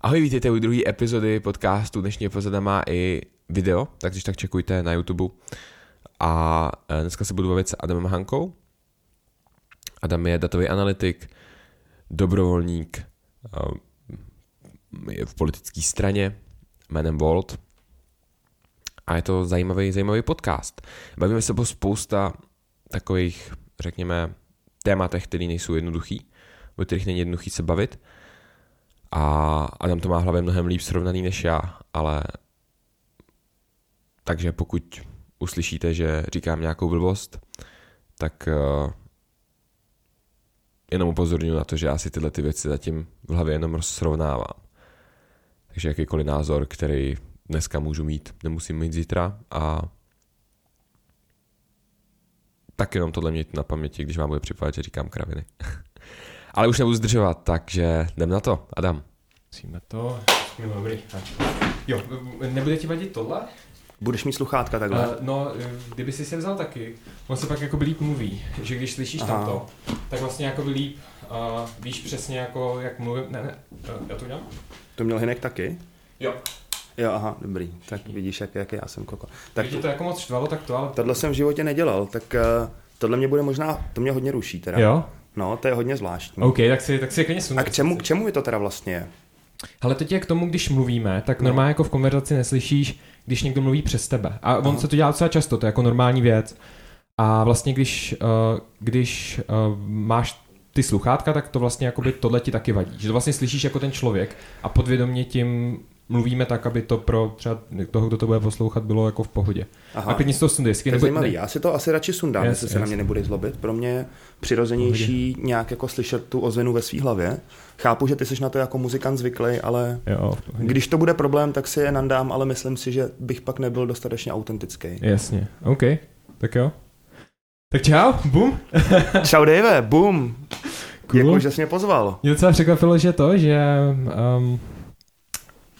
Ahoj, vítejte u druhé epizody podcastu. Dnešní epizoda má i video, tak když tak čekujte na YouTube. A e, dneska se budu bavit s Adamem Hankou. Adam je datový analytik, dobrovolník, e, je v politické straně jménem Volt. A je to zajímavý, zajímavý podcast. Bavíme se o spousta takových, řekněme, tématech, které nejsou jednoduchý, o kterých není jednoduchý se bavit a Adam to má hlavě mnohem líp srovnaný než já, ale takže pokud uslyšíte, že říkám nějakou blbost, tak uh, jenom upozorňuji na to, že já si tyhle ty věci zatím v hlavě jenom srovnávám. Takže jakýkoliv názor, který dneska můžu mít, nemusím mít zítra a tak jenom tohle mějte na paměti, když vám bude připadat, že říkám kraviny. Ale už nebudu zdržovat, takže jdem na to. Adam. Musíme to. Dobrý. Jo, nebude ti vadit tohle? Budeš mít sluchátka takhle? Uh, no, kdyby si se vzal taky, on se pak jako líp mluví, že když slyšíš Aha. tamto, tak vlastně jako líp uh, víš přesně jako, jak mluvím, ne, ne, já to udělám? To měl Hinek taky? Jo. Jo, aha, dobrý. Tak vidíš, jak, jak já jsem koko. Tak Kdyby to jako moc štvalo, tak to, ale... Tohle jsem v životě nedělal, tak uh, tohle mě bude možná, to mě hodně ruší teda. Jo? No, to je hodně zvláštní. OK, tak si, tak si klidně A k čemu, k čemu je to teda vlastně? Ale teď je k tomu, když mluvíme, tak no. normálně jako v konverzaci neslyšíš, když někdo mluví přes tebe. A on Aha. se to dělá docela často, to je jako normální věc. A vlastně když, uh, když uh, máš ty sluchátka, tak to vlastně jakoby tohle ti taky vadí. Že to vlastně slyšíš jako ten člověk a podvědomě tím mluvíme tak, aby to pro třeba toho, kdo to bude poslouchat, bylo jako v pohodě. Aha. A klidně si to sundej. To je zajímavý. Já si to asi radši sundám, yes, jestli yes. se na mě nebude zlobit. Pro mě je přirozenější pohodě. nějak jako slyšet tu ozvenu ve své hlavě. Chápu, že ty jsi na to jako muzikant zvyklý, ale jo, když to bude problém, tak si je nandám, ale myslím si, že bych pak nebyl dostatečně autentický. Jasně, OK. Tak jo. Tak čau, bum. čau Dave, bum. Cool. Jako, že jsi mě pozval. Mě docela překvapilo, že to, že um,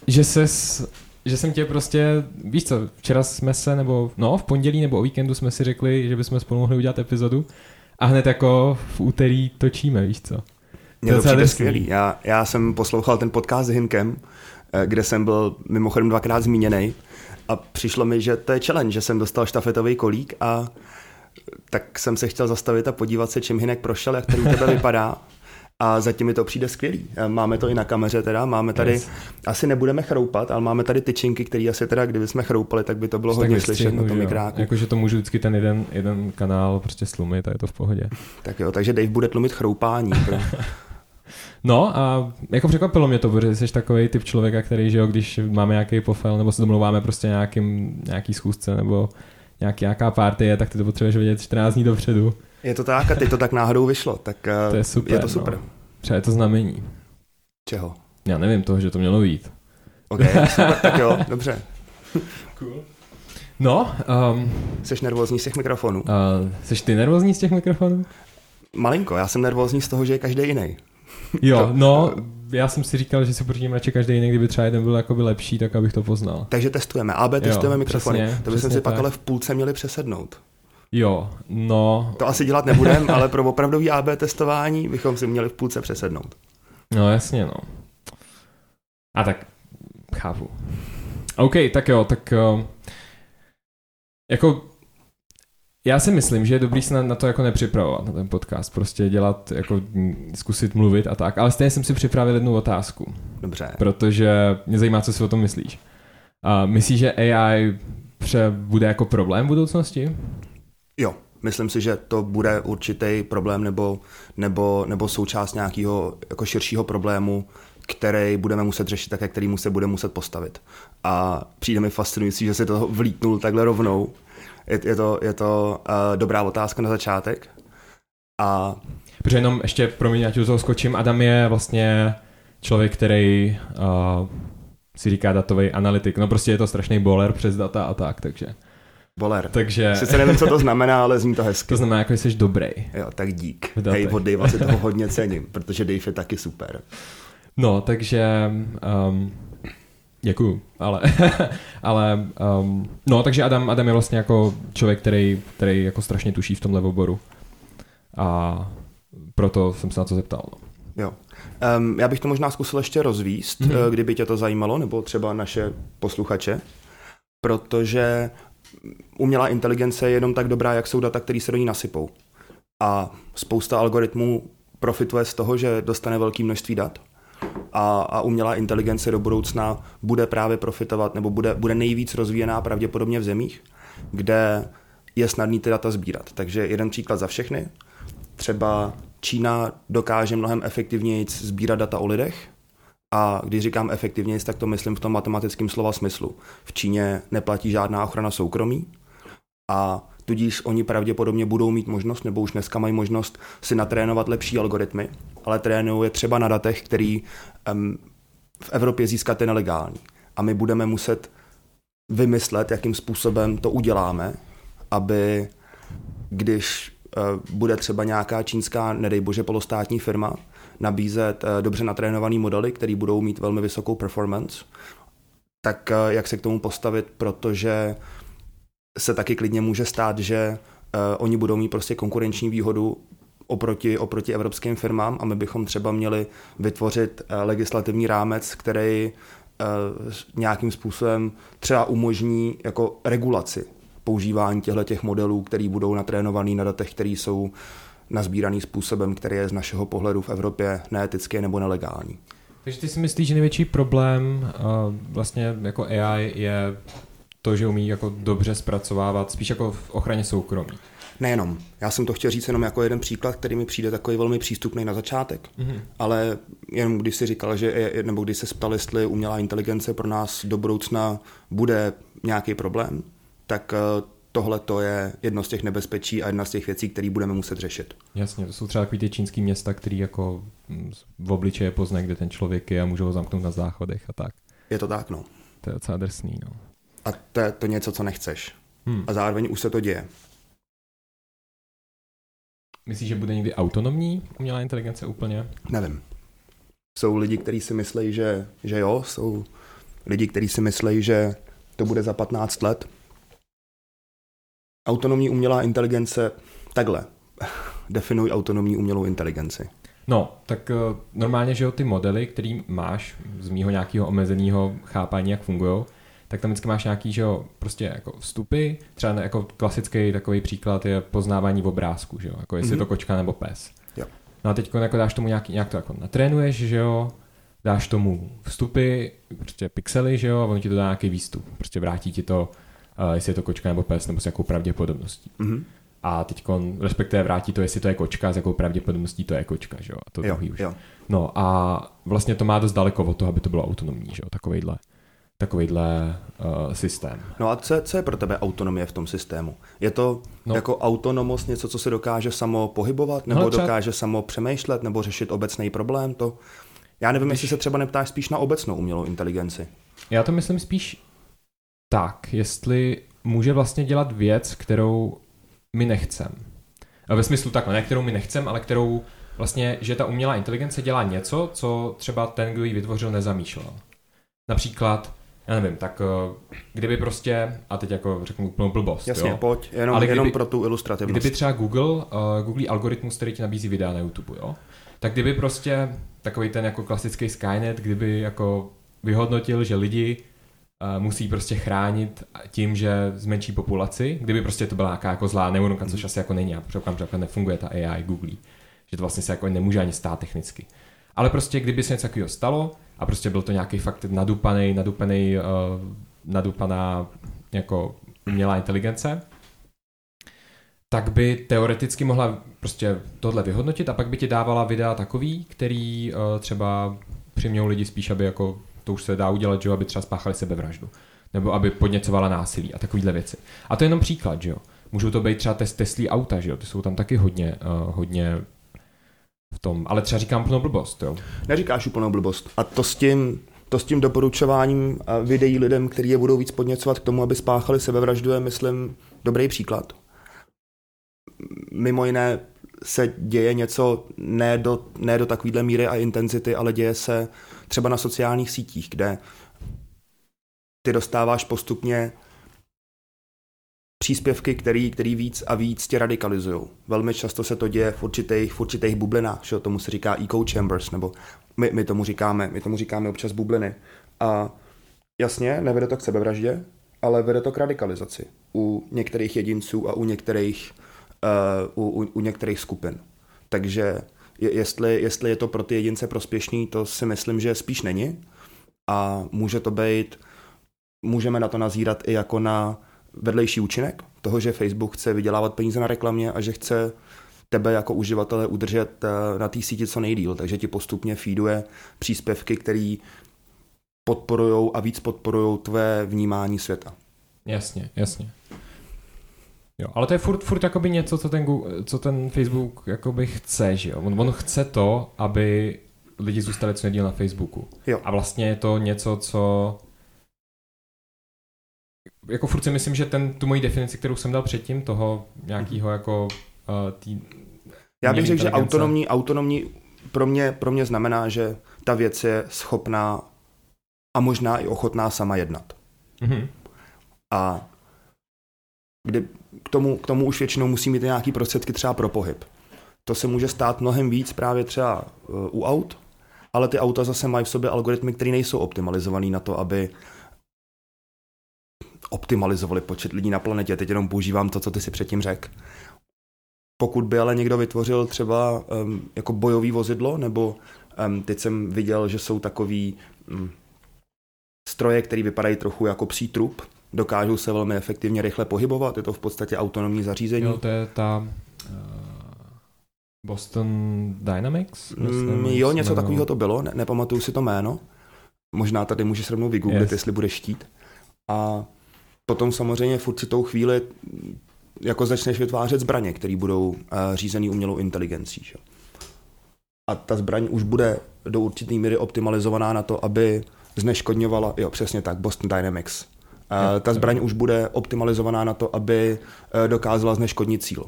že ses, že jsem tě prostě, víš co, včera jsme se, nebo no, v pondělí nebo o víkendu jsme si řekli, že bychom spolu mohli udělat epizodu a hned jako v úterý točíme, víš co. Mě to přijde skvělý. Já, já jsem poslouchal ten podcast s Hinkem, eh, kde jsem byl mimochodem dvakrát zmíněný a přišlo mi, že to je challenge, že jsem dostal štafetový kolík a tak jsem se chtěl zastavit a podívat se, čím Hinek prošel, jak to u tebe vypadá a zatím mi to přijde skvělý. Máme to i na kameře teda, máme tady, yes. asi nebudeme chroupat, ale máme tady tyčinky, které asi teda, kdyby jsme chroupali, tak by to bylo hodně slyšet na tom mikráku. Jakože to můžu vždycky ten jeden, jeden kanál prostě slumit a je to v pohodě. Tak jo, takže Dave bude tlumit chroupání. Pro... No a jako překvapilo mě to, protože jsi takový typ člověka, který, že jo, když máme nějaký pofel nebo se domluváme prostě nějakým, nějaký schůzce nebo nějaký, nějaká party, tak ty to potřebuješ vědět 14 dní dopředu. Je to tak a teď to tak náhodou vyšlo, tak to je, super, je to super. No. Třeba je to znamení. Čeho? Já nevím toho, že to mělo být. Ok, super, tak jo, dobře. Cool. No. Um, jsi nervózní z těch mikrofonů? Uh, jsi ty nervózní z těch mikrofonů? Malinko, já jsem nervózní z toho, že je každý jiný. Jo, to, no, já jsem si říkal, že si proti radši každý jiný, kdyby třeba jeden byl jakoby lepší, tak abych to poznal. Takže testujeme, AB testujeme jo, mikrofony. Přesně, to bychom si tak. pak ale v půlce měli přesednout. Jo, no... To asi dělat nebudeme, ale pro opravdový AB testování bychom si měli v půlce přesednout. No jasně, no. A tak, chápu. OK, tak jo, tak... Uh, jako já si myslím, že je dobrý se na, na to jako nepřipravovat, na ten podcast. Prostě dělat, jako zkusit mluvit a tak. Ale stejně jsem si připravil jednu otázku. Dobře. Protože mě zajímá, co si o tom myslíš. A myslíš, že AI pře bude jako problém v budoucnosti? Jo, myslím si, že to bude určitý problém nebo, nebo, nebo součást nějakého jako širšího problému, který budeme muset řešit tak, kterýmu se bude muset postavit. A přijde mi fascinující, že se to vlítnul takhle rovnou. Je, je to, je to uh, dobrá otázka na začátek. A... Protože jenom ještě, pro mě, ať toho skočím, Adam je vlastně člověk, který uh, si říká datový analytik. No prostě je to strašný boler přes data a tak, takže... Boler. Takže... Sice nevím, co to znamená, ale zní to hezky. To znamená, jako jsi dobrý. Jo, tak dík. Hej, od Dave si toho hodně cením, protože Dave je taky super. No, takže... Um, děkuju, ale, ale um, no, takže Adam, Adam je vlastně jako člověk, který, který jako strašně tuší v tomhle oboru. A proto jsem se na to zeptal. No. Jo. Um, já bych to možná zkusil ještě rozvíst, mm-hmm. kdyby tě to zajímalo, nebo třeba naše posluchače, protože umělá inteligence je jenom tak dobrá, jak jsou data, které se do ní nasypou. A spousta algoritmů profituje z toho, že dostane velké množství dat a, a umělá inteligence do budoucna bude právě profitovat nebo bude, bude nejvíc rozvíjená pravděpodobně v zemích, kde je snadný ty data sbírat. Takže jeden příklad za všechny. Třeba Čína dokáže mnohem efektivněji sbírat data o lidech, a když říkám efektivněji, tak to myslím v tom matematickém slova smyslu. V Číně neplatí žádná ochrana soukromí a tudíž oni pravděpodobně budou mít možnost, nebo už dneska mají možnost si natrénovat lepší algoritmy, ale trénují je třeba na datech, který um, v Evropě získat je nelegální. A my budeme muset vymyslet, jakým způsobem to uděláme, aby když uh, bude třeba nějaká čínská, nedej bože, polostátní firma nabízet uh, dobře natrénované modely, které budou mít velmi vysokou performance, tak uh, jak se k tomu postavit, protože se taky klidně může stát, že uh, oni budou mít prostě konkurenční výhodu oproti, oproti evropským firmám a my bychom třeba měli vytvořit legislativní rámec, který nějakým způsobem třeba umožní jako regulaci používání těchto těch modelů, které budou natrénovaný na datech, které jsou nazbíraný způsobem, který je z našeho pohledu v Evropě neetický nebo nelegální. Takže ty si myslíš, že největší problém uh, vlastně jako AI je to, že umí jako dobře zpracovávat, spíš jako v ochraně soukromí. Nejenom. Já jsem to chtěl říct jenom jako jeden příklad, který mi přijde takový velmi přístupný na začátek. Mm-hmm. Ale jenom když si říkal, že nebo když se ptal, jestli umělá inteligence pro nás do budoucna bude nějaký problém, tak eh, tohle to je jedno z těch nebezpečí a jedna z těch věcí, které budeme muset řešit. Jasně, to jsou třeba takový ty čínský města, který jako mm, v obličeje poznají, kde ten člověk je a můžou ho zamknout na záchodech a tak. Je to tak, no. To je docela drsný, no. A to je to něco, co nechceš. Hmm. A zároveň už se to děje. Myslíš, že bude někdy autonomní umělá inteligence úplně? Nevím. Jsou lidi, kteří si myslí, že, že jo, jsou lidi, kteří si myslí, že to bude za 15 let. Autonomní umělá inteligence, takhle, definuj autonomní umělou inteligenci. No, tak uh, normálně, že jo, ty modely, který máš z mýho nějakého omezeného chápání, jak fungují, tak tam vždycky máš nějaký, že jo, prostě jako vstupy, třeba jako klasický takový příklad je poznávání v obrázku, že jo, jako jestli mm-hmm. je to mhm. kočka nebo pes. Jo. No a teď jako dáš tomu nějaký, nějak to jako natrénuješ, že jo, dáš tomu vstupy, prostě pixely, že jo, a on ti to dá nějaký výstup, prostě vrátí ti to, uh, jestli je to kočka nebo pes, nebo s jakou pravděpodobností. Mm-hmm. A teď respektive vrátí to, jestli to je kočka, s jakou pravděpodobností to je kočka, že jo, a to jo, druhý už. Jo. No a vlastně to má dost daleko od toho, aby to bylo autonomní, že jo, takovejhle takovýhle uh, systém. No a co, co je pro tebe autonomie v tom systému? Je to no. jako autonomos něco, co se dokáže samo pohybovat, nebo no, třeba... dokáže samo přemýšlet, nebo řešit obecný problém? To... Já nevím, Když... jestli se třeba neptáš spíš na obecnou umělou inteligenci. Já to myslím spíš tak, jestli může vlastně dělat věc, kterou my nechcem. Ve smyslu takhle, ne kterou my nechcem, ale kterou vlastně, že ta umělá inteligence dělá něco, co třeba ten, kdo ji vytvořil, nezamýšlel. Například já nevím, tak eh, kdyby prostě, a teď jako řeknu úplnou blbost, Jasně, jo? pojď, jenom, Ale kdyby, jenom pro tu ilustrativnost. Kdyby třeba Google, uh, Google algoritmus, který ti nabízí videa na YouTube, jo? tak kdyby prostě takový ten jako klasický Skynet, kdyby jako vyhodnotil, že lidi musí prostě chránit tím, že zmenší populaci, kdyby prostě to byla nějaká jako zlá neuronka, což mm. asi jako není, a předpokládám, že jako nefunguje ta AI Google, že to vlastně se jako nemůže ani stát technicky. Ale prostě kdyby se něco takového stalo, a prostě byl to nějaký fakt nadupaný, nadupaný, uh, nadupaná jako umělá inteligence, tak by teoreticky mohla prostě tohle vyhodnotit a pak by ti dávala videa takový, který uh, třeba přimějou lidi spíš, aby jako to už se dá udělat, že jo, aby třeba spáchali sebevraždu. Nebo aby podněcovala násilí a takovýhle věci. A to je jenom příklad, že jo. Můžou to být třeba test Teslí auta, že jo, ty jsou tam taky hodně, uh, hodně v tom, ale třeba říkám plnou blbost, jo. Neříkáš úplnou blbost. A to s tím, to s tím doporučováním videí lidem, kteří je budou víc podněcovat k tomu, aby spáchali sebevraždu, je, myslím, dobrý příklad. Mimo jiné se děje něco ne do, ne do takovéhle míry a intenzity, ale děje se třeba na sociálních sítích, kde ty dostáváš postupně příspěvky, který, který víc a víc tě radikalizují. Velmi často se to děje v určitých, v určitých bublinách, že tomu se říká echo chambers, nebo My, my, tomu říkáme, my tomu říkáme občas bubliny. A jasně, nevede to k sebevraždě, ale vede to k radikalizaci u některých jedinců a u některých, uh, u, u, u některých skupin. Takže jestli, jestli je to pro ty jedince prospěšný, to si myslím, že spíš není. A může to být, můžeme na to nazírat i jako na vedlejší účinek toho, že Facebook chce vydělávat peníze na reklamě a že chce tebe jako uživatele udržet eh, na té síti co nejdíl, takže ti postupně feeduje příspěvky, které podporují a víc podporují tvé vnímání světa. Jasně, jasně. Jo, ale to je furt, furt jakoby něco, co ten, Google, co ten Facebook jakoby chce, že jo? On, on chce to, aby lidi zůstali co nejdíl na Facebooku. Jo. A vlastně je to něco, co jako furt si myslím, že ten, tu moji definici, kterou jsem dal předtím, toho nějakého jako uh, tý, Já bych řekl, že autonomní, autonomní pro mě, pro mě znamená, že ta věc je schopná a možná i ochotná sama jednat. Mm-hmm. A kdy k tomu, k tomu už většinou musí mít nějaký prostředky třeba pro pohyb. To se může stát mnohem víc právě třeba uh, u aut, ale ty auta zase mají v sobě algoritmy, které nejsou optimalizované na to, aby optimalizovali počet lidí na planetě. Teď jenom používám to, co ty si předtím řekl. Pokud by ale někdo vytvořil třeba um, jako bojový vozidlo, nebo um, teď jsem viděl, že jsou takový um, stroje, které vypadají trochu jako psí trup, dokážou se velmi efektivně rychle pohybovat, je to v podstatě autonomní zařízení. Jo, to je ta uh, Boston Dynamics? Myslím, mm, jo, něco takového to bylo, ne, nepamatuju si to jméno. Možná tady můžeš rovnou vygooglit, yes. jestli budeš štít. A potom samozřejmě v určitou chvíli jako začneš vytvářet zbraně, které budou uh, řízený umělou inteligencí. Že? A ta zbraň už bude do určité míry optimalizovaná na to, aby zneškodňovala, jo, přesně tak, Boston Dynamics. Uh, ta zbraň už bude optimalizovaná na to, aby uh, dokázala zneškodnit cíl.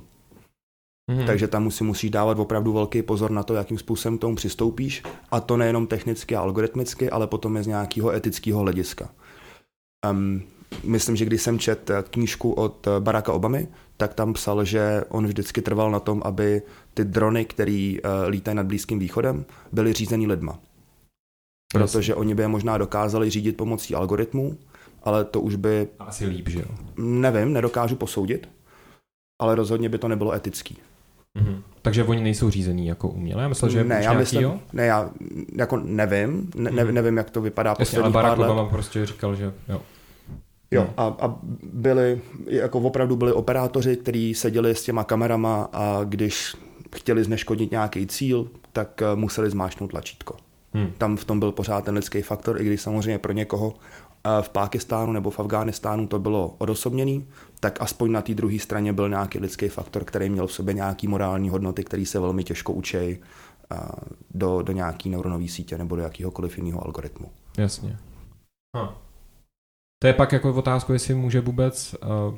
Mm-hmm. Takže tam si musíš dávat opravdu velký pozor na to, jakým způsobem k tomu přistoupíš. A to nejenom technicky a algoritmicky, ale potom je z nějakého etického hlediska. Um, myslím, že když jsem čet knížku od Baracka Obamy, tak tam psal, že on vždycky trval na tom, aby ty drony, které uh, lítají nad Blízkým východem, byly řízeny lidma. Protože oni by je možná dokázali řídit pomocí algoritmů, ale to už by... Asi líp, že jo? Nevím, nedokážu posoudit, ale rozhodně by to nebylo etický. Mm-hmm. Takže oni nejsou řízený jako umělé? Já myslel, že ne, já myslím, jo? ne, já jako nevím, ne, mm-hmm. nevím, jak to vypadá Jasně, ale Barack Obama prostě říkal, že jo. Jo, a, a byli, jako opravdu byli operátoři, kteří seděli s těma kamerama a když chtěli zneškodnit nějaký cíl, tak eh, museli zmášnout tlačítko. Hmm. Tam v tom byl pořád ten lidský faktor, i když samozřejmě pro někoho v Pákistánu nebo v Afghánistánu to bylo odosobněný, tak aspoň na té druhé straně byl nějaký lidský faktor, který měl v sobě nějaký morální hodnoty, který se velmi těžko učí do, do nějaký neuronové sítě nebo do jakéhokoliv jiného algoritmu. Jasně. Huh. To je pak jako otázka, jestli může vůbec uh,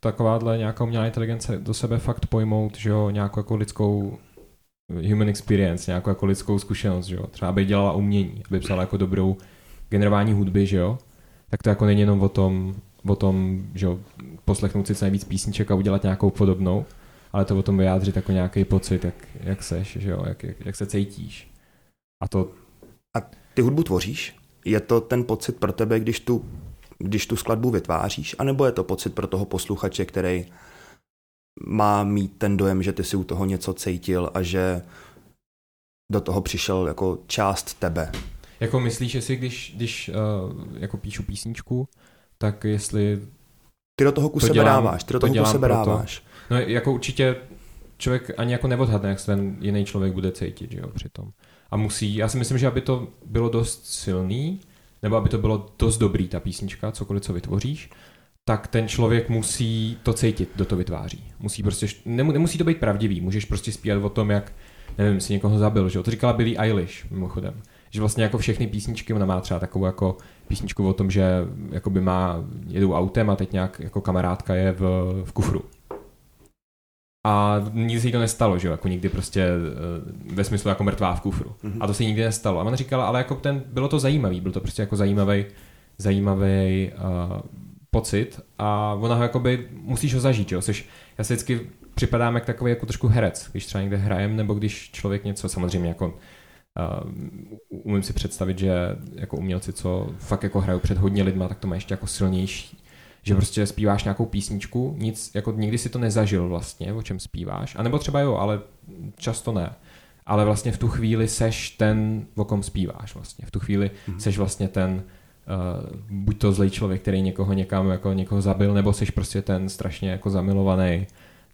takováhle nějaká umělá inteligence do sebe fakt pojmout, že jo, nějakou jako lidskou human experience, nějakou jako lidskou zkušenost, že jo. Třeba aby dělala umění, aby psala jako dobrou generování hudby, že jo tak to jako není jenom o tom, o tom že poslechnout si co nejvíc písniček a udělat nějakou podobnou, ale to o tom vyjádřit jako nějaký pocit, jak, jak seš, že jo, jak, jak, jak se cítíš. A to... A ty hudbu tvoříš? Je to ten pocit pro tebe, když tu, když tu skladbu vytváříš? A nebo je to pocit pro toho posluchače, který má mít ten dojem, že ty si u toho něco cítil a že do toho přišel jako část tebe? Jako myslíš, jestli když, když uh, jako píšu písničku, tak jestli... Ty do toho ku sebe dělám, dáváš, ty do toho ku sebe dáváš. No jako určitě člověk ani jako neodhadne, jak se ten jiný člověk bude cítit, že jo, přitom. A musí, já si myslím, že aby to bylo dost silný, nebo aby to bylo dost dobrý, ta písnička, cokoliv, co vytvoříš, tak ten člověk musí to cítit, do to vytváří. Musí prostě, nemusí to být pravdivý, můžeš prostě zpívat o tom, jak, nevím, si někoho zabil, že jo, to říkala Billie Eilish, mimochodem že vlastně jako všechny písničky, ona má třeba takovou jako písničku o tom, že jakoby má, jedu autem a teď nějak jako kamarádka je v, v kufru. A nikdy se jí to nestalo, že jo, jako nikdy prostě eh, ve smyslu jako mrtvá v kufru. Mm-hmm. A to se nikdy nestalo. A ona říkala, ale jako ten, bylo to zajímavý, byl to prostě jako zajímavý, zajímavý uh, pocit a ona ho jakoby, musíš ho zažít, jo, Seš, já se vždycky připadám jak takový jako trošku herec, když třeba někde hrajem, nebo když člověk něco, samozřejmě jako Uh, umím si představit, že jako umělci, co fakt jako hrajou před hodně lidma, tak to má ještě jako silnější. Že prostě zpíváš nějakou písničku, nic, jako nikdy si to nezažil vlastně, o čem zpíváš. A nebo třeba jo, ale často ne. Ale vlastně v tu chvíli seš ten, o kom zpíváš vlastně. V tu chvíli mm-hmm. seš vlastně ten, uh, buď to zlej člověk, který někoho někam jako někoho zabil, nebo seš prostě ten strašně jako zamilovaný,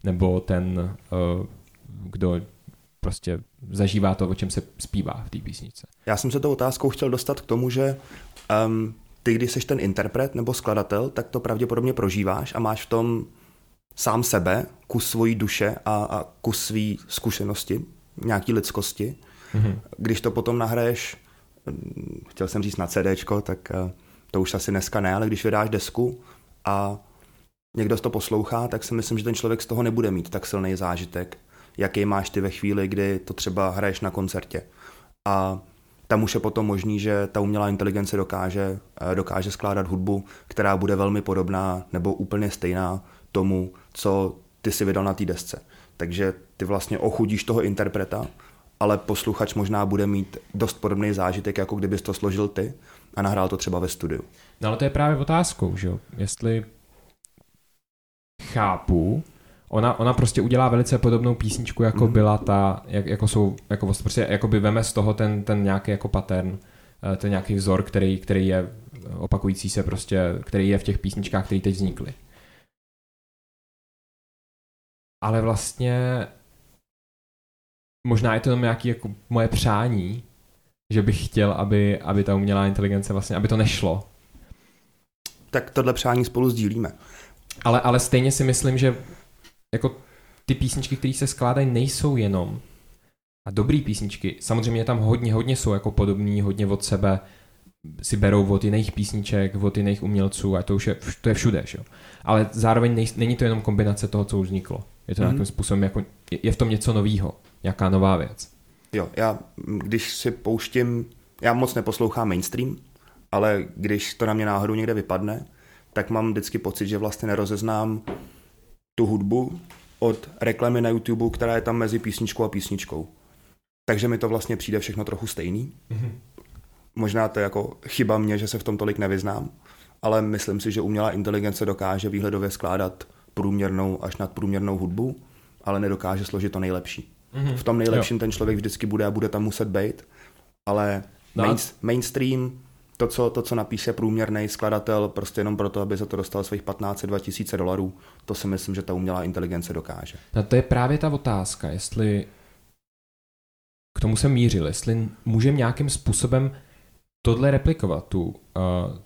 nebo ten, uh, kdo prostě zažívá to, o čem se zpívá v té písničce. Já jsem se tou otázkou chtěl dostat k tomu, že um, ty, když jsi ten interpret nebo skladatel, tak to pravděpodobně prožíváš a máš v tom sám sebe, kus svojí duše a, a kus své zkušenosti, nějaký lidskosti. Mm-hmm. Když to potom nahraješ, chtěl jsem říct na CDčko, tak uh, to už asi dneska ne, ale když vydáš desku a někdo to poslouchá, tak si myslím, že ten člověk z toho nebude mít tak silný zážitek, jaký máš ty ve chvíli, kdy to třeba hraješ na koncertě. A tam už je potom možný, že ta umělá inteligence dokáže, eh, dokáže skládat hudbu, která bude velmi podobná nebo úplně stejná tomu, co ty si vydal na té desce. Takže ty vlastně ochudíš toho interpreta, ale posluchač možná bude mít dost podobný zážitek, jako kdybys to složil ty a nahrál to třeba ve studiu. No ale to je právě otázkou, že jo? Jestli chápu, ona, ona prostě udělá velice podobnou písničku, jako mm. byla ta, jak, jako jsou, jako prostě, jako by veme z toho ten, ten nějaký jako pattern, eh, ten nějaký vzor, který, který je opakující se prostě, který je v těch písničkách, které teď vznikly. Ale vlastně možná je to jenom nějaký jako moje přání, že bych chtěl, aby, aby ta umělá inteligence vlastně, aby to nešlo. Tak tohle přání spolu sdílíme. Ale, ale stejně si myslím, že jako ty písničky, které se skládají, nejsou jenom a dobrý písničky. Samozřejmě tam hodně, hodně jsou jako podobný, hodně od sebe si berou od jiných písniček, od jiných umělců a to už je, to je všude, že? Ale zároveň nej, není to jenom kombinace toho, co už vzniklo. Je to mm. nějakým způsobem, jako, je v tom něco novýho, nějaká nová věc. Jo, já když si pouštím, já moc neposlouchám mainstream, ale když to na mě náhodou někde vypadne, tak mám vždycky pocit, že vlastně nerozeznám tu hudbu od reklamy na YouTube, která je tam mezi písničkou a písničkou. Takže mi to vlastně přijde všechno trochu stejný. Mm-hmm. Možná to je jako chyba mě, že se v tom tolik nevyznám, ale myslím si, že umělá inteligence dokáže výhledově skládat průměrnou až nadprůměrnou hudbu, ale nedokáže složit to nejlepší. Mm-hmm. V tom nejlepším jo. ten člověk vždycky bude a bude tam muset být, ale no. main, mainstream to co, to, co napíše průměrný skladatel, prostě jenom proto, aby za to dostal svých 15-20 tisíce dolarů, to si myslím, že ta umělá inteligence dokáže. No to je právě ta otázka, jestli k tomu jsem mířil, jestli můžeme nějakým způsobem tohle replikovat, tu, uh,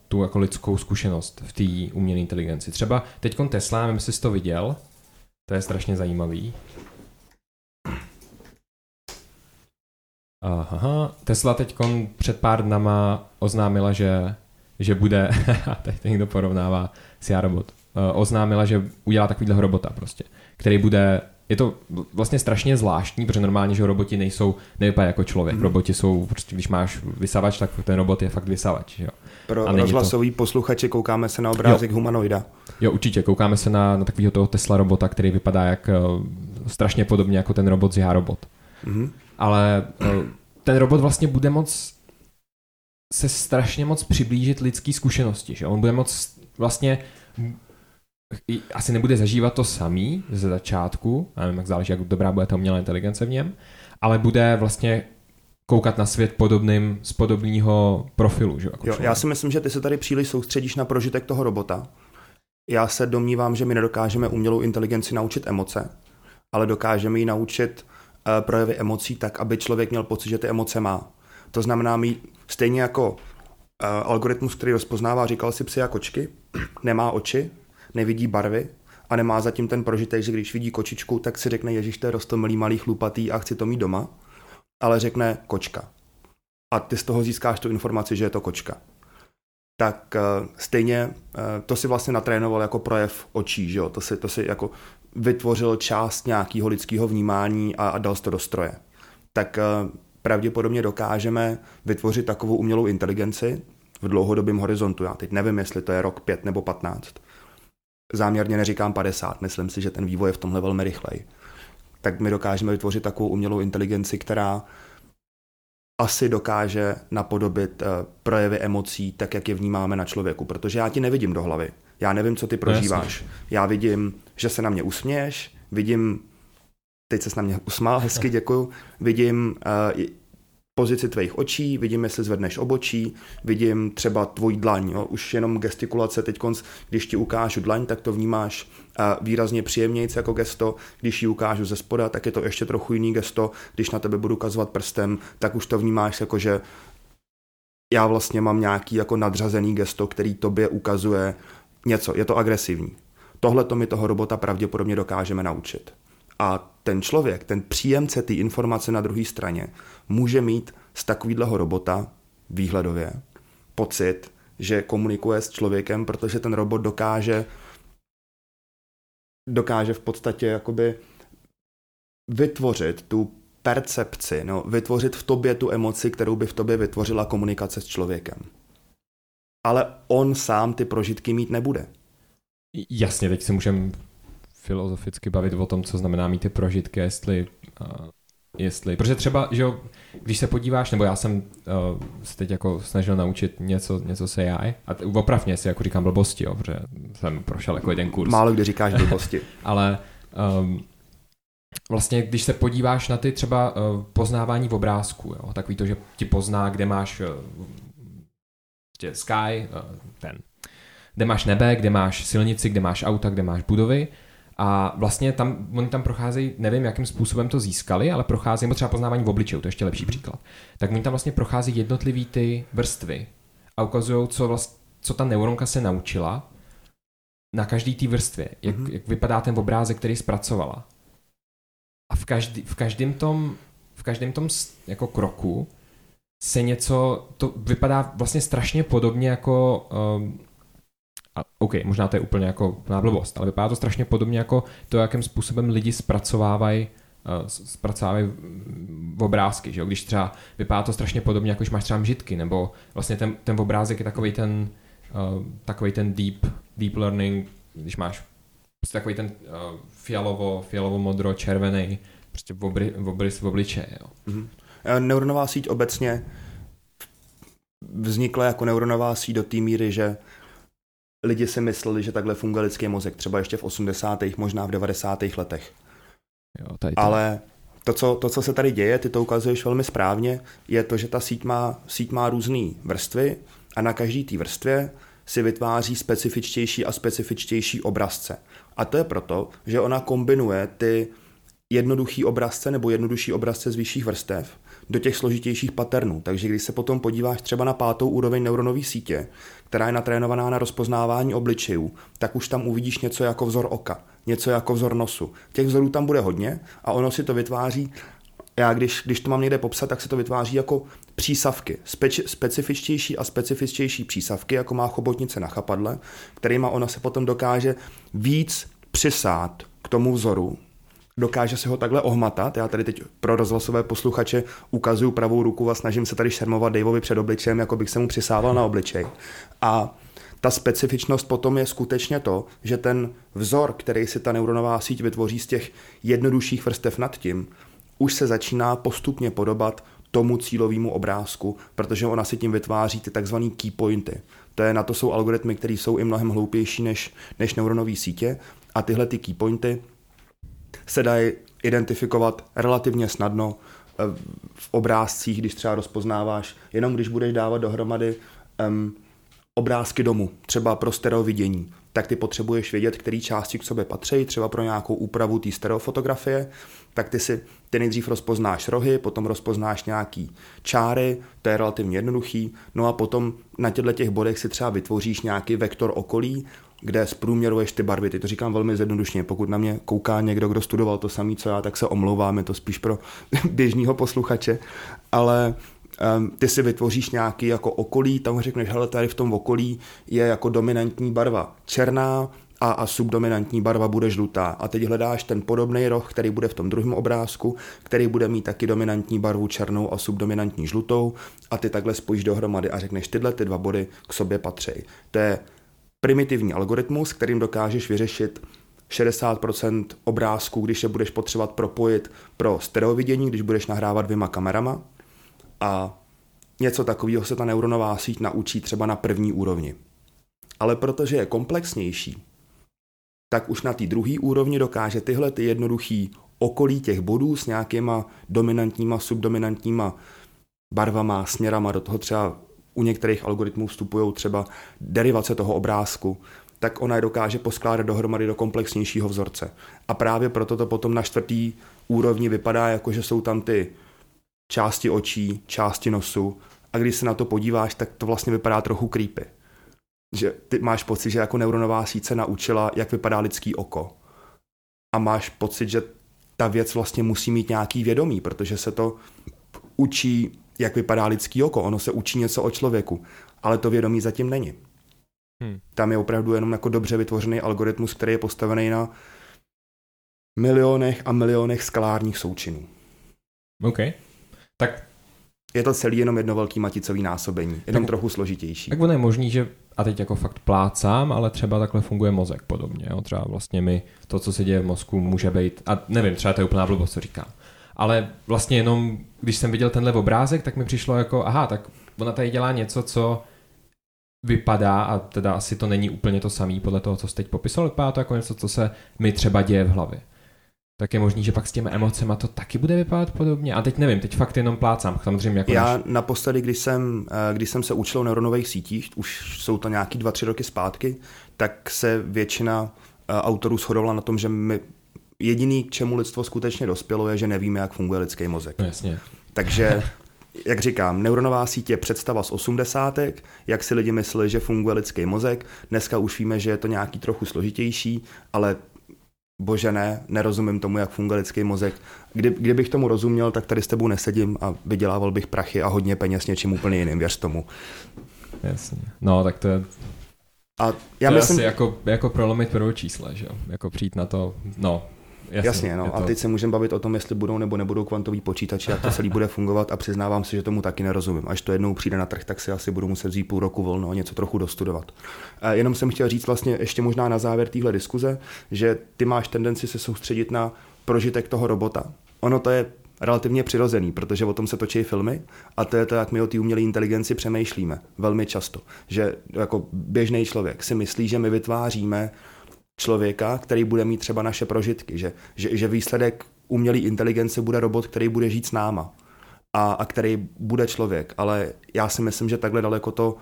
tu jako lidskou zkušenost v té umělé inteligenci. Třeba teď Tesla, nevím, jestli jsi to viděl, to je strašně zajímavý. Aha, Tesla teď před pár dnama oznámila, že, že bude, teď to někdo porovnává s já robot, uh, oznámila, že udělá takovýhle robota prostě, který bude je to vlastně strašně zvláštní, protože normálně, že roboti nejsou, nevypadají jako člověk. Mm. Roboti jsou, prostě když máš vysavač, tak ten robot je fakt vysavač. Jo. Pro rozhlasový to... posluchače koukáme se na obrázek jo. humanoida. Jo, určitě. Koukáme se na, na takového toho Tesla robota, který vypadá jak uh, strašně podobně jako ten robot z Já robot. Mm ale eh, ten robot vlastně bude moc se strašně moc přiblížit lidský zkušenosti, že on bude moc vlastně asi nebude zažívat to samý ze začátku, já nevím, jak záleží, jak dobrá bude ta umělá inteligence v něm, ale bude vlastně koukat na svět podobným, z podobného profilu. Že, jako jo, já si myslím, že ty se tady příliš soustředíš na prožitek toho robota. Já se domnívám, že my nedokážeme umělou inteligenci naučit emoce, ale dokážeme ji naučit projevy emocí tak, aby člověk měl pocit, že ty emoce má. To znamená mít stejně jako uh, algoritmus, který rozpoznává, říkal si psy a kočky, nemá oči, nevidí barvy a nemá zatím ten prožitek, že když vidí kočičku, tak si řekne, ježiš, to je rostomilý malý chlupatý a chci to mít doma, ale řekne kočka. A ty z toho získáš tu informaci, že je to kočka. Tak uh, stejně to si vlastně natrénoval jako projev očí, že jo? To si, to si jako vytvořil část nějakého lidského vnímání a, a dal to do stroje. Tak uh, pravděpodobně dokážeme vytvořit takovou umělou inteligenci v dlouhodobém horizontu. Já teď nevím, jestli to je rok 5 nebo 15. Záměrně neříkám 50, myslím si, že ten vývoj je v tomhle velmi rychlej. Tak my dokážeme vytvořit takovou umělou inteligenci, která asi dokáže napodobit uh, projevy emocí tak, jak je vnímáme na člověku, protože já ti nevidím do hlavy. Já nevím, co ty no, prožíváš. Já vidím, že se na mě usměješ, vidím, teď se na mě usmál, hezky děkuju, vidím uh, pozici tvých očí, vidím, jestli zvedneš obočí, vidím třeba tvůj dlaň. Jo? Už jenom gestikulace teď, když ti ukážu dlaň, tak to vnímáš uh, výrazně příjemnějc jako gesto. Když ji ukážu ze spoda, tak je to ještě trochu jiný gesto. Když na tebe budu ukazovat prstem, tak už to vnímáš jako, že já vlastně mám nějaký jako nadřazený gesto, který tobě ukazuje něco. Je to agresivní. Tohle to mi toho robota pravděpodobně dokážeme naučit. A ten člověk, ten příjemce ty informace na druhé straně, může mít z takového robota výhledově pocit, že komunikuje s člověkem, protože ten robot dokáže dokáže v podstatě jakoby vytvořit tu percepci, no, vytvořit v tobě tu emoci, kterou by v tobě vytvořila komunikace s člověkem. Ale on sám ty prožitky mít nebude. Jasně, teď si můžeme filozoficky bavit o tom, co znamená mít ty prožitky, jestli, uh, jestli, protože třeba, že jo, když se podíváš, nebo já jsem uh, se teď jako snažil naučit něco, něco se AI, a opravně si jako říkám blbosti, jo, protože jsem prošel jako jeden kurz. Málo kdy říkáš blbosti. Ale um, vlastně, když se podíváš na ty třeba uh, poznávání v obrázku, jo, takový to, že ti pozná, kde máš uh, sky, uh, ten, kde máš nebe, kde máš silnici, kde máš auta, kde máš budovy, a vlastně tam, oni tam procházejí, nevím, jakým způsobem to získali, ale procházejí, třeba poznávání v obličeju, to je ještě lepší příklad. Tak oni tam vlastně prochází jednotlivý ty vrstvy a ukazují, co, vlast, co ta neuronka se naučila na každý té vrstvě, jak, mm-hmm. jak vypadá ten obrázek, který zpracovala. A v, každý, v každém tom, v každém tom jako kroku se něco, to vypadá vlastně strašně podobně jako um, a OK, možná to je úplně jako na blbost, ale vypadá to strašně podobně jako to, jakým způsobem lidi zpracovávají uh, zpracovávají v obrázky, že jo? když třeba vypadá to strašně podobně, jako když máš třeba mžitky, nebo vlastně ten, ten obrázek je takový ten, uh, takový ten deep, deep learning, když máš prostě takový ten uh, fialovo, fialovo modro, červený, prostě v, obry, v, obry, v obličeje. Jo. Mm-hmm. Neuronová síť obecně vznikla jako neuronová síť do té míry, že lidi si mysleli, že takhle funguje lidský mozek, třeba ještě v 80. možná v 90. letech. Jo, tady to. Ale to co, to, co se tady děje, ty to ukazuješ velmi správně, je to, že ta síť má, síť má různé vrstvy a na každý té vrstvě si vytváří specifičtější a specifičtější obrazce. A to je proto, že ona kombinuje ty jednoduchý obrazce nebo jednodušší obrazce z vyšších vrstev do těch složitějších paternů. Takže když se potom podíváš třeba na pátou úroveň neuronové sítě, která je natrénovaná na rozpoznávání obličejů, tak už tam uvidíš něco jako vzor oka, něco jako vzor nosu. Těch vzorů tam bude hodně a ono si to vytváří já když, když to mám někde popsat, tak se to vytváří jako přísavky, Speč, specifičtější a specifičtější přísavky, jako má chobotnice na chapadle, kterýma ona se potom dokáže víc přisát k tomu vzoru, dokáže se ho takhle ohmatat. Já tady teď pro rozhlasové posluchače ukazuju pravou ruku a snažím se tady šermovat Daveovi před obličejem, jako bych se mu přisával na obličej. A ta specifičnost potom je skutečně to, že ten vzor, který si ta neuronová síť vytvoří z těch jednodušších vrstev nad tím, už se začíná postupně podobat tomu cílovému obrázku, protože ona si tím vytváří ty takzvané key pointy. To je, na to jsou algoritmy, které jsou i mnohem hloupější než, než neuronové sítě a tyhle ty key pointy se dají identifikovat relativně snadno eh, v obrázcích, když třeba rozpoznáváš, jenom když budeš dávat dohromady um, obrázky domu, třeba pro stereovidění, tak ty potřebuješ vědět, který části k sobě patří, třeba pro nějakou úpravu té stereofotografie, tak ty si ty nejdřív rozpoznáš rohy, potom rozpoznáš nějaký čáry, to je relativně jednoduchý, no a potom na těchto těch bodech si třeba vytvoříš nějaký vektor okolí, kde zprůměruješ ty barvy. Ty to říkám velmi zjednodušně. Pokud na mě kouká někdo, kdo studoval to samé, co já, tak se omlouvám, je to spíš pro běžného posluchače, ale um, ty si vytvoříš nějaký jako okolí, tam řekneš, hele, tady v tom okolí je jako dominantní barva černá, a, a subdominantní barva bude žlutá. A teď hledáš ten podobný roh, který bude v tom druhém obrázku, který bude mít taky dominantní barvu černou a subdominantní žlutou a ty takhle spojíš dohromady a řekneš, tyhle ty dva body k sobě patří. To je primitivní algoritmus, kterým dokážeš vyřešit 60% obrázků, když je budeš potřebovat propojit pro stereovidění, když budeš nahrávat dvěma kamerama. A něco takového se ta neuronová síť naučí třeba na první úrovni. Ale protože je komplexnější, tak už na té druhé úrovni dokáže tyhle ty jednoduchý okolí těch bodů s nějakýma dominantníma, subdominantníma barvama, směrama, do toho třeba u některých algoritmů vstupují třeba derivace toho obrázku, tak ona je dokáže poskládat dohromady do komplexnějšího vzorce. A právě proto to potom na čtvrtý úrovni vypadá, jako že jsou tam ty části očí, části nosu a když se na to podíváš, tak to vlastně vypadá trochu creepy. Že ty máš pocit, že jako neuronová síť se naučila, jak vypadá lidský oko. A máš pocit, že ta věc vlastně musí mít nějaký vědomí, protože se to učí, jak vypadá lidský oko. Ono se učí něco o člověku, ale to vědomí zatím není. Hmm. Tam je opravdu jenom jako dobře vytvořený algoritmus, který je postavený na milionech a milionech skalárních součinů. OK. Tak je to celý jenom jedno velký maticový násobení, jenom tak, trochu složitější. Tak ono je možný, že a teď jako fakt plácám, ale třeba takhle funguje mozek podobně. Jo? Třeba vlastně mi to, co se děje v mozku, může být, a nevím, třeba to je úplná blbost, co říkám. Ale vlastně jenom, když jsem viděl tenhle obrázek, tak mi přišlo jako, aha, tak ona tady dělá něco, co vypadá, a teda asi to není úplně to samé podle toho, co jste teď popisoval, vypadá to jako něco, co se mi třeba děje v hlavě tak je možný, že pak s těmi emocemi to taky bude vypadat podobně. A teď nevím, teď fakt jenom plácám. Samozřejmě jako Já než... naposledy, když jsem, eh, když jsem se učil o neuronových sítích, už jsou to nějaký dva, tři roky zpátky, tak se většina eh, autorů shodovala na tom, že my jediný, k čemu lidstvo skutečně dospělo, je, že nevíme, jak funguje lidský mozek. No, jasně. Takže jak říkám, neuronová síť je představa z osmdesátek, jak si lidi mysleli, že funguje lidský mozek. Dneska už víme, že je to nějaký trochu složitější, ale bože ne, nerozumím tomu, jak funguje lidský mozek. Kdy, kdybych tomu rozuměl, tak tady s tebou nesedím a vydělával bych prachy a hodně peněz něčím úplně jiným, věř tomu. Jasně. No, tak to je... A já to myslím... je asi jako, jako prolomit prvou čísle, že jo? Jako přijít na to, no, Jasně, Jasně no. To... A teď se můžeme bavit o tom, jestli budou nebo nebudou kvantoví počítače, jak to celý bude fungovat a přiznávám si, že tomu taky nerozumím. Až to jednou přijde na trh, tak si asi budu muset vzít půl roku volno a něco trochu dostudovat. A jenom jsem chtěl říct vlastně ještě možná na závěr téhle diskuze, že ty máš tendenci se soustředit na prožitek toho robota. Ono to je relativně přirozený, protože o tom se točí filmy a to je to, jak my o té umělé inteligenci přemýšlíme velmi často. Že jako běžný člověk si myslí, že my vytváříme člověka, který bude mít třeba naše prožitky, že, že, že výsledek umělé inteligence bude robot, který bude žít s náma a, a který bude člověk, ale já si myslím, že takhle daleko to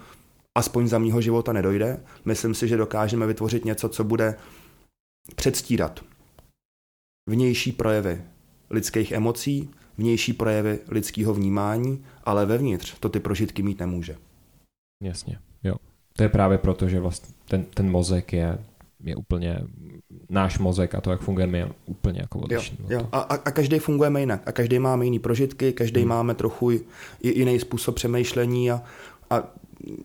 aspoň za mýho života nedojde. Myslím si, že dokážeme vytvořit něco, co bude předstírat vnější projevy lidských emocí, vnější projevy lidského vnímání, ale vevnitř to ty prožitky mít nemůže. Jasně, jo. To je právě proto, že vlastně ten, ten mozek je je úplně náš mozek a to, jak fungujeme, je úplně jako odlišný. Jo, jo. A, a, a každý fungujeme jinak. A každý máme jiný prožitky, každý hmm. máme trochu jiný způsob přemýšlení a, a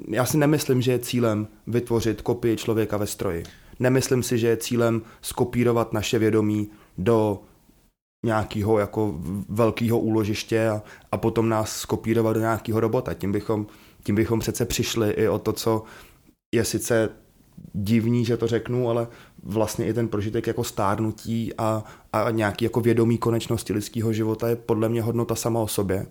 já si nemyslím, že je cílem vytvořit kopii člověka ve stroji. Nemyslím si, že je cílem skopírovat naše vědomí do nějakého jako velkého úložiště a, a potom nás skopírovat do nějakého robota. Tím bychom, tím bychom přece přišli i o to, co je sice divný, že to řeknu, ale vlastně i ten prožitek jako stárnutí a, a nějaký jako vědomí konečnosti lidského života je podle mě hodnota sama o sobě.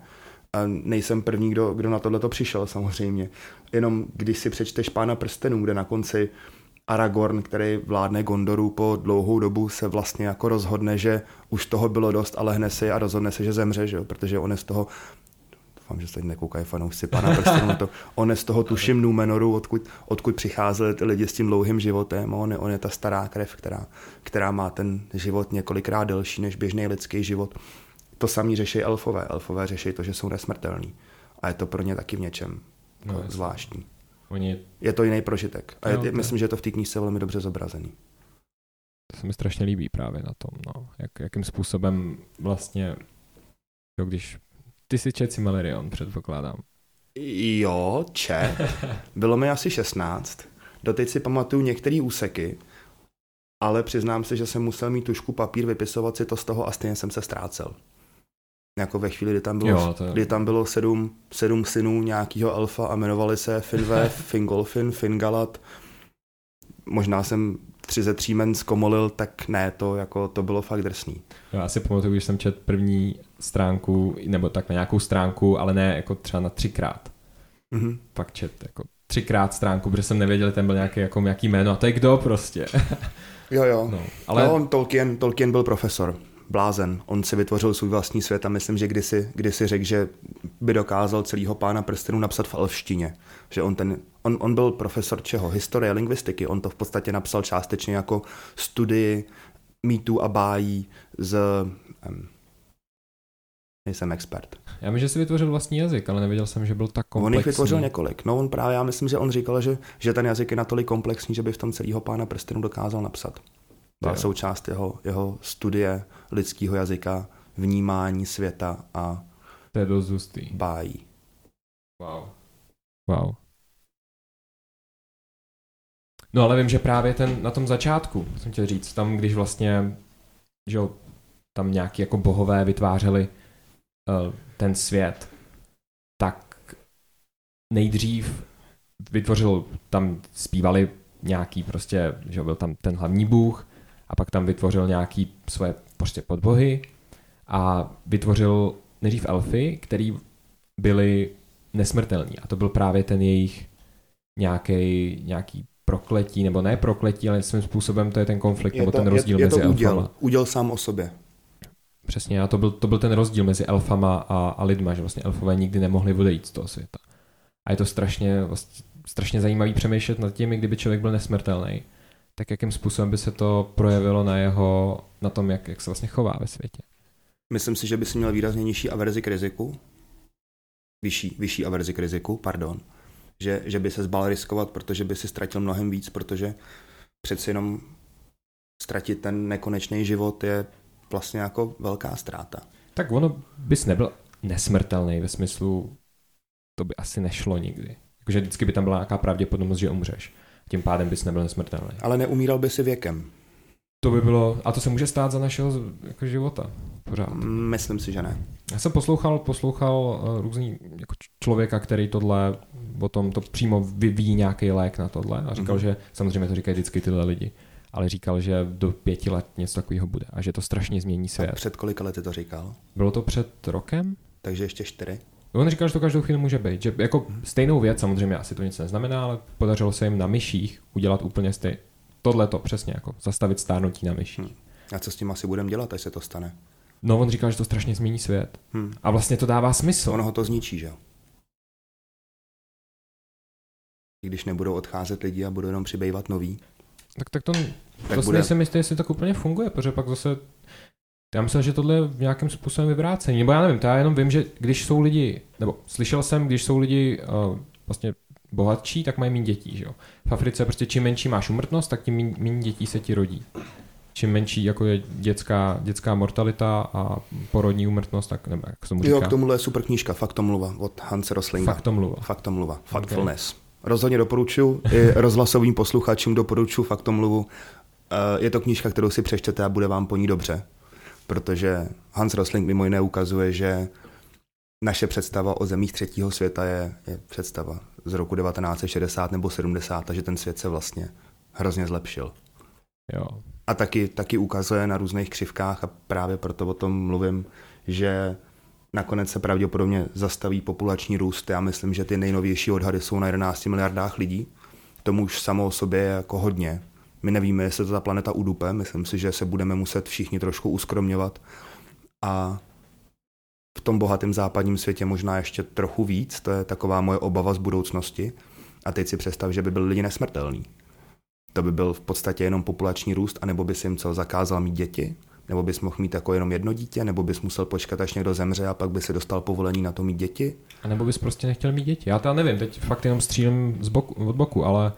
A nejsem první, kdo, kdo na tohle to přišel samozřejmě. Jenom když si přečteš Pána prstenů, kde na konci Aragorn, který vládne Gondoru po dlouhou dobu, se vlastně jako rozhodne, že už toho bylo dost ale hne si a rozhodne se, že zemře, že? protože on je z toho doufám, že se nekoukají fanoušci pana prstenu to. On je z toho tuším Numenoru, odkud, odkud přicházeli ty lidi s tím dlouhým životem. On je, on je ta stará krev, která, která má ten život několikrát delší než běžný lidský život. To samý řeší elfové. Elfové řeší to, že jsou nesmrtelní. A je to pro ně taky v něčem no, jako zvláštní. Oni... Je to jiný prožitek. A je, no, myslím, že je to v té knížce velmi dobře zobrazený. To se mi strašně líbí právě na tom, no. Jak, jakým způsobem vlastně, jo, když ty si čet Silmarillion, předpokládám. Jo, čet. Bylo mi asi 16. Doteď si pamatuju některé úseky, ale přiznám se, že jsem musel mít tušku papír, vypisovat si to z toho a stejně jsem se ztrácel. Jako ve chvíli, kdy tam bylo, jo, je... kdy tam bylo sedm, sedm synů nějakého elfa a jmenovali se Finve, Fingolfin, Fingalat. možná jsem tři ze tří men zkomolil, tak ne, to, jako, to bylo fakt drsný. Já si pamatuju, když jsem čet první stránku, nebo tak na nějakou stránku, ale ne jako třeba na třikrát. Mm-hmm. Pak čet jako třikrát stránku, protože jsem nevěděl, ten byl nějaký, jako, jaký jméno, a to je kdo prostě. jo, jo. No, ale... no on Tolkien, Tolkien byl profesor blázen. On si vytvořil svůj vlastní svět a myslím, že kdysi, kdysi řekl, že by dokázal celého pána prstenů napsat v elfštině. Že on, ten, on, on byl profesor čeho? Historie, lingvistiky. On to v podstatě napsal částečně jako studii mýtů a bájí z... Um, nejsem expert. Já myslím, že si vytvořil vlastní jazyk, ale nevěděl jsem, že byl tak komplexní. On jich vytvořil několik. No on právě, já myslím, že on říkal, že, že ten jazyk je natolik komplexní, že by v tom celého pána prstenů dokázal napsat. Byla jo. součást jeho, jeho studie lidského jazyka, vnímání světa a to je dost hustý. bájí. Wow. Wow. No ale vím, že právě ten na tom začátku, jsem chtěl říct, tam když vlastně, že tam nějaký jako bohové vytvářeli ten svět, tak nejdřív vytvořil, tam zpívali nějaký prostě, že byl tam ten hlavní bůh a pak tam vytvořil nějaký svoje prostě podbohy a vytvořil nejdřív elfy, který byli nesmrtelní a to byl právě ten jejich nějaký, nějaký prokletí, nebo ne prokletí, ale svým způsobem to je ten konflikt, je nebo to, ten rozdíl je, je mezi to uděl, elfama. Uděl sám o sobě. Přesně, a to byl, to byl ten rozdíl mezi elfama a, a lidma, že vlastně elfové nikdy nemohli odejít z toho světa. A je to strašně, vlastně, strašně zajímavý přemýšlet nad tím, kdyby člověk byl nesmrtelný tak jakým způsobem by se to projevilo na jeho, na tom, jak, jak se vlastně chová ve světě? Myslím si, že by si měl výrazně nižší averzi k riziku. Vyšší, vyšší averzi k riziku, pardon. Že, že by se zbal riskovat, protože by si ztratil mnohem víc, protože přeci jenom ztratit ten nekonečný život je vlastně jako velká ztráta. Tak ono bys nebyl nesmrtelný ve smyslu, to by asi nešlo nikdy. Jakože vždycky by tam byla nějaká pravděpodobnost, že umřeš tím pádem bys nebyl nesmrtelný. Ale neumíral by si věkem. To by bylo, a to se může stát za našeho jako života. Pořád. Myslím si, že ne. Já jsem poslouchal, poslouchal uh, různý jako člověka, který tohle, o tom to přímo vyvíjí nějaký lék na tohle a říkal, mm-hmm. že samozřejmě to říkají vždycky tyhle lidi, ale říkal, že do pěti let něco takového bude a že to strašně změní svět. A před kolika lety to říkal? Bylo to před rokem? Takže ještě čtyři? On říkal, že to každou chvíli může být. Že jako stejnou věc, samozřejmě asi to nic neznamená, ale podařilo se jim na myších udělat úplně stej... tohle to přesně, jako zastavit stárnutí na myších. Hmm. A co s tím asi budeme dělat, až se to stane? No, on říkal, že to strašně změní svět. Hmm. A vlastně to dává smysl. Ono ho to zničí, že jo? Když nebudou odcházet lidi a budou jenom přibývat noví. Tak, tak to, tak to bude... si nejsem jistý, jestli tak úplně funguje, protože pak zase já myslím, že tohle je v nějakým způsobem vyvrácení. Nebo já nevím, to já jenom vím, že když jsou lidi, nebo slyšel jsem, když jsou lidi uh, vlastně bohatší, tak mají méně dětí. Že jo? V Africe prostě čím menší máš umrtnost, tak tím méně dětí se ti rodí. Čím menší jako je dětská, dětská mortalita a porodní umrtnost, tak nebo jak se mu říká. Jo, k tomuhle je super knížka Faktomluva od Hanse Roslinga. Faktomluva. Faktomluva. Factfulness. Okay. Rozhodně doporučuji, i rozhlasovým posluchačům doporučuji Faktomluvu. Eh, je to knížka, kterou si přečtete a bude vám po ní dobře protože Hans Rosling mimo jiné ukazuje, že naše představa o zemích třetího světa je, je představa z roku 1960 nebo 70, že ten svět se vlastně hrozně zlepšil. Jo. A taky, taky ukazuje na různých křivkách a právě proto o tom mluvím, že nakonec se pravděpodobně zastaví populační růst. Já myslím, že ty nejnovější odhady jsou na 11 miliardách lidí. Tomu už samo o sobě je jako hodně. My nevíme, jestli to ta planeta udupe, myslím si, že se budeme muset všichni trošku uskromňovat a v tom bohatém západním světě možná ještě trochu víc, to je taková moje obava z budoucnosti. A teď si představ, že by byli lidi nesmrtelní. To by byl v podstatě jenom populační růst, anebo bys jim co zakázal mít děti, nebo bys mohl mít jako jenom jedno dítě, nebo bys musel počkat, až někdo zemře a pak by si dostal povolení na to mít děti. A nebo bys prostě nechtěl mít děti. Já to nevím, teď fakt jenom střílím z boku, od boku, ale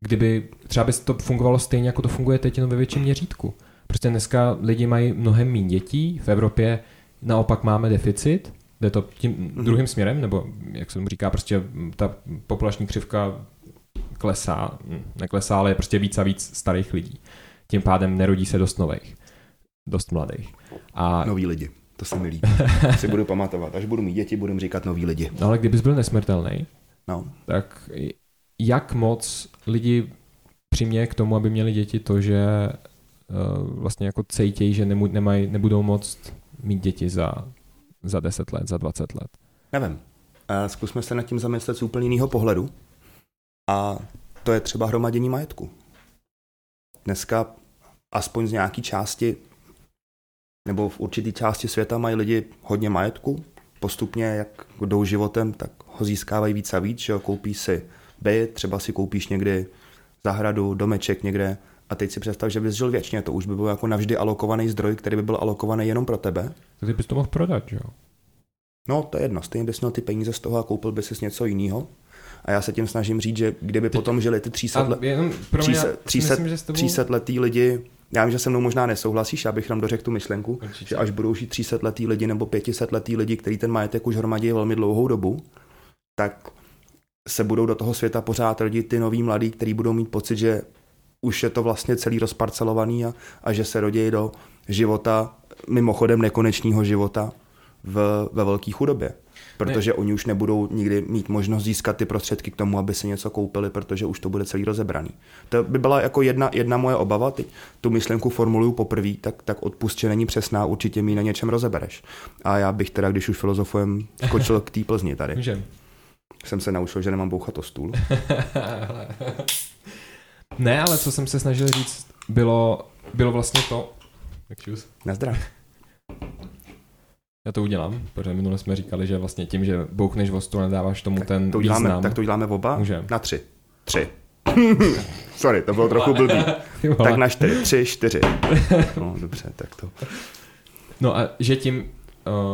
kdyby třeba by to fungovalo stejně, jako to funguje teď jenom ve větším měřítku. Prostě dneska lidi mají mnohem méně dětí, v Evropě naopak máme deficit, jde to tím mm-hmm. druhým směrem, nebo jak se mu říká, prostě ta populační křivka klesá, neklesá, ale je prostě víc a víc starých lidí. Tím pádem nerodí se dost nových, dost mladých. A... Noví lidi, to se mi líbí. si budu pamatovat. Až budu mít děti, budu říkat noví lidi. No ale kdybys byl nesmrtelný, no. tak jak moc lidi přiměje k tomu, aby měli děti to, že uh, vlastně jako cejtějí, že nemu, nemaj, nebudou moct mít děti za, za 10 let, za 20 let? Nevím. Uh, zkusme se nad tím zamyslet z úplně jiného pohledu. A to je třeba hromadění majetku. Dneska aspoň z nějaké části nebo v určité části světa mají lidi hodně majetku, postupně jak jdou životem, tak ho získávají víc a víc, že jo, koupí si byt, třeba si koupíš někdy zahradu, domeček někde a teď si představ, že bys žil věčně, to už by byl jako navždy alokovaný zdroj, který by byl alokovaný jenom pro tebe. Tak ty bys to mohl prodat, jo? No, to je jedno, stejně bys měl ty peníze z toho a koupil bys si něco jiného. A já se tím snažím říct, že kdyby Teď... potom žili ty 300, let, 300, 300, 300, 300 letý lidi já vím, že se mnou možná nesouhlasíš, já bych nám dořekl tu myšlenku, Určitě. že až budou žít 300 letý lidi nebo 500 letý lidi, který ten majetek už hromadí velmi dlouhou dobu, tak se budou do toho světa pořád rodit ty noví mladí, kteří budou mít pocit, že už je to vlastně celý rozparcelovaný a, a že se rodí do života, mimochodem nekonečního života v, ve velké chudobě protože ne. oni už nebudou nikdy mít možnost získat ty prostředky k tomu, aby si něco koupili, protože už to bude celý rozebraný. To by byla jako jedna, jedna moje obava, teď tu myšlenku formuluju poprvé, tak, tak odpust, že není přesná, určitě mi na něčem rozebereš. A já bych teda, když už filozofujem, skočil k té Plzni tady. Můžem. Jsem se naučil, že nemám bouchat o stůl. ne, ale co jsem se snažil říct, bylo, bylo vlastně to... Na zdraví. Já to udělám, protože minule jsme říkali, že vlastně tím, že bouchneš o stůl, nedáváš tomu tak ten to uděláme, význam. Tak to uděláme oba? Můžem. Na tři. Tři. Sorry, to bylo trochu blbý. tak na čtyři. Tři, čtyři. No, dobře, tak to. No a že tím,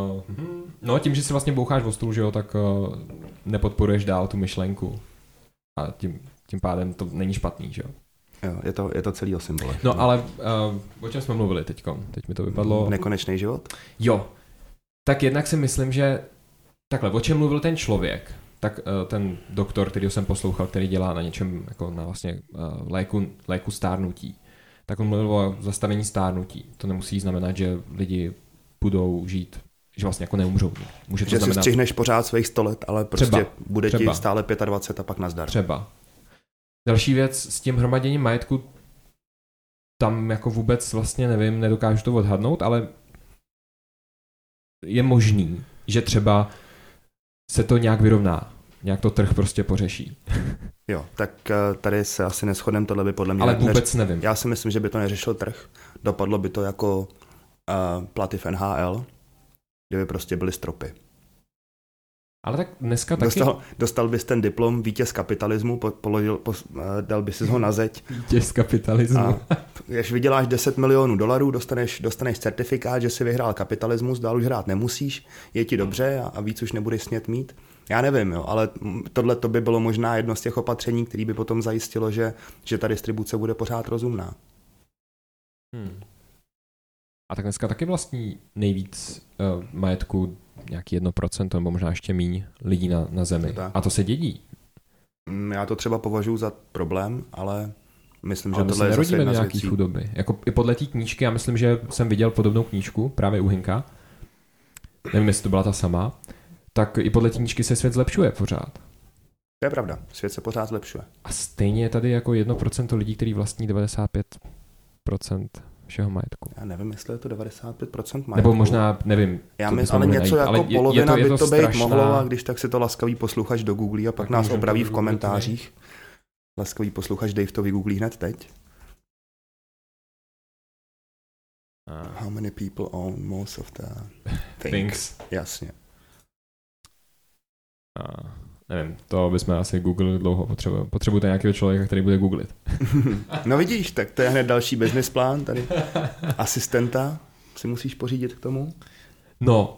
uh, no tím, že si vlastně boucháš o stůl, že jo, tak uh, nepodporuješ dál tu myšlenku. A tím, tím pádem to není špatný, že jo. Jo, je to, je to celý o symbole. No ale uh, o čem jsme mluvili teď? Teď mi to vypadlo. Nekonečný život? Jo, tak jednak si myslím, že takhle, o čem mluvil ten člověk, tak uh, ten doktor, který jsem poslouchal, který dělá na něčem, jako na vlastně uh, léku, léku stárnutí, tak on mluvil o zastavení stárnutí. To nemusí znamenat, že lidi budou žít že vlastně jako neumřou. Může to že znamenat... si střihneš pořád svých 100 let, ale prostě třeba, bude třeba. ti stále 25 a pak nazdar. Třeba. Další věc s tím hromaděním majetku, tam jako vůbec vlastně nevím, nedokážu to odhadnout, ale je možný, že třeba se to nějak vyrovná, nějak to trh prostě pořeší. Jo, tak eh, tady se asi neschodem, tohle by podle mě... Ale vůbec neř... nevím. Já si myslím, že by to neřešil trh. Dopadlo by to jako uh, platy v NHL, kdyby prostě byly stropy. Ale tak dneska taky... Dostal, dostal bys ten diplom vítěz kapitalismu, položil, po, eh, dal bys ho na zeď. Vítěz kapitalismu. A když vyděláš 10 milionů dolarů, dostaneš, dostaneš certifikát, že si vyhrál kapitalismus, dál už hrát nemusíš, je ti dobře a, a víc už nebudeš smět mít. Já nevím, jo, ale tohle to by bylo možná jedno z těch opatření, které by potom zajistilo, že, že ta distribuce bude pořád rozumná. Hmm. A tak dneska taky vlastní nejvíc uh, majetku nějaký jedno procento, nebo možná ještě míň lidí na, na zemi. To a to se dědí. Mm, já to třeba považuji za problém, ale myslím, ale že tohle je zase nějaký chudoby. Jako i podle té knížky, já myslím, že jsem viděl podobnou knížku právě u Hinka. Nevím, jestli to byla ta sama. Tak i podle té knížky se svět zlepšuje pořád. To je pravda, svět se pořád zlepšuje. A stejně je tady jako 1% lidí, který vlastní 95% všeho majetku. Já nevím, jestli je to 95% majetku. Nebo možná, nevím. Já myslím, ale něco najít, jako ale polovina je to, je to by to strašná... být mohlo a když tak si to laskavý posluchač do Google a pak tak nás opraví v komentářích. Laskavý posluchač Dave to vygooglí hned teď. Uh. How many people own most of the things? things. Jasně. Uh nevím, to bychom asi googlili dlouho, potřebu, potřebujete nějakého člověka, který bude googlit. no vidíš, tak to je hned další business plán tady. Asistenta si musíš pořídit k tomu. No,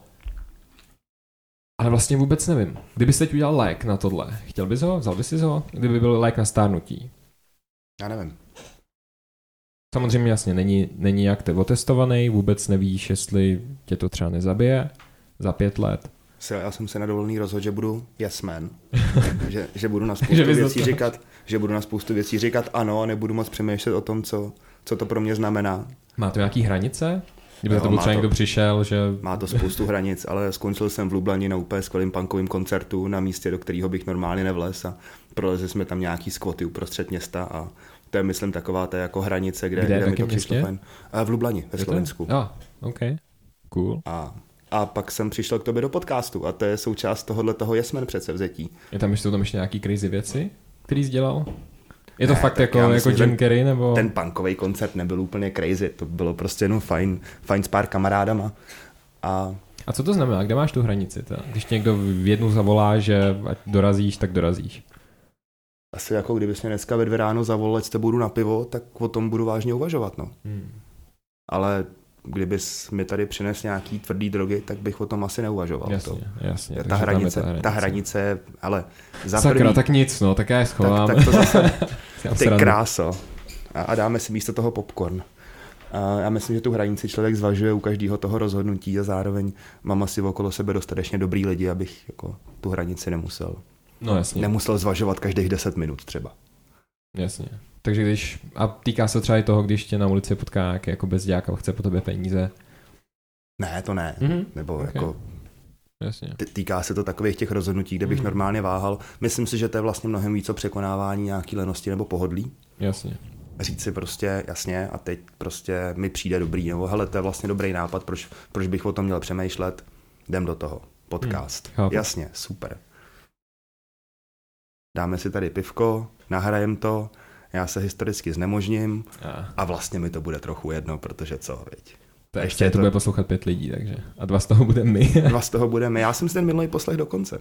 ale vlastně vůbec nevím. Kdybys teď udělal lék na tohle, chtěl bys ho? Vzal bys si ho? Kdyby byl lék na stárnutí? Já nevím. Samozřejmě jasně, není, není jak otestovaný, vůbec nevíš, jestli tě to třeba nezabije za pět let se, já jsem se na dovolený rozhodl, že budu yes man. že, že budu na spoustu věcí říkat, že budu na spoustu věcí říkat ano a nebudu moc přemýšlet o tom, co, co to pro mě znamená. Má to nějaký hranice? Kdyby no, to třeba někdo přišel, že... Má to spoustu hranic, ale skončil jsem v Lublani na úplně skvělým punkovým koncertu na místě, do kterého bych normálně nevlez a prolezli jsme tam nějaký skvoty uprostřed města a to je, myslím, taková ta jako hranice, kde, Kde, kde mi to přišlo fajn. A v Lublani, ve Slovensku. Jo, OK. Cool. A, a pak jsem přišel k tobě do podcastu a to je součást tohohle toho Jesmen předsevzetí. Je tam ještě, tam ještě nějaký crazy věci, který jsi dělal? Je to Ne, fakt jako, jako myslím, že Jim Carrey, nebo? Ten punkový koncert nebyl úplně crazy, to bylo prostě jenom fajn, fajn s pár kamarádama. A A co to znamená? Kde máš tu hranici? To? Když někdo v jednu zavolá, že ať dorazíš, tak dorazíš. asi jako kdybys mě dneska ve dvě ráno zavolal, ať jdu na pivo, tak o tom budu vážně uvažovat, no. Hmm. Ale kdybys mi tady přines nějaký tvrdý drogy, tak bych o tom asi neuvažoval. Jasně, to. jasně. Ta tam je hranice, ta hranice, ale za Sakra, prvý, tak nic, no, tak já je schovám. tak, tak to zase, ty kráso. A, a dáme si místo toho popcorn. A já myslím, že tu hranici člověk zvažuje u každého toho rozhodnutí a zároveň mám asi okolo sebe dostatečně dobrý lidi, abych jako tu hranici nemusel. No jasně, Nemusel zvažovat každých 10 minut třeba. jasně. Takže když, a týká se třeba i toho, když tě na ulici potká nějaký jako bezďák a chce po tobě peníze. Ne, to ne. Mhm. Nebo Ok. jako Jasně. Týká se to takových těch rozhodnutí, kde bych Mhm. normálně váhal. Myslím si, že to je vlastně mnohem víc o překonávání nějaký lenosti nebo pohodlí. Jasně. Říct si prostě jasně a teď prostě mi přijde dobrý, nebo hele, to je vlastně dobrý nápad, proč, proč bych o tom měl přemýšlet, jdem do toho. Podcast. Chápu. jasně, super. Dáme si tady pivko, nahrajem to, já se historicky znemožním A, a vlastně mi to bude trochu jedno, protože co, veď. to Ještě ještě je to to- bude poslouchat pět lidí, takže. A dva z toho bude my. Dva z toho budeme. Já jsem si ten minulý poslech do konce.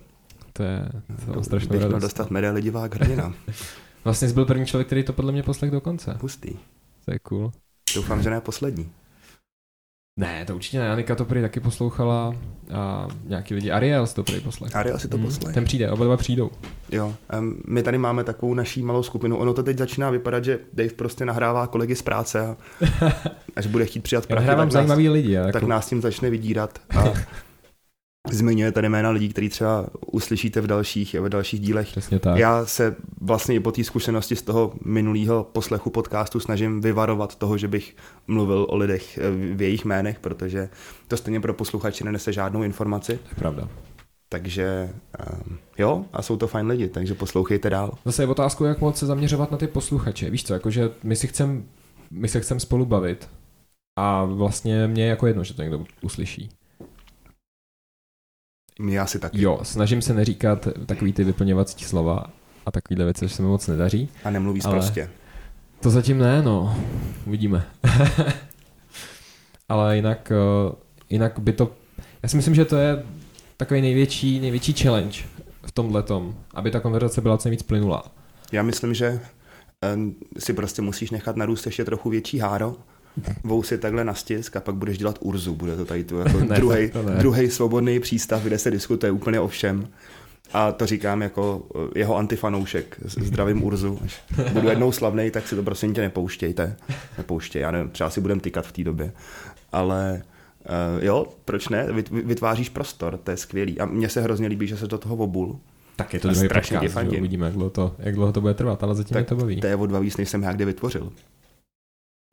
to je, to mám strašnou Bych měl dostat medaili divák hrdina. Vlastně jsi byl první člověk, který to podle mě poslech do konce. Hustý. To je cool. Doufám, že ne poslední. Ne, to určitě ne. Janika to prý taky poslouchala a nějaký lidi. Ariel si to prý poslech. Ariel si to Hmm, poslech. Ten přijde, oba dva přijdou. Jo, um, my tady máme takovou naší malou skupinu. Ono to teď začíná vypadat, že Dave prostě nahrává kolegy z práce a až bude chtít přijat Já prachy, nahrávám tak nás, zajímavý lidi. a tak Jako, nás tím začne vydírat. A zmiňuje tady jména lidí, který třeba uslyšíte v dalších, v dalších dílech. Přesně tak. Já se vlastně i po té zkušenosti z toho minulého poslechu podcastu snažím vyvarovat toho, že bych mluvil o lidech eh, v jejich jménech, protože to stejně pro posluchače nenese žádnou informaci. To je pravda. Takže um, jo, a jsou to fajn lidi, takže poslouchejte dál. Zase je otázkou, jak moc se zaměřovat na ty posluchače. Víš co, jakože my si chcem, my se chcem spolu bavit a vlastně mě je jako jedno, že to někdo uslyší. Já si taky. Jo, snažím se neříkat takový ty vyplňovací slova a takovýhle věci, že se mi moc nedaří. A nemluví Ale- prostě. To zatím ne, no. Uvidíme. Ale jinak, eh, jinak by to... Já si myslím, že to je takový největší, největší challenge v tomhle tom, aby ta konverzace byla co nejvíc plynulá. Já myslím, že um, si prostě musíš nechat narůst ještě trochu větší háro, si takhle na stisk a pak budeš dělat urzu. Bude to tady tu jako druhý, svobodný přístav, kde se diskutuje úplně o všem. A to říkám jako eh, jeho antifanoušek. Zdravím Urzu. Až budu jednou slavnej, tak si to prosím tě nepouštějte. Nepouštěj, já nevím, třeba si budem tykat v té době. Ale uh, jo, proč ne? Vyt- Vytváříš prostor, to je skvělý. A mně se hrozně líbí, že se do toho obul. Tak je to druhý podcast, uvidíme, jak dlouho, to, jak dlouho to bude trvat, ale zatím Tak mě to baví. To je o dva víc, než jsem já kde vytvořil.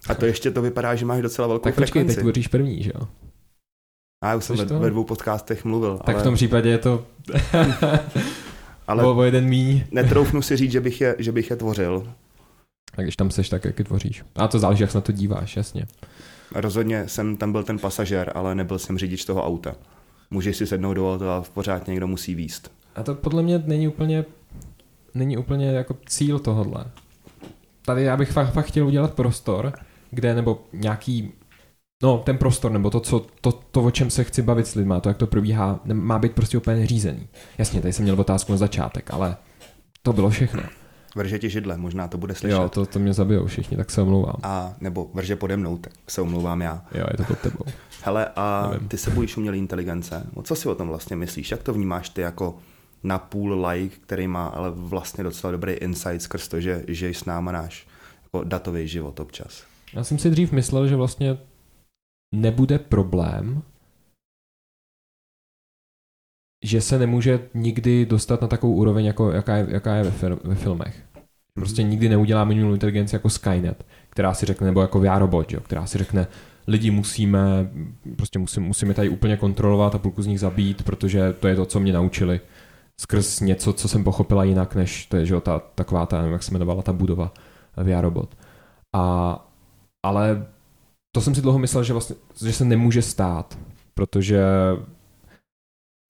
A to ještě to vypadá, že máš docela velkou Tak počkej, teď frekvenci. tvoříš první, že jo? A já už jsem ve, to? ve dvou podcastech mluvil, Tak ale, v tom případě je to ale o, o jeden míň. netroufnu si říct, že bych, je, že bych je tvořil. Tak když tam seš, tak jak je tvoříš. A to záleží, jak se na to díváš, jasně. Rozhodně jsem tam byl ten pasažér, ale nebyl jsem řidič toho auta. Můžeš si sednout do auta a pořád někdo musí výst. A to podle mě není úplně, není úplně jako cíl tohodle. Tady já bych fakt, fakt chtěl udělat prostor, kde nebo nějaký, no ten prostor, nebo to, co, to, to, o čem se chci bavit s lidma, to, jak to probíhá, má být prostě úplně neřízený. Jasně, tady jsem měl otázku na začátek, ale to bylo všechno. Vrže ti židle, možná to bude slyšet. Jo, to, to mě zabijou všichni, tak se omlouvám. A nebo vrže pode mnou, tak se omlouvám já. Jo, je to pod tebou. Hele, a Nevím. ty se bojíš umělé inteligence. O co si o tom vlastně myslíš? Jak to vnímáš ty jako napůl like, který má ale vlastně docela dobrý insight skrz to, že žiješ s náma náš jako datový život občas. Já jsem si dřív myslel, že vlastně nebude problém, že se nemůže nikdy dostat na takovou úroveň, jako, jaká je, jaká je ve, fil, ve filmech. Prostě nikdy neuděláme umělou inteligenci jako Skynet, která si řekne, nebo jako VR robot, jo, která si řekne, lidi musíme, prostě musím, musíme tady úplně kontrolovat a půlku z nich zabít, protože to je to, co mě naučili. skrz něco, co jsem pochopila jinak, než to je, že jo, ta, taková ta, nevím, jak se jmenovala ta budova VR robot. A, ale to jsem si dlouho myslel, že, vlastně, že se nemůže stát, protože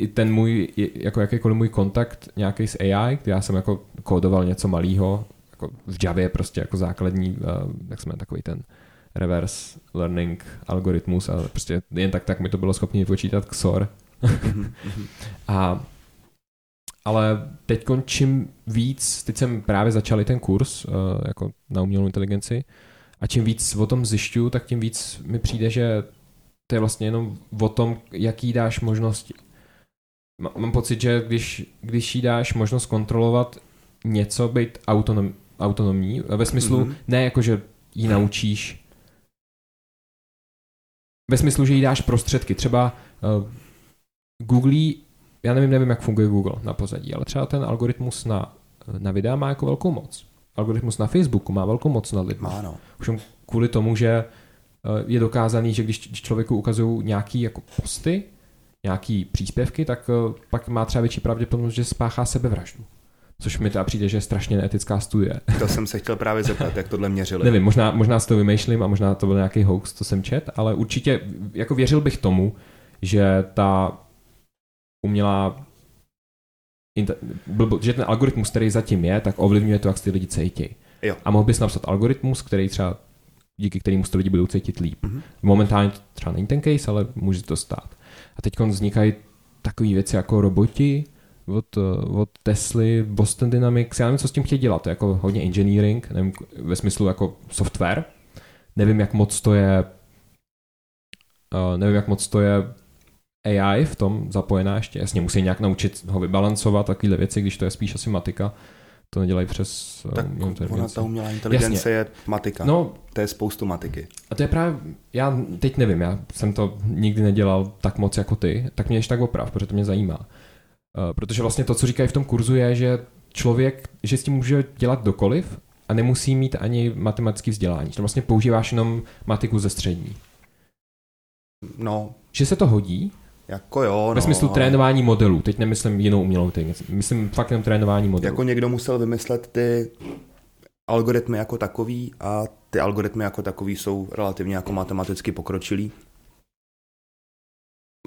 i ten můj, jako jakýkoliv můj kontakt nějaký s AI, kdy já jsem jako kódoval něco malého, jako v Javě prostě jako základní, uh, jak jsme takový ten reverse learning algoritmus a prostě jen tak tak mi to bylo schopné vypočítat XOR. a ale teď čím víc, teď jsem právě začal ten kurz uh, jako na umělou inteligenci a čím víc o tom zjišťuju, tak tím víc mi přijde, že to je vlastně jenom o tom, jaký dáš možnosti. Mám pocit, že když, když jí dáš možnost kontrolovat něco, být autonom, autonomní, ve smyslu, mm-hmm. ne jako, že ji naučíš, ve smyslu, že jí dáš prostředky. Třeba uh, Google, já nevím, nevím, jak funguje Google na pozadí, ale třeba ten algoritmus na, na videa má jako velkou moc. Algoritmus na Facebooku má velkou moc na lidmi. Má, no. Už kvůli tomu, že uh, je dokázaný, že když člověku ukazují nějaký jako posty, nějaký příspěvky, tak uh, pak má třeba větší pravděpodobnost, že spáchá sebevraždu. Což mi teda přijde, že je strašně neetická studie. To jsem se chtěl právě zeptat, jak tohle měřili. Nevím, možná, možná si to vymýšlím a možná to byl nějaký hoax, co jsem čet, ale určitě jako věřil bych tomu, že ta umělá že ten algoritmus, který zatím je, tak ovlivňuje to, jak ty lidi cítí. Jo. A mohl bys napsat algoritmus, který třeba díky kterému ty lidi budou cítit líp. Mm-hmm. Momentálně to třeba není ten case, ale může to stát. A teď vznikají takové věci jako roboti, od, od Tesly, Boston Dynamics, já nevím, co s tím chtějí dělat, to je jako hodně engineering, nevím, ve smyslu jako software, nevím, jak moc to je uh, nevím, jak moc to je AI v tom zapojená ještě, jasně musí nějak naučit ho vybalancovat, takovéhle věci, když to je spíš asi matika, to nedělají přes tak ona ta umělá inteligence Jasně. je matika. No, to je spoustu matiky. A to je právě, já teď nevím, já jsem to nikdy nedělal tak moc jako ty, tak mě ještě tak oprav, protože to mě zajímá. Uh, protože vlastně to, co říkají v tom kurzu, je, že člověk, že s tím může dělat dokoliv a nemusí mít ani matematický vzdělání. Že vlastně používáš jenom matiku ze střední. No. Že se to hodí, jako jo, Ve smyslu no, trénování modelů, teď nemyslím jinou umělou inteligenci, myslím fakt jenom trénování modelů. Jako někdo musel vymyslet ty algoritmy jako takový a ty algoritmy jako takový jsou relativně jako matematicky pokročilý.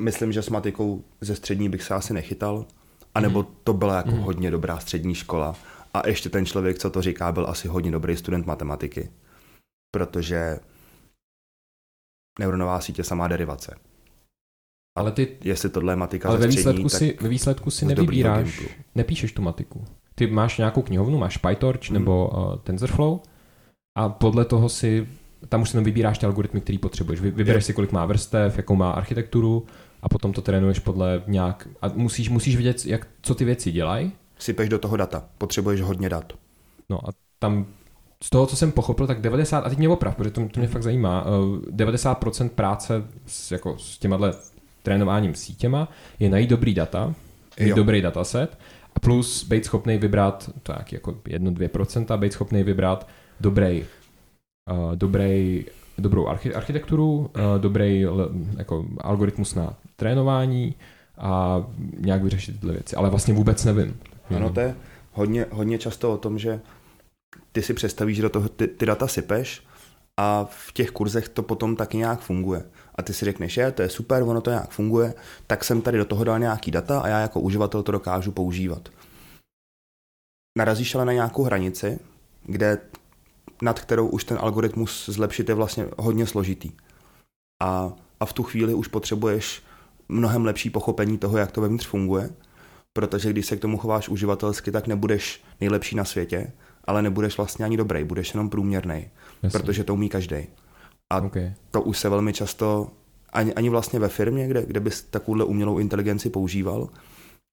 Myslím, že s matikou ze střední bych se asi nechytal, anebo mhm. to byla jako mm. hodně dobrá střední škola a ještě ten člověk, co to říká, byl asi hodně dobrý student matematiky, protože neuronová sítě samá derivace. Ale ty, jestli tohle je matika ale ve výsledku, střední, si, ve výsledku si nevybíráš, nepíšeš tu matiku. Ty máš nějakou knihovnu, máš PyTorch hmm. nebo uh, TensorFlow a podle toho si, tam už si vybíráš ty algoritmy, který potřebuješ. Vy, vybereš je. si, kolik má vrstev, jakou má architekturu a potom to trénuješ podle nějak, a musíš, musíš vědět, jak, co ty věci dělají. Sypeš do toho data, potřebuješ hodně dat. No a tam z toho, co jsem pochopil, tak 90, a teď mě oprav, protože to, to mě fakt zajímá, 90% eh, práce s, jako s těma trénováním sítěma je najít dobrý data, mít dobrý dataset a plus být schopný vybrat, to je jako 1-2%, být schopný vybrat dobrý, uh, dobrý dobrou architekturu, uh, dobrý jako algoritmus na trénování a nějak vyřešit tyhle věci. Ale vlastně vůbec nevím. Ano, to je hodně, hodně často o tom, že ty si představíš, že do toho ty, ty data sypeš a v těch kurzech to potom taky nějak funguje. A ty si řekneš, že to je super, ono to nějak funguje, tak jsem tady do toho dal nějaký data a já jako uživatel to dokážu používat. Narazíš ale na nějakou hranici, kde nad kterou už ten algoritmus zlepšit je vlastně hodně složitý. A, a v tu chvíli už potřebuješ mnohem lepší pochopení toho, jak to vevnitř funguje, protože když se k tomu chováš uživatelsky, tak nebudeš nejlepší na světě, ale nebudeš vlastně ani dobrý, budeš jenom průměrný, protože to umí každý. A okay. to už se velmi často, ani, ani vlastně ve firmě, kde, kde bys takovouhle umělou inteligenci používal,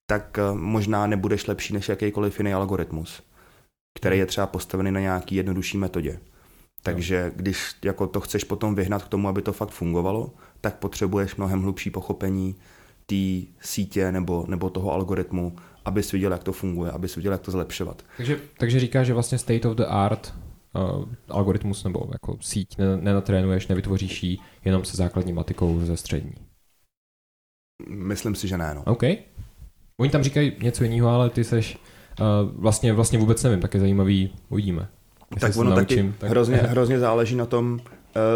tak eh, možná nebudeš lepší než jakýkoliv jiný algoritmus, který je třeba postavený na nějaký jednodušší metodě. Takže když jako to chceš potom vyhnat k tomu, aby to fakt fungovalo, tak potřebuješ mnohem hlubší pochopení té sítě nebo, nebo toho algoritmu, abys viděl, jak to funguje, abys viděl, jak to zlepšovat. Takže, takže říká, že vlastně state of the art uh, algoritmus nebo jako síť nenatrénuješ, nevytvoříš ji jenom se základní matikou ze střední. Myslím si, že ne. No. OK. Oni tam říkají něco jiného, ale ty seš uh, vlastně, vlastně vůbec nevím, tak je zajímavý, uvidíme. Jestli tak ono naučím, taky tak... hrozně, hrozně záleží na tom, uh,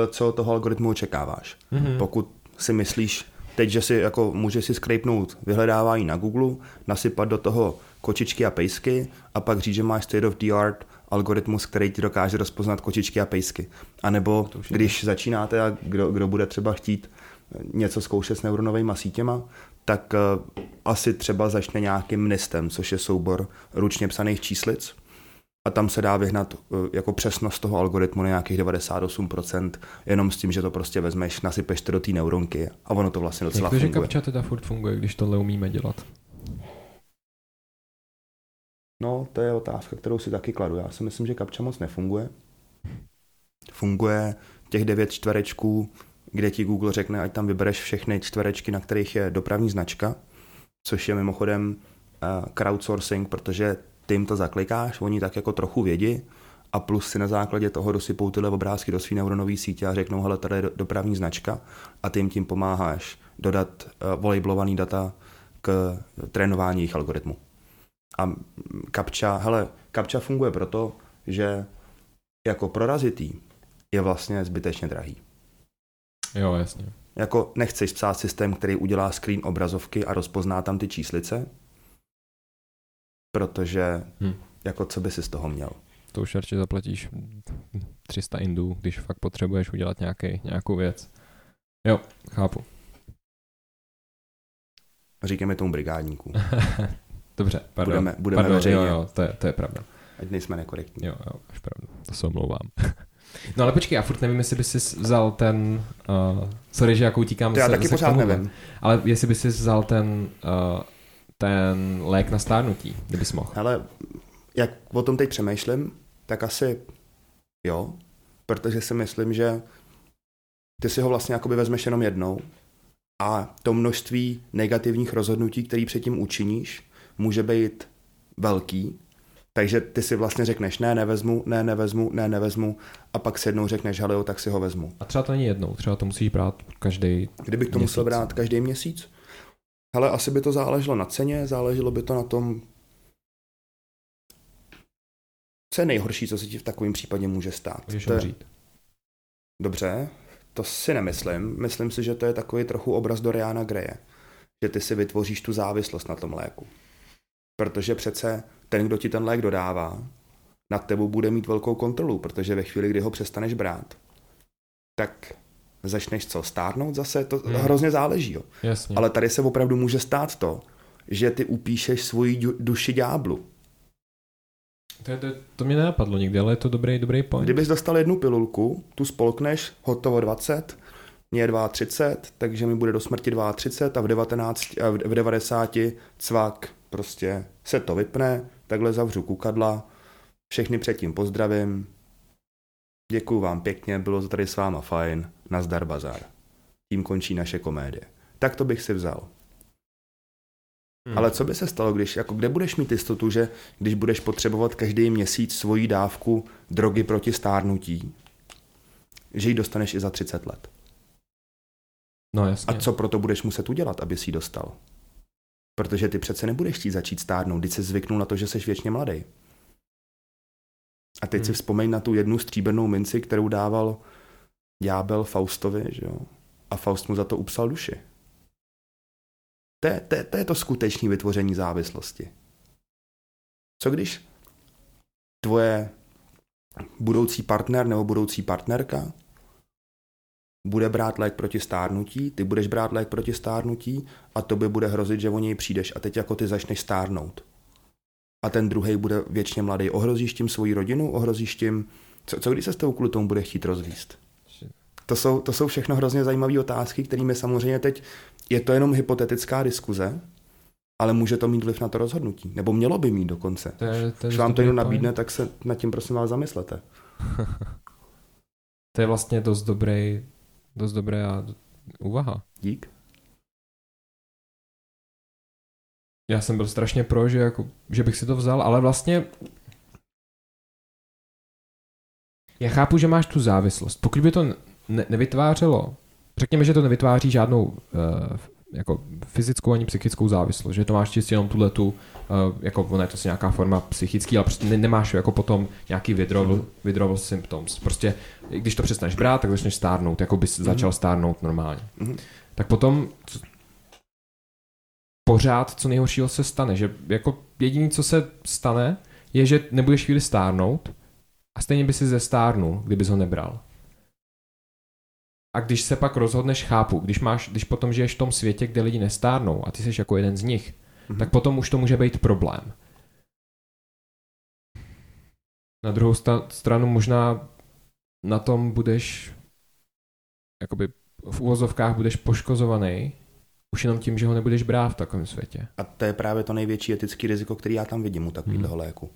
co toho algoritmu očekáváš. Mm-hmm. Pokud si myslíš teď, že si jako může si skrejpnout vyhledávání na Google, nasypat do toho kočičky a pejsky a pak říct, že máš state of the art algoritmus, který ti dokáže rozpoznat kočičky a pejsky. A nebo když začínáte a kdo, kdo bude třeba chtít něco zkoušet s neuronovými sítěma, tak uh, asi třeba začne nějakým NISTem, což je soubor ručně psaných číslic. A tam se dá vyhnat uh, jako přesnost toho algoritmu na nějakých 98%, jenom s tím, že to prostě vezmeš, nasypeš to do té neuronky a ono to vlastně docela Jak to, funguje. že kapča teda furt funguje, když tohle umíme dělat? No, to je otázka, kterou si taky kladu. Já si myslím, že kapča moc nefunguje. Funguje těch devět čtverečků, kde ti Google řekne, ať tam vybereš všechny čtverečky, na kterých je dopravní značka, což je mimochodem uh, crowdsourcing, protože ty jim to zaklikáš, oni tak jako trochu vědí a plus si na základě toho dosypou tyhle obrázky do svý neuronové sítě a řeknou, hele, tady je dopravní značka a ty jim tím pomáháš dodat uh, volejblovaný data k trénování jejich algoritmu. A kapča, hele, kapča funguje proto, že jako prorazitý je vlastně zbytečně drahý. Jo, jasně. Jako nechceš psát systém, který udělá screen obrazovky a rozpozná tam ty číslice, protože hm. jako co by si z toho měl? To už radši zaplatíš 300 indů, když fakt potřebuješ udělat nějaký, nějakou věc. Jo, chápu. Říkáme tomu brigádníků. Dobře, pardon. Budeme, budeme pardon, veřejně. Jo, jo, to je, to je pravda. Ať nejsme nekorektní. Jo, jo, až pravda. To se omlouvám. No ale počkej, já furt nevím, jestli bys si vzal ten, uh, sorry, že jako utíkám to já se, taky se pořád nevím. Ale jestli bys si vzal ten, uh, ten lék na stárnutí, kdybys mohl. Ale jak o tom teď přemýšlím, tak asi jo, protože si myslím, že ty si ho vlastně jakoby vezmeš jenom jednou a to množství negativních rozhodnutí, které předtím učiníš, může být velký, takže ty si vlastně řekneš, ne, nevezmu, ne, nevezmu, ne, nevezmu a pak se jednou řekneš, hele jo, tak si ho vezmu. A třeba to není jednou, třeba to musíš brát každý Kdybych to měsíc. musel brát každý měsíc? Hele, asi by to záleželo na ceně, záleželo by to na tom, co je nejhorší, co se ti v takovém případě může stát. Můžeš to je... Dobře, to si nemyslím. Myslím si, že to je takový trochu obraz Doriana Greje. Že ty si vytvoříš tu závislost na tom léku. Protože přece ten, kdo ti ten lék dodává, nad tebou bude mít velkou kontrolu, protože ve chvíli, kdy ho přestaneš brát, tak začneš co, stárnout zase? To hmm. hrozně záleží. Jo. Jasně. Ale tady se opravdu může stát to, že ty upíšeš svoji duši ďáblu. To, to, to mě nenapadlo nikdy, ale je to dobrý, dobrý point. Kdybys dostal jednu pilulku, tu spolkneš, hotovo 20, mě je 32, takže mi bude do smrti 32 a v, 19, a v 90 cvak prostě se to vypne, takhle zavřu kukadla, všechny předtím pozdravím, děkuju vám pěkně, bylo to tady s váma fajn, nazdar bazar. Tím končí naše komédie. Tak to bych si vzal. Hmm. Ale co by se stalo, když, jako kde budeš mít jistotu, že když budeš potřebovat každý měsíc svoji dávku drogy proti stárnutí, že ji dostaneš i za 30 let? No jasně. A co proto budeš muset udělat, aby si ji dostal? Protože ty přece nebudeš chtít začít stárnout, když se zvyknul na to, že jsi věčně mladý. A teď hmm. si vzpomeň na tu jednu stříbrnou minci, kterou dával ďábel Faustovi, že jo? A Faust mu za to upsal duši. To je, to, je, to je to skutečné vytvoření závislosti. Co když tvoje budoucí partner nebo budoucí partnerka bude brát lék proti stárnutí, ty budeš brát lék proti stárnutí a to by bude hrozit, že o něj přijdeš a teď jako ty začneš stárnout. A ten druhý bude věčně mladý. Ohrozíš tím svoji rodinu, ohrozíš tím... Co, co když se s tou kvůli tomu bude chtít rozvíst? To jsou, to jsou všechno hrozně zajímavé otázky, kterými samozřejmě teď je to jenom hypotetická diskuze, ale může to mít vliv na to rozhodnutí. Nebo mělo by mít dokonce. To je, to je Když vám to jenom nabídne, tak se nad tím prosím vás zamyslete. to je vlastně dost dobrý, Dost dobré a úvaha. Dík. Já jsem byl strašně pro, že, jako, že bych si to vzal, ale vlastně já chápu, že máš tu závislost. Pokud by to ne- nevytvářelo, řekněme, že to nevytváří žádnou uh, jako fyzickou ani psychickou závislost, že to máš čistě jenom tuhle tu, uh, jako ono je to si nějaká forma psychický, ale prostě ne, nemáš jako potom nějaký withdrawal, withdrawal symptoms. Prostě když to přestaneš brát, tak začneš stárnout, jako bys mm-hmm. začal stárnout normálně. Mm-hmm. Tak potom co, pořád co nejhoršího se stane, že jako jediné, co se stane, je, že nebudeš chvíli stárnout a stejně by si zestárnul, kdybys ho nebral. A když se pak rozhodneš, chápu, když, máš, když potom žiješ v tom světě, kde lidi nestárnou a ty jsi jako jeden z nich, mm-hmm. tak potom už to může být problém. Na druhou sta- stranu možná na tom budeš jakoby v úvozovkách budeš poškozovaný už jenom tím, že ho nebudeš brát v takovém světě. A to je právě to největší etické riziko, který já tam vidím u takového hmm. léku.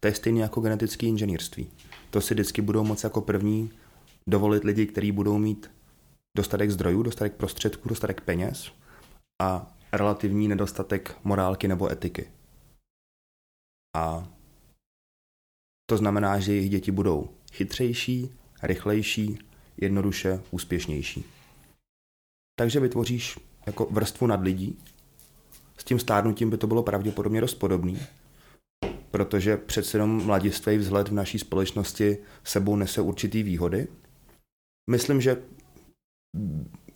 To je stejné jako genetické inženýrství. To si vždycky budou moci jako první dovolit lidi, kteří budou mít dostatek zdrojů, dostatek prostředků, dostatek peněz a relativní nedostatek morálky nebo etiky. A to znamená, že jejich děti budou chytřejší, rychlejší, jednoduše úspěšnější. Takže vytvoříš jako vrstvu nad lidí. S tím stárnutím by to bylo pravděpodobně dost podobný, protože přece jenom mladistvý vzhled v naší společnosti sebou nese určitý výhody. Myslím, že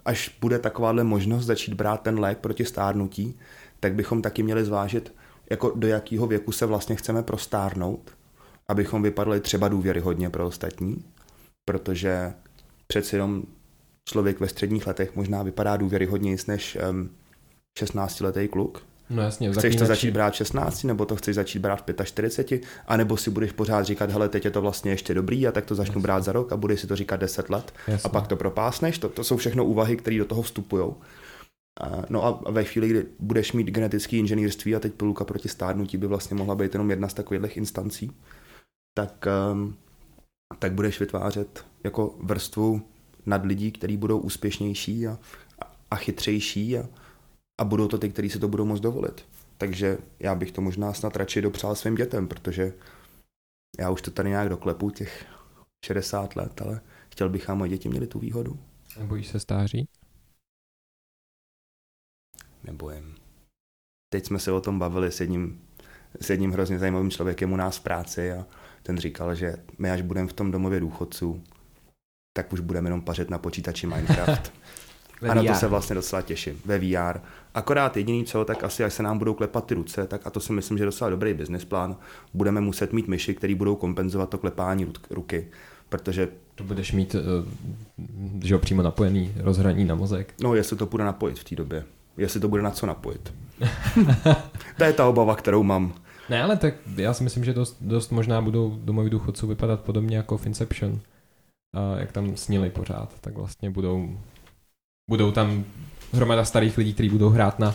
až bude takováhle možnost začít brát ten lék proti stárnutí, tak bychom taky měli zvážit, jako do jakého věku se vlastně chceme prostárnout, abychom vypadali třeba důvěryhodně pro ostatní, protože přeci jenom člověk ve středních letech možná vypadá důvěryhodněji než um, 16-letý kluk. No jasně, chceš to začít brát 16, nebo to chceš začít brát v 45, anebo si budeš pořád říkat, hele, teď je to vlastně ještě dobrý a tak to začnu jasně. brát za rok a budeš si to říkat 10 let jasně. a pak to propásneš. To, to jsou všechno úvahy, které do toho vstupují. No a ve chvíli, kdy budeš mít genetické inženýrství a teď piluka proti stárnutí by vlastně mohla být jenom jedna z takových instancí, tak, um, tak budeš vytvářet jako vrstvu nad lidí, kteří budou úspěšnější a, a chytřejší a, a budou to ty, kteří si to budou moct dovolit. Takže já bych to možná snad radši dopřál svým dětem, protože já už to tady nějak doklepu těch 60 let, ale chtěl bych, aby moje děti měly tu výhodu. Nebojíš se stáří? Nebojím. Teď jsme se o tom bavili s jedním, s jedním hrozně zajímavým člověkem u nás v práci a ten říkal, že my až budeme v tom domově důchodců, tak už budeme jenom pařit na počítači Minecraft. a na to se vlastně docela těším. Ve VR. Akorát jediný co, tak asi až se nám budou klepat ty ruce, tak a to si myslím, že je docela dobrý business plán. Budeme muset mít myši, které budou kompenzovat to klepání ruky, protože... To budeš mít, uh, že jo, přímo napojený rozhraní na mozek. No, jestli to bude napojit v té době. Jestli to bude na co napojit. to je ta obava, kterou mám. Ne, ale tak já si myslím, že dost, dost možná budou domoví důchodců vypadat podobně jako v Inception a jak tam snili pořád, tak vlastně budou, budou tam hromada starých lidí, kteří budou hrát na,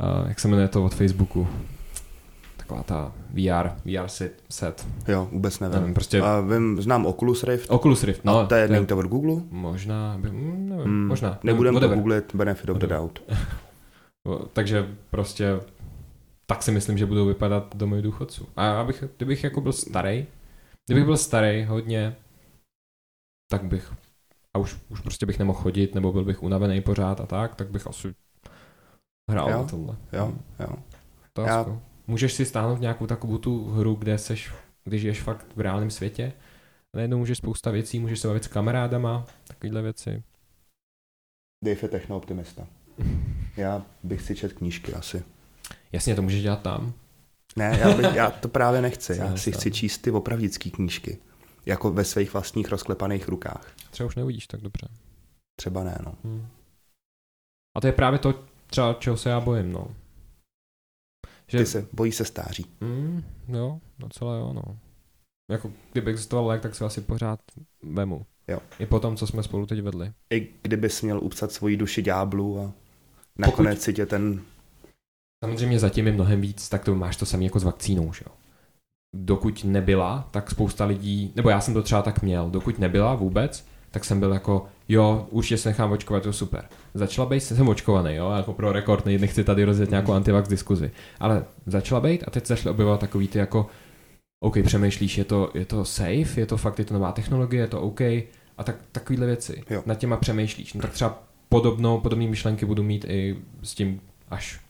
a jak se jmenuje to od Facebooku, taková ta VR, VR set. set. Jo, vůbec nevím. nevím prostě... A vím, znám Oculus Rift. Oculus Rift, no. A to je, to od Google? Možná, by, hm, nevím, hmm, možná. Nebudem to googlit, benefit of the doubt. Takže prostě tak si myslím, že budou vypadat do mojich důchodců. A abych, kdybych jako byl starý, kdybych byl starý hodně, tak bych a už, už prostě bych nemohl chodit, nebo byl bych unavený pořád a tak, tak bych asi hrál jo, na tohle. Jo, jo. To Já... Můžeš si stáhnout nějakou takovou tu hru, kde seš, když žiješ fakt v reálném světě, a najednou můžeš spousta věcí, můžeš se bavit s kamarádama, takovéhle věci. Dave je techno-optimista. Já bych si čet knížky asi. Jasně, to můžeš dělat tam. Ne, já, bych, já to právě nechci. Já si chci číst ty opravdické knížky jako ve svých vlastních rozklepaných rukách. Třeba už neuvidíš tak dobře. Třeba ne, no. Hmm. A to je právě to, třeba čeho se já bojím, no. Že... Ty se bojí se stáří. Hmm, jo, docela jo, no. Jako kdyby existoval lék, tak se asi pořád vemu. Jo. I po tom, co jsme spolu teď vedli. I kdybys měl upsat svoji duši ďáblu a nakonec Pokud... si tě ten... Samozřejmě zatím je mnohem víc, tak to máš to samé jako s vakcínou, že jo dokud nebyla, tak spousta lidí, nebo já jsem to třeba tak měl, dokud nebyla vůbec, tak jsem byl jako, jo, určitě se nechám očkovat, to super. Začala být, jsem očkovaný, jo, jako pro rekord, nechci tady rozjet nějakou antivax diskuzi, ale začala být a teď začaly objevovat takový ty jako, OK, přemýšlíš, je to, je to safe, je to fakt, je to nová technologie, je to OK, a tak, takovýhle věci. Jo. Nad těma přemýšlíš. No tak třeba podobnou, podobné myšlenky budu mít i s tím, až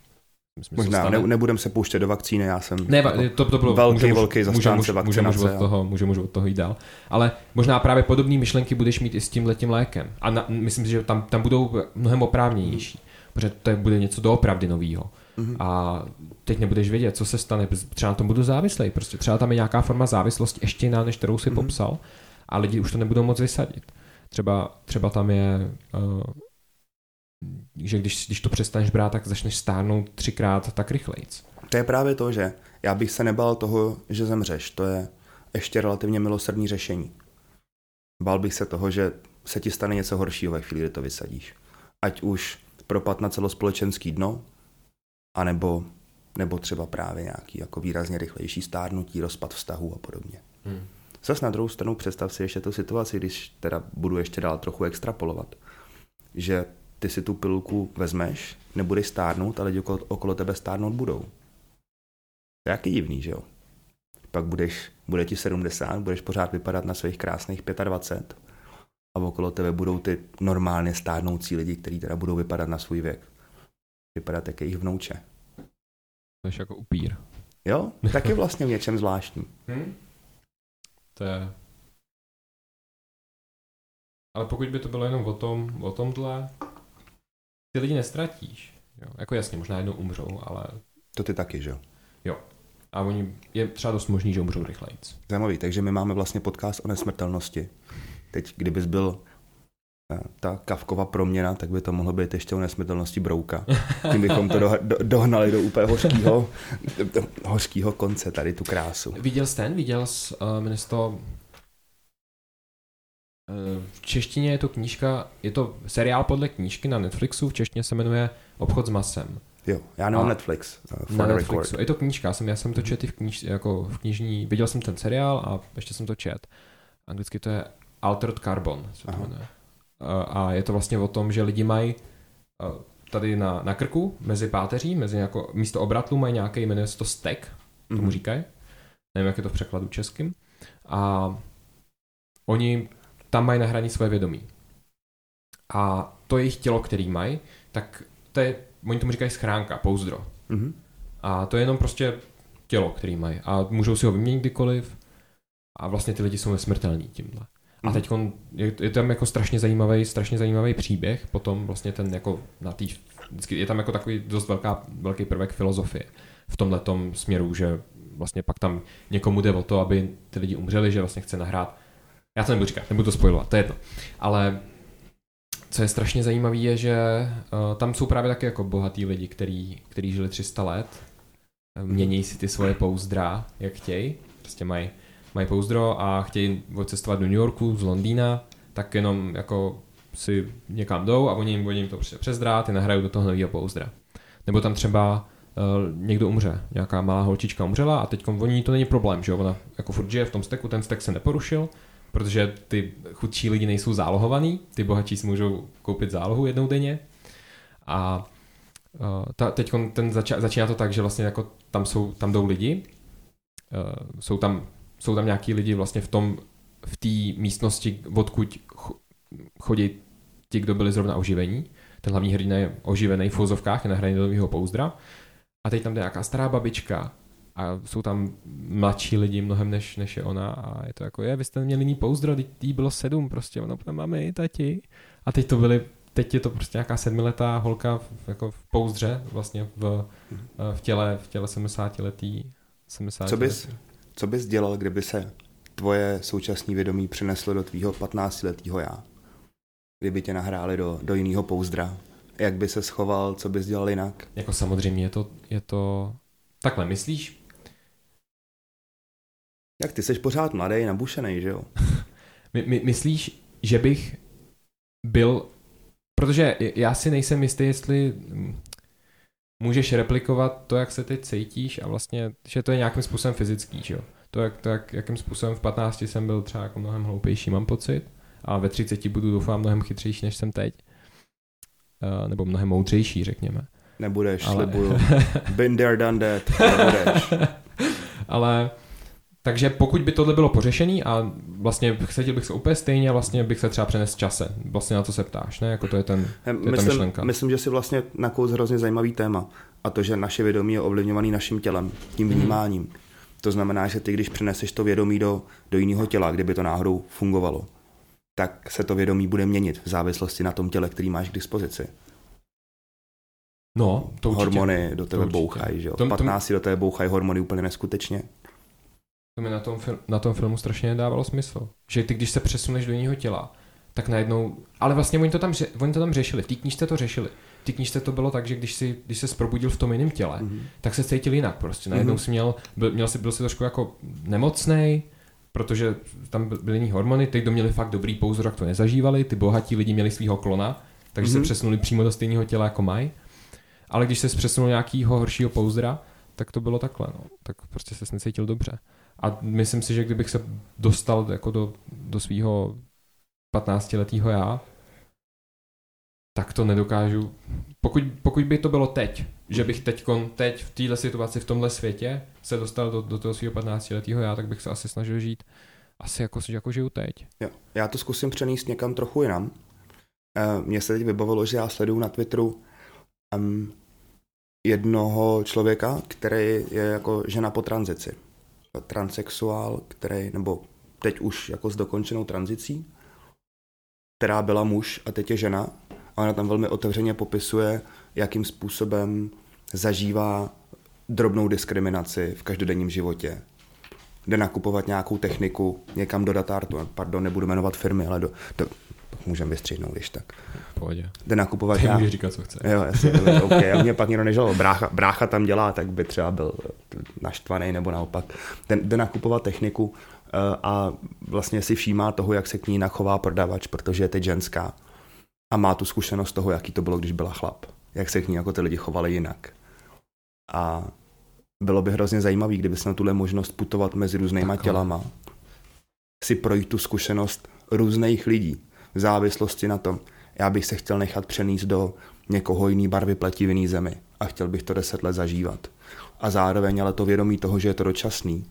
myslím, Možná ne, nebudem se pouštět do vakcíny, já jsem ne, to, to bylo velký, může, velký zastánce může, může, může, od toho, může, může od toho jít dál. Ale možná právě podobné myšlenky budeš mít i s tím letím lékem. A na, myslím si, že tam, tam budou mnohem oprávněnější, protože to bude něco doopravdy novýho. Mm-hmm. A teď nebudeš vědět, co se stane, třeba na tom budu závislý, prostě třeba tam je nějaká forma závislosti ještě jiná, než kterou si mm-hmm. popsal a lidi už to nebudou moc vysadit. Třeba, třeba tam je, uh, že když, když to přestaneš brát, tak začneš stárnout třikrát tak rychlejc. To je právě to, že já bych se nebal toho, že zemřeš. To je ještě relativně milosrdný řešení. Bál bych se toho, že se ti stane něco horšího ve chvíli, kdy to vysadíš. Ať už propad na celospolečenský dno, anebo nebo třeba právě nějaký jako výrazně rychlejší stárnutí, rozpad vztahu a podobně. Hmm. Zas na druhou stranu představ si ještě tu situaci, když teda budu ještě dál trochu extrapolovat, že ty si tu pilulku vezmeš, nebudeš stárnout, ale lidi okolo, okolo tebe stárnout budou. To je jaký divný, že jo? Pak budeš, bude ti 70, budeš pořád vypadat na svých krásných 25 a okolo tebe budou ty normálně stárnoucí lidi, kteří teda budou vypadat na svůj věk. Vypadat jak jejich vnouče. To je jako upír. Jo, taky vlastně v něčem zvláštní. Hmm? To je... Ale pokud by to bylo jenom o tom, o tomhle, ty lidi nestratíš. Jo. Jako jasně, možná jednou umřou, ale... To ty taky, že jo? Jo. A oni, je třeba dost možný, že umřou rychleji. Zajímavý, takže my máme vlastně podcast o nesmrtelnosti. Teď, kdybys byl eh, ta kavková proměna, tak by to mohlo být ještě o nesmrtelnosti brouka. Tím bychom to do, do, dohnali do úplně hořkýho, do, hořkýho konce, tady tu krásu. Viděl jsi ten? Viděl jsi uh, to v češtině je to knížka, je to seriál podle knížky na Netflixu, v češtině se jmenuje Obchod s masem. Jo, já nemám Netflix. Uh, na Netflixu. Record. Je to knížka, jsem, já jsem to četl v, kníž, jako v knižní, viděl jsem ten seriál a ještě jsem to čet. Anglicky to je Altered Carbon. Se to jmenuje. A je to vlastně o tom, že lidi mají tady na, na krku, mezi páteří, mezi jako, místo obratlu mají nějaký, jmenuje se to stek, tomu mm-hmm. říkají. Nevím, jak je to v překladu českým. A oni tam mají nahraní své vědomí. A to jejich tělo, který mají, tak to je, oni tomu říkají schránka, pouzdro. Mm-hmm. A to je jenom prostě tělo, který mají. A můžou si ho vyměnit kdykoliv. A vlastně ty lidi jsou nesmrtelní tímhle. A mhm. teď je, je tam jako strašně zajímavý, strašně zajímavý příběh, potom vlastně ten jako na tý, vždycky je tam jako takový dost velká, velký prvek filozofie v tomhle směru, že vlastně pak tam někomu jde o to, aby ty lidi umřeli, že vlastně chce nahrát já to nebudu říkat, nebudu to spojovat, to je jedno. Ale co je strašně zajímavé, je, že uh, tam jsou právě taky jako bohatý lidi, který, který žili 300 let, mění si ty svoje pouzdra, jak chtějí, prostě mají mají pouzdro a chtějí odcestovat do New Yorku z Londýna, tak jenom jako si někam jdou a oni jim, oni jim to přes drát, nahrajou do toho nového pouzdra. Nebo tam třeba uh, někdo umře, nějaká malá holčička umřela a teď oni to není problém, že jo, ona jako furt žije v tom steku, ten stek se neporušil, protože ty chudší lidi nejsou zálohovaný, ty bohatší si můžou koupit zálohu jednou denně. A uh, teď ten zača, začíná to tak, že vlastně jako tam, jsou, tam jdou lidi, uh, jsou, tam, jsou tam nějaký lidi vlastně v tom, v té místnosti, odkud chodí ti, kdo byli zrovna oživení. Ten hlavní hrdina je oživený v fozovkách, je nahraný do pouzdra. A teď tam jde nějaká stará babička, a jsou tam mladší lidi mnohem než, než je ona a je to jako, je, vy jste měli jiný pouzdro, jí bylo sedm prostě, ono máme i tati. A teď to byly, teď je to prostě nějaká sedmiletá holka v, jako v pouzdře vlastně v, v těle, v těle 70 letý. 70 co, bys, letý. co bys dělal, kdyby se tvoje současné vědomí přineslo do tvýho 15 letého já? Kdyby tě nahráli do, do jiného pouzdra? Jak by se schoval, co bys dělal jinak? Jako samozřejmě je to, je to Takhle, myslíš, jak ty jsi pořád mladý, nabušený, že jo? My, my, myslíš, že bych byl, protože já si nejsem jistý, jestli můžeš replikovat to, jak se teď cítíš a vlastně, že to je nějakým způsobem fyzický, že jo? To, jak, to jak, jakým způsobem v 15 jsem byl třeba jako mnohem hloupější, mám pocit, a ve 30 budu doufám mnohem chytřejší, než jsem teď. Uh, nebo mnohem moudřejší, řekněme. Nebudeš, Ale... slibuju. Been there, done that. Nebudeš. Ale Takže pokud by tohle bylo pořešený a vlastně chtěl bych se úplně stejně a vlastně bych se třeba přenes čase. Vlastně na to se ptáš, ne? Jako to je, ten, to je myslím, ta myšlenka. Myslím, že si vlastně nakous hrozně zajímavý téma. A to, že naše vědomí je ovlivňovaný naším tělem, tím Mhm. vnímáním. Hmm. To znamená, že ty, když přeneseš to vědomí do, do jiného těla, kdyby to náhodou fungovalo, tak se to vědomí bude měnit v závislosti na tom těle, který máš k dispozici. No, to určitě. hormony do tebe bouchají, že jo? To- to- 15 do tebe bouchají hormony úplně neskutečně. To mi na tom, fil- na tom filmu strašně nedávalo smysl. Že ty, když se přesuneš do jiného těla, tak najednou... Ale vlastně oni to tam, ře- oni to tam řešili. V té knížce to řešili. V té knížce to bylo tak, že když, si, když se probudil v tom jiném těle, Mhm. tak se cítil jinak prostě. Najednou Mhm. si měl, byl, měl si, byl si trošku jako nemocnej, protože tam by- byly jiný hormony, ty, kdo měli fakt dobrý pouzdro, tak to nezažívali, ty bohatí lidi měli svého klona, takže se Mhm. přesunuli přímo do stejného těla jako mají. Ale když se přesunul nějakýho horšího pouzdra, tak to bylo takhle, no. Tak prostě se necítil dobře. A myslím si, že kdybych se dostal jako do, do svého 15-letého já, tak to nedokážu. Pokud, pokud by to bylo teď, že bych teď, teď v téhle situaci, v tomhle světě se dostal do, do toho svého 15-letého já, tak bych se asi snažil žít asi jako, jako žiju teď. Jo. Já to zkusím přenést někam trochu jinam. Eh, Mně se teď vybavilo, že já sleduju na Twitteru um, jednoho člověka, který je jako žena po tranzici. Transsexuál, který, nebo teď už jako s dokončenou tranzicí, která byla muž a teď je žena. A ona tam velmi otevřeně popisuje, jakým způsobem zažívá drobnou diskriminaci v každodenním životě. Jde nakupovat nějakou techniku někam do datártu, pardon, nebudu jmenovat firmy, ale do, do můžeme vystřihnout, když tak. Pohodě. Jde nakupovat Ty nějak... můžeš říkat, co chce. Jo, jasně, to je OK. A mě pak někdo nežal, brácha, brácha tam dělá, tak by třeba byl naštvaný nebo naopak. Jde, jde nakupovat techniku eh, a vlastně si všímá toho, jak se k ní jinak chová prodavač, protože je teď ženská. A má tu zkušenost toho, jaký to bylo, když byla chlap. Jak se k ní jako ty lidi chovali jinak. A bylo by hrozně zajímavý, kdyby na tuhle možnost putovat mezi různýma Takhle. tělama. Si projít tu zkušenost různých lidí v závislosti na tom. Já bych se chtěl nechat přenést do někoho jiný barvy pleti v jiný zemi a chtěl bych to deset let zažívat. A zároveň ale to vědomí toho, že je to dočasný,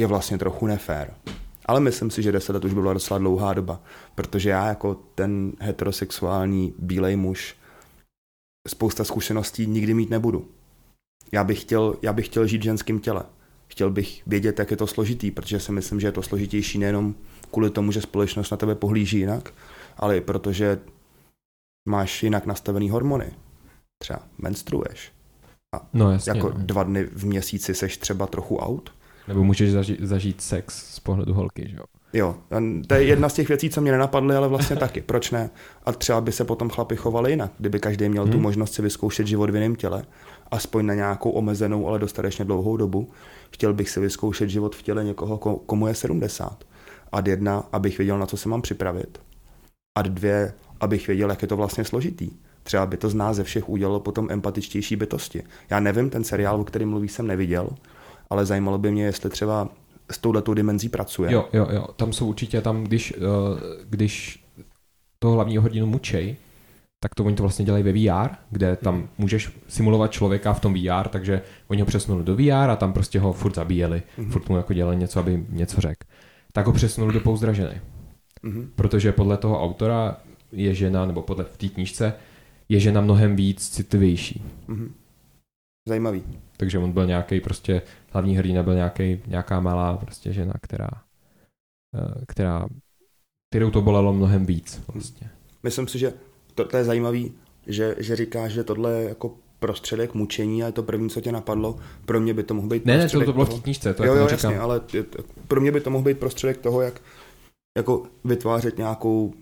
je vlastně trochu nefér. Ale myslím si, že deset let už byla docela dlouhá doba, protože já jako ten heterosexuální bílej muž spousta zkušeností nikdy mít nebudu. Já bych chtěl, já bych chtěl žít v ženském těle. Chtěl bych vědět, jak je to složitý, protože si myslím, že je to složitější nejenom kvůli tomu, že společnost na tebe pohlíží jinak, ale i protože máš jinak nastavený hormony. Třeba menstruuješ. No jasně. Jako no. dva dny v měsíci seš třeba trochu out. Nebo můžeš zažít, zažít sex z pohledu holky, že jo? Jo, a to je jedna z těch věcí, co mě nenapadly, ale vlastně taky. Proč ne? A třeba by se potom chlapi chovali jinak, kdyby každý měl tu Hmm. možnost si vyzkoušet život v jiném těle, aspoň na nějakou omezenou, ale dostatečně dlouhou dobu. Chtěl bych si vyzkoušet život v těle někoho, ko- komu je 70. A jedna, abych věděl, na co se mám připravit. A dvě, abych věděl, jak je to vlastně složitý. Třeba by to z nás ze všech udělalo potom empatičtější bytosti. Já nevím, ten seriál, o kterém mluví, jsem neviděl, ale zajímalo by mě, jestli třeba s touhletou dimenzí pracuje. Jo, jo, jo. Tam jsou určitě, tam když, uh, když toho hlavního hrdinu mučej, tak to oni to vlastně dělají ve VR, kde tam můžeš simulovat člověka v tom VR, takže oni ho přesunuli do VR a tam prostě ho furt zabíjeli, Mhm. furt mu jako dělali něco, aby něco řekl. Tak ho přesunuli do pouzdra ženy, Mhm. protože podle toho autora je žena, nebo podle v té knížce, je žena mnohem víc citlivější. Mhm. Zajímavý. Takže on byl nějaký prostě, hlavní hrdina byl nějaký, nějaká malá prostě žena, která, eh, která, kterou to bolelo mnohem víc vlastně. Myslím si, že to, to je zajímavý, že, že říkáš, že tohle je jako prostředek mučení a je to první, co tě napadlo. Pro mě by to mohl být Ne, ne, to, to bylo v knížce, to jo, jo, jasně, ale to- pro mě by to mohl být prostředek toho, jak jako vytvářet nějakou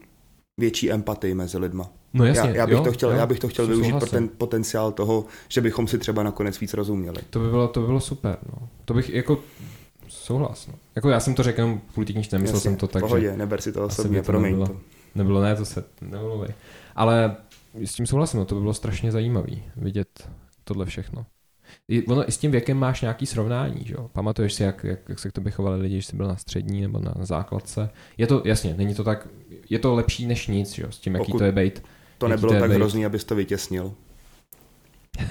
větší empatii mezi lidma. No jasně, já, já, bych jo, to chtěl, jo, já bych to chtěl využít pro ten potenciál toho, že bychom si třeba nakonec víc rozuměli. To by bylo, to by bylo super, no. To bych jako souhlas, no. Jako já jsem to řekl jenom kvůli té knížce, nemyslel Jasně, jsem to tak, pohodě, že neber si to osobně, promiň nebylo. to. nebylo, ne, to se nemluvej. Ale s tím souhlasím, no, to by bylo strašně zajímavý vidět tohle všechno. I, ono, i s tím věkem máš nějaký srovnání, že jo? Pamatuješ si, jak, jak, jak se k tobě chovali lidi, když jsi byl na střední nebo na základce. Je to, jasně, není to tak, je to lepší než nic, že jo? S tím, jaký Pokud- to je bejt. To nebylo to tak bejt? hrozný, abys to vytěsnil.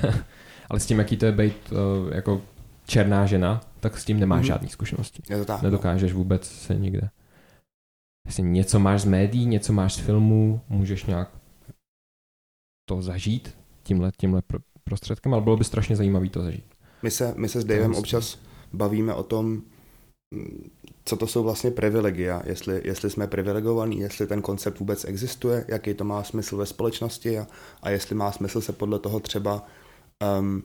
Ale s tím, jaký to je bejt uh, jako černá žena, tak s tím nemáš mm-hmm. žádný zkušenosti. Je to tak. Nedokážeš vůbec se někde. Jestli něco máš z médií, něco máš z filmů, můžeš nějak to zažít tímhle, tímhle prostředkem, ale bylo by strašně zajímavé to zažít. My se, my se s Davem občas bavíme o tom, co to jsou vlastně privilegia, jestli, jestli jsme privilegovaní, jestli ten koncept vůbec existuje, jaký to má smysl ve společnosti a, a jestli má smysl se podle toho třeba um,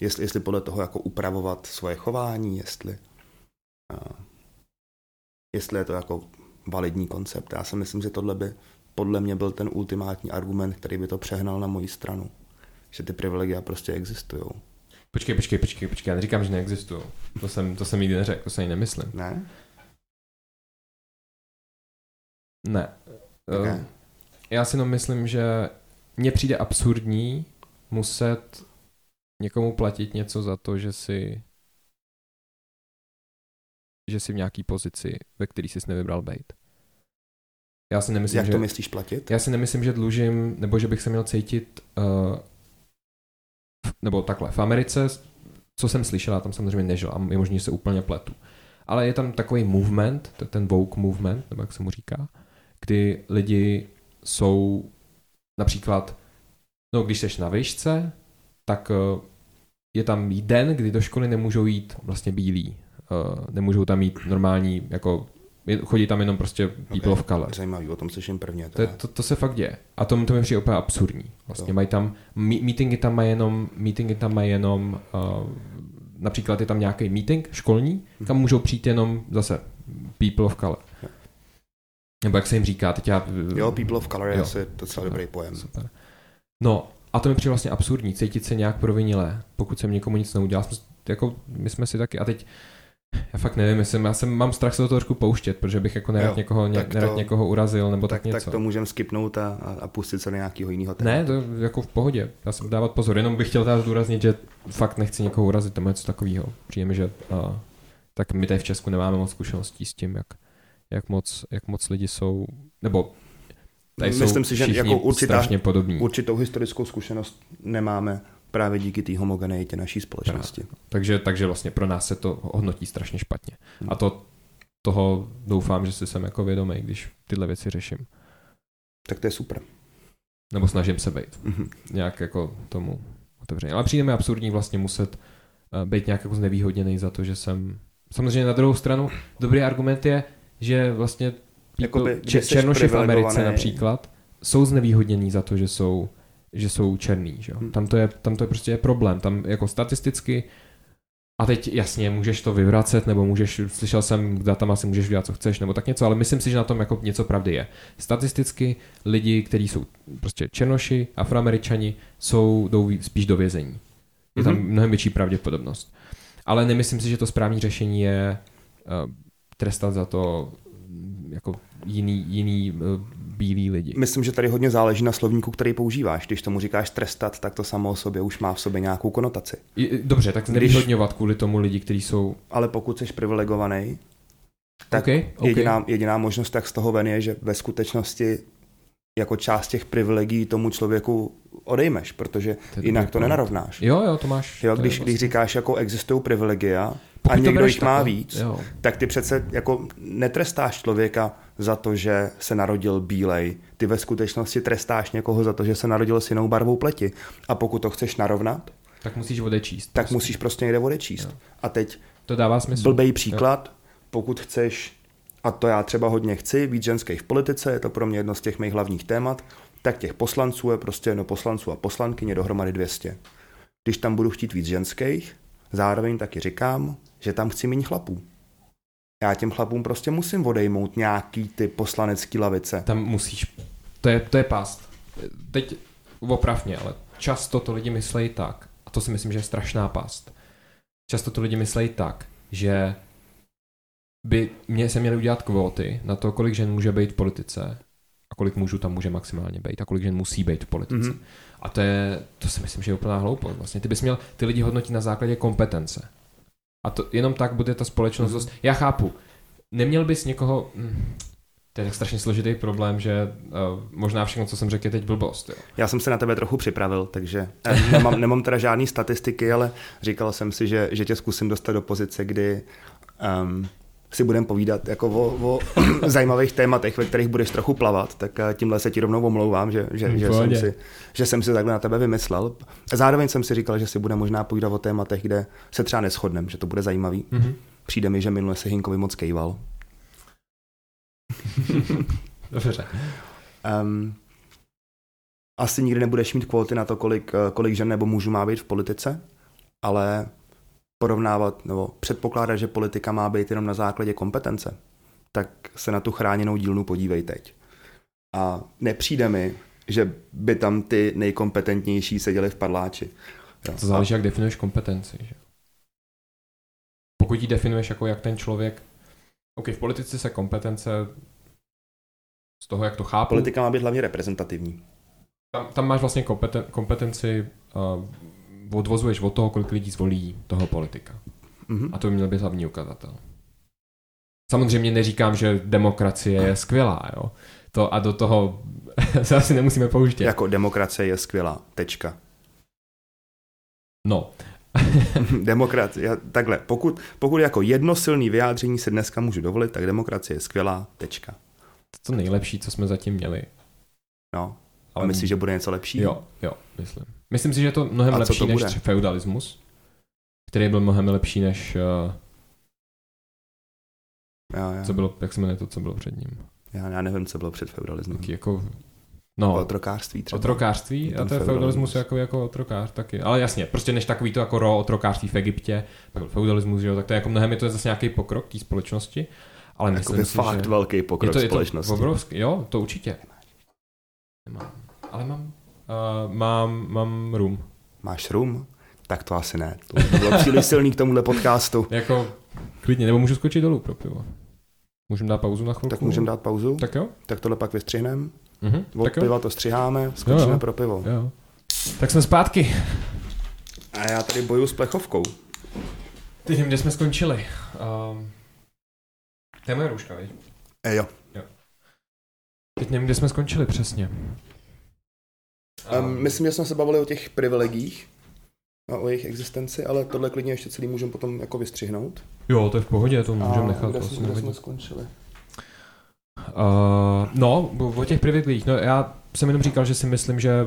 jestli, jestli podle toho jako upravovat svoje chování, jestli uh, jestli je to jako validní koncept. Já si myslím, že tohle by podle mě byl ten ultimátní argument, který by to přehnal na moji stranu. Že ty privilegia prostě existují. Počkej, počkej, počkej, počkej, já neříkám, že neexistují. To jsem, to jsem nikdy neřekl, to se ani nemyslím. Ne? Ne. Okay. Uh, já si jenom myslím, že mně přijde absurdní muset někomu platit něco za to, že si že jsi v nějaký pozici, ve který jsi nevybral být. Já si nemyslím, Jak to že, myslíš platit? Já si nemyslím, že dlužím, nebo že bych se měl cítit, uh, nebo takhle, v Americe, co jsem slyšel, já tam samozřejmě nežil a je možný, že se úplně pletu. Ale je tam takový movement, ten woke movement, nebo jak se mu říká, kdy lidi jsou například, no když jsi na výšce, tak uh, je tam den, kdy do školy nemůžou jít vlastně bílí. Uh, nemůžou tam mít normální, jako chodí tam jenom prostě people okay. of color. Zajímavý, o tom slyším prvně. To, to, to, se fakt děje. A to, to mi přijde úplně absurdní. Vlastně to. mají tam, meetingy tam mají jenom, meetingy tam mají jenom, uh, například je tam nějaký meeting školní, hmm. kam můžou přijít jenom zase people of color. Jo. Nebo jak se jim říká, teď já... Jo, people of color je asi docela dobrý pojem. Super. No, a to mi přijde vlastně absurdní, cítit se nějak provinilé, pokud jsem někomu nic neudělal. Jako, my jsme si taky, a teď já fakt nevím, myslím, já jsem, mám strach se do toho trošku pouštět, protože bych jako nerad, jo, někoho, ně, nerad to, někoho urazil nebo tak, tak něco. Tak to můžeme skipnout a, a pustit se do nějakého jiného tématu. Ne, to jako v pohodě, já jsem dávat pozor, jenom bych chtěl teda zdůraznit, že fakt nechci někoho urazit, to něco takového. Přijde že a, tak my tady v Česku nemáme moc zkušeností s tím, jak, jak, moc, jak moc lidi jsou, nebo tady Myslím si, že jako určitá, podobní. určitou historickou zkušenost nemáme právě díky té homogeneitě naší společnosti. Takže, takže vlastně pro nás se to hodnotí strašně špatně. Hmm. A to toho doufám, že si jsem jako vědomý, když tyhle věci řeším. Tak to je super. Nebo snažím se být. Mm-hmm. Nějak jako tomu otevřeně. Ale přijde mi absurdní vlastně muset uh, být nějak jako znevýhodněný za to, že jsem... Samozřejmě na druhou stranu dobrý argument je, že vlastně Jakoby, černoši v Americe například jsou znevýhodnění za to, že jsou že jsou černý. Že? Hmm. Tam, to je, tam to je prostě problém. Tam jako statisticky a teď jasně, můžeš to vyvracet, nebo můžeš, slyšel jsem, datama si můžeš dělat, co chceš, nebo tak něco, ale myslím si, že na tom jako něco pravdy je. Statisticky lidi, kteří jsou prostě černoši, afroameričani, jsou, jdou spíš do vězení. Je tam mm-hmm. mnohem větší pravděpodobnost. Ale nemyslím si, že to správní řešení je uh, trestat za to jako jiný, jiný uh, bílí lidi. Myslím, že tady hodně záleží na slovníku, který používáš. Když tomu říkáš trestat, tak to samo o sobě už má v sobě nějakou konotaci. Dobře, tak nevýhodňovat kvůli tomu lidi, kteří jsou... Ale pokud jsi privilegovaný, tak okay, okay. Jediná, jediná možnost, jak z toho ven je, že ve skutečnosti jako část těch privilegií tomu člověku odejmeš, protože to jinak to nenarovnáš. Jo, jo, to máš. Jo, když, vlastně... když říkáš, jako existují privilegia Pokud a někdo jich má víc, jo. tak ty přece jako netrestáš člověka za to, že se narodil bílej. Ty ve skutečnosti trestáš někoho za to, že se narodil s jinou barvou pleti. A pokud to chceš narovnat, tak musíš odečíst. Tak prostě. musíš prostě někde odečíst. Jo. A teď to dává smysl. blbej příklad, jo. pokud chceš, a to já třeba hodně chci, víc ženských v politice, je to pro mě jedno z těch mých hlavních témat, tak těch poslanců je prostě no poslanců a poslankyně dohromady 200. Když tam budu chtít víc ženských, zároveň taky říkám, že tam chci méně chlapů. Já těm chlapům prostě musím odejmout nějaký ty poslanecký lavice. Tam musíš. To je, to je past. Teď opravně, ale často to lidi myslejí tak, a to si myslím, že je strašná past. Často to lidi myslejí tak, že by mě se měly udělat kvóty na to, kolik žen může být v politice a kolik mužů tam může maximálně být a kolik žen musí být v politice. Mm-hmm. A to je, to si myslím, že je úplná hloupost. Vlastně ty bys měl ty lidi hodnotit na základě kompetence. A to jenom tak bude ta společnost. Mm-hmm. Já chápu. Neměl bys někoho... Hm, To je tak strašně složitý problém, že uh, možná všechno, co jsem řekl, je teď blbost. Jo. Já jsem se na tebe trochu připravil, takže eh, nemám, nemám teda žádný statistiky, ale říkal jsem si, že, že tě zkusím dostat do pozice, kdy um, si budeme povídat jako o, o zajímavých tématech, ve kterých budeš trochu plavat, tak eh, tímhle se ti rovnou omlouvám, že, že, že, jsem, si, že jsem si takhle na tebe vymyslel. Zároveň jsem si říkal, že si bude možná povídat o tématech, kde se třeba neschodneme, že to bude zajímavý. Mm-hmm. Přijde mi, že minule se Hinkovi moc kejval. Dobře. Um, asi nikdy nebudeš mít kvóty na to, kolik, eh, kolik žen nebo mužů má být v politice, ale porovnávat nebo předpokládat, že politika má být jenom na základě kompetence, tak se na tu chráněnou dílnu podívej teď. A nepřijde mi, že by tam ty nejkompetentnější seděli v padláči. Jo. To záleží, jak definuješ kompetenci. Že? Pokud ji definuješ jako jak ten člověk OK, v politice se kompetence z toho, jak to chápu. Politika má být hlavně reprezentativní. Tam, tam máš vlastně kompeten, kompetenci, uh, odvozuješ od toho, kolik lidí zvolí toho politika. Mm-hmm. A to by měl být hlavní ukazatel. Samozřejmě neříkám, že demokracie je skvělá, jo. To a do toho se asi nemusíme pouštět. Jako demokracie je skvělá, tečka. No, demokracie, takhle, pokud, pokud jako jednosilný vyjádření se dneska můžu dovolit, tak demokracie je skvělá, tečka. To nejlepší, co jsme zatím měli. No, ale myslíš, že bude něco lepší? Jo, jo, myslím. Myslím si, že je to mnohem A lepší to než feudalismus, který byl mnohem lepší než... Uh, já, já. Co bylo, jak se jmenuje to, co bylo před ním? Já, já nevím, co bylo před feudalismem. Taky jako No, otrokářství třeba. Otrokářství a to je feudalismus jako, jako otrokář taky. Ale jasně, prostě než takový to jako ro otrokářství v Egyptě, pak feudalismus, že jo, tak to je jako mnohem je to zase nějaký pokrok té společnosti. Ale jako myslím si, fakt že velký pokrok je to, společnosti. Je to obrovský, jo, to určitě. Nemám. Ale mám, uh, mám, mám rum. Máš rum? Tak to asi ne. To by bylo příliš silný k tomuhle podcastu. jako, klidně, nebo můžu skočit dolů pro pivo. Můžeme dát pauzu na chvilku? Tak můžeme dát pauzu. Tak jo. Tak tohle pak vystřihneme. Mm-hmm, Od piva to střiháme, skočíme jo, jo. pro pivo. Jo. Tak jsme zpátky. A já tady boju s plechovkou. Teď nevím, kde jsme skončili. Um, to je moje růžka, viď? E, jo. jo. Teď nevím, kde jsme skončili přesně. Um, myslím, že jsme se bavili o těch privilegích a o jejich existenci, ale tohle klidně ještě celý můžeme potom jako vystřihnout. Jo, to je v pohodě, to můžeme nechat. Kde, jsme, kde jsme skončili? Uh, no, o těch privilegích. No, já jsem jenom říkal, že si myslím, že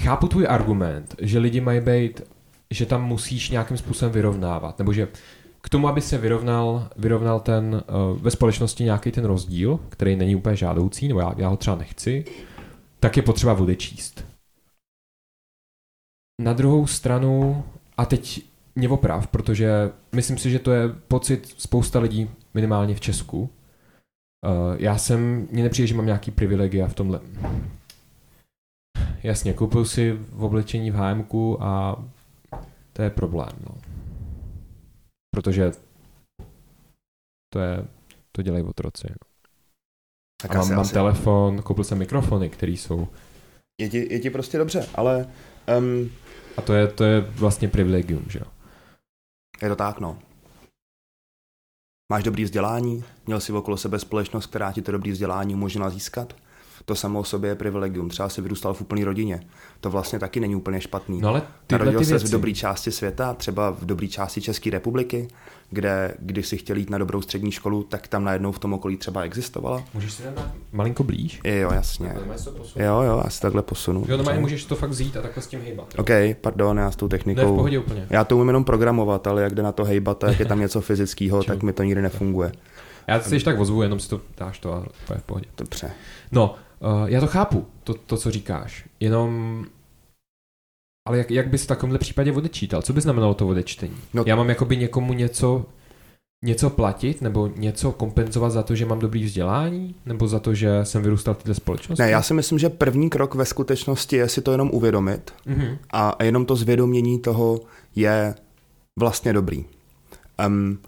chápu tvůj argument, že lidi mají být, že tam musíš nějakým způsobem vyrovnávat, nebo že k tomu, aby se vyrovnal, vyrovnal ten uh, ve společnosti nějaký ten rozdíl, který není úplně žádoucí, nebo já, já ho třeba nechci, tak je potřeba odečíst. Na druhou stranu, a teď mě oprav, protože myslím si, že to je pocit spousta lidí, minimálně v Česku, Uh, já jsem, mně nepřijde, že mám nějaký privilegia v tomhle. Jasně, koupil si v oblečení v hm a to je problém, no. Protože to je, to dělají otroci. No. Tak a mám, mám asi... telefon, koupil jsem mikrofony, které jsou... Je ti, je ti prostě dobře, ale... Um... A to je, to je vlastně privilegium, že jo? Je to tak, no. Máš dobrý vzdělání, měl si okolo sebe společnost, která ti to dobrý vzdělání umožnila získat to samo o sobě je privilegium. Třeba si vyrůstal v úplné rodině. To vlastně taky není úplně špatný. No ale Narodil se v dobré části světa, třeba v dobré části České republiky, kde když si chtěl jít na dobrou střední školu, tak tam najednou v tom okolí třeba existovala. Můžeš si dát malinko blíž? Jo, jasně. Jo, jo, asi takhle posunu. Jo, normálně můžeš to fakt vzít a takhle s tím hejbat. Jo? OK, pardon, já s tou technikou. Ne, v pohodě úplně. Já to umím jenom programovat, ale jak jde na to hejbat, jak je tam něco fyzického, tak mi to nikdy nefunguje. Já si tak ozvu, jenom si to dáš to a to je v pohodě. Dobře. No, Uh, já to chápu, to, to, co říkáš. Jenom ale jak, jak bys v takovémhle případě odečítal? Co by znamenalo to odečtení? No, já mám jakoby někomu něco, něco platit nebo něco kompenzovat za to, že mám dobrý vzdělání? Nebo za to, že jsem vyrůstal v této společnosti? Ne, já si myslím, že první krok ve skutečnosti je si to jenom uvědomit mm-hmm. a jenom to zvědomění toho je vlastně dobrý. Um,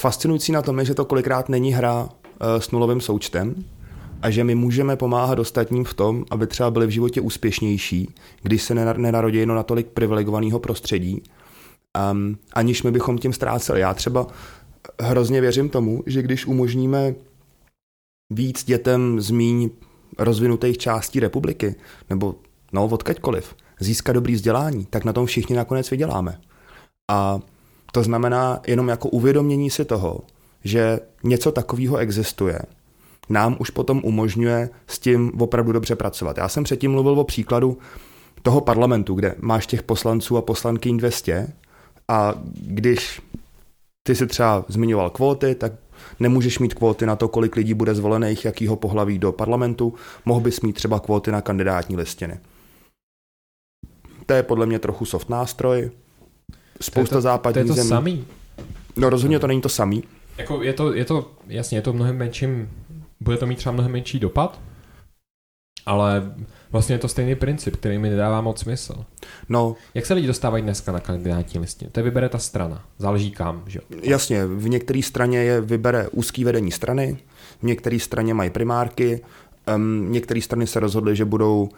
fascinující na tom je, že to kolikrát není hra uh, s nulovým součtem, a že my můžeme pomáhat ostatním v tom, aby třeba byli v životě úspěšnější, když se nenarodí jenom na tolik privilegovaného prostředí, um, aniž my bychom tím ztráceli. Já třeba hrozně věřím tomu, že když umožníme víc dětem z míň rozvinutých částí republiky, nebo no, odkaďkoliv, získat dobrý vzdělání, tak na tom všichni nakonec vyděláme. A to znamená jenom jako uvědomění si toho, že něco takového existuje, nám už potom umožňuje s tím opravdu dobře pracovat. Já jsem předtím mluvil o příkladu toho parlamentu, kde máš těch poslanců a poslankyň 200 a když ty si třeba zmiňoval kvóty, tak nemůžeš mít kvóty na to, kolik lidí bude zvolených, jakýho pohlaví do parlamentu, mohl bys mít třeba kvóty na kandidátní listiny. To je podle mě trochu soft nástroj. Spousta to, západních to je to zemí. samý. No rozhodně to není to samý. Jako je to, je to, jasně, je to mnohem menším, bude to mít třeba mnohem menší dopad, ale vlastně je to stejný princip, který mi nedává moc smysl. No, Jak se lidi dostávají dneska na kandidátní listě? To je vybere ta strana. Záleží kam, že jo? jasně, v některé straně je vybere úzký vedení strany, v některé straně mají primárky, um, některé strany se rozhodly, že budou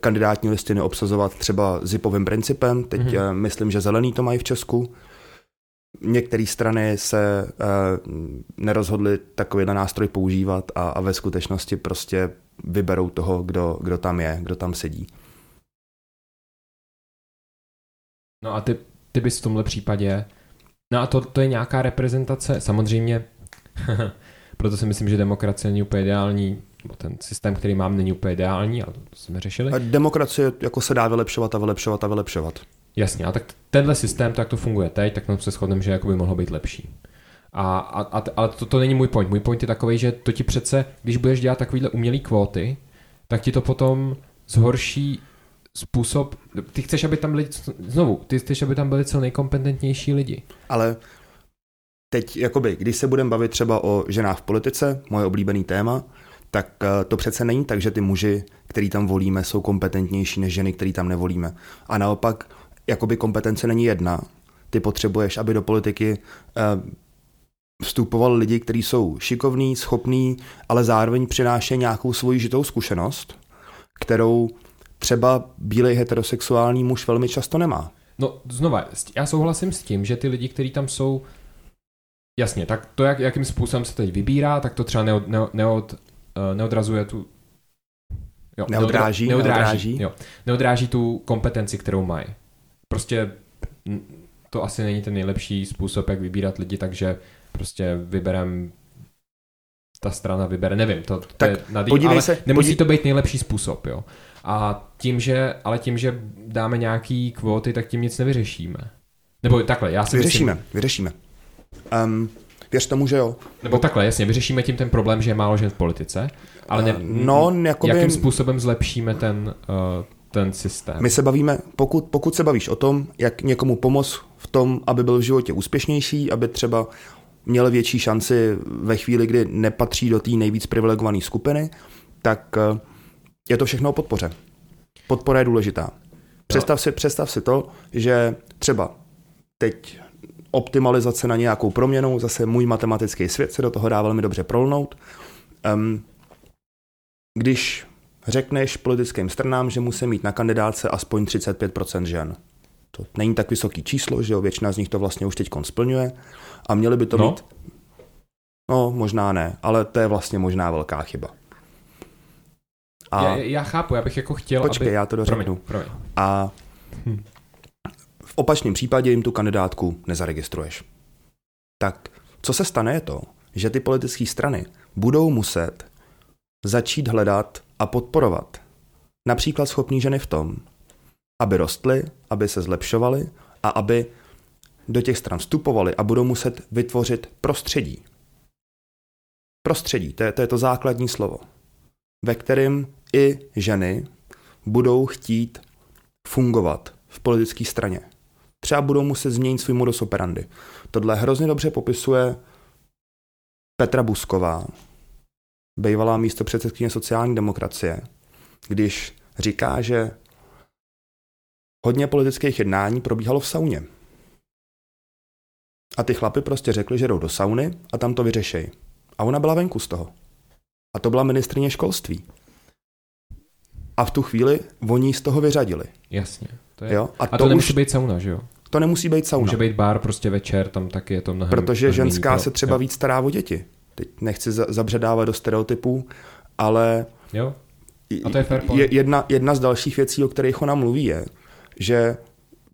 kandidátní listiny obsazovat třeba zipovým principem, teď Mhm. mm-hmm. myslím, že zelený to mají v Česku. Některé strany se uh, nerozhodly takovýhle nástroj používat a, a ve skutečnosti prostě vyberou toho, kdo, kdo tam je, kdo tam sedí. No a ty, ty bys v tomhle případě... No a to, to je nějaká reprezentace, samozřejmě, proto si myslím, že demokracie není úplně ideální, ten systém, který mám, není úplně ideální, ale to jsme řešili. A demokracie jako se dá vylepšovat a vylepšovat a vylepšovat. Jasně, a tak tenhle systém, tak to funguje teď, tak tom se shodneme, že jako by mohlo být lepší. A, a, a ale to, to není můj point. Můj point je takový, že to ti přece, když budeš dělat takovýhle umělý kvóty, tak ti to potom zhorší způsob, ty chceš, aby tam byli, znovu, ty chceš, aby tam byli co nejkompetentnější lidi. Ale teď, jakoby, když se budeme bavit třeba o ženách v politice, moje oblíbený téma, tak eh, to přece není tak, že ty muži, který tam volíme, jsou kompetentnější než ženy, který tam nevolíme. A naopak, jakoby kompetence není jedna. Ty potřebuješ, aby do politiky eh, vstupovali lidi, kteří jsou šikovní, schopní, ale zároveň přinášejí nějakou svoji žitou zkušenost, kterou třeba bílej heterosexuální muž velmi často nemá. No znova, já souhlasím s tím, že ty lidi, kteří tam jsou, jasně, tak to, jak, jakým způsobem se teď vybírá, tak to třeba neod, neod, neod, eh, neodrazuje tu Jo, Neodráží, neodra- neodráží, neodráží. Jo, neodráží tu kompetenci, kterou mají. Prostě to asi není ten nejlepší způsob, jak vybírat lidi, takže prostě vyberem ta strana vybere, nevím, to, to Tak je nadý, podívej ale se- nemusí podí- to být nejlepší způsob, jo. A tím, že, ale tím, že dáme nějaký kvóty, tak tím nic nevyřešíme. Nebo takhle, já si Vyřešíme, myslím, vyřešíme. Um, věř tomu, že jo. nebo takhle, jasně, vyřešíme tím ten problém, že je málo žen v politice, ale ne, Eh, no, jakoby- jakým způsobem zlepšíme ten, uh, ten systém. My se bavíme, pokud, pokud se bavíš o tom, jak někomu pomoct v tom, aby byl v životě úspěšnější, aby třeba měl větší šanci ve chvíli, kdy nepatří do té nejvíc privilegované skupiny, tak eh, je to všechno o podpoře. Podpora je důležitá. Představ si, představ si to, že třeba teď optimalizace na nějakou proměnu, zase můj matematický svět se do toho dá velmi dobře prolnout. Um, když řekneš politickým stranám, že musí mít na kandidáce aspoň 35% žen. To není tak vysoký číslo, že jo, většina z nich to vlastně už teď splňuje a měli by to No. mít... No, možná ne, ale to je vlastně možná velká chyba. A Já, já chápu, já bych jako chtěl, počkej, aby... já to Promiň, dořeknu. promiň. A Hm. v opačném případě jim tu kandidátku nezaregistruješ. Tak co se stane je to, že ty politické strany budou muset začít hledat a podporovat například schopní ženy v tom, aby rostly, aby se zlepšovaly a aby do těch stran vstupovali a budou muset vytvořit prostředí. Prostředí, to je to, je to základní slovo, ve kterém i ženy budou chtít fungovat v politické straně. Třeba budou muset změnit svůj modus operandi. Tohle hrozně dobře popisuje Petra Busková, bývalá místo předsedkyně sociální demokracie, když říká, že hodně politických jednání probíhalo v sauně. A ty chlapy prostě řekli, že jdou do sauny a tam to vyřešejí. A ona byla venku z toho. A to byla ministrině školství. A v tu chvíli oni z toho vyřadili. Jasně. To je... Jo? A, A to, to, nemusí už, být sauna, že jo? to nemusí být sauna. Může být bar prostě večer, tam taky je to mnohem Protože mnohem ženská méně se třeba jo. víc stará o děti. Teď nechci zabředávat do stereotypů, ale jo. A to je fair point. Jedna, jedna z dalších věcí, o kterých ona mluví, je, že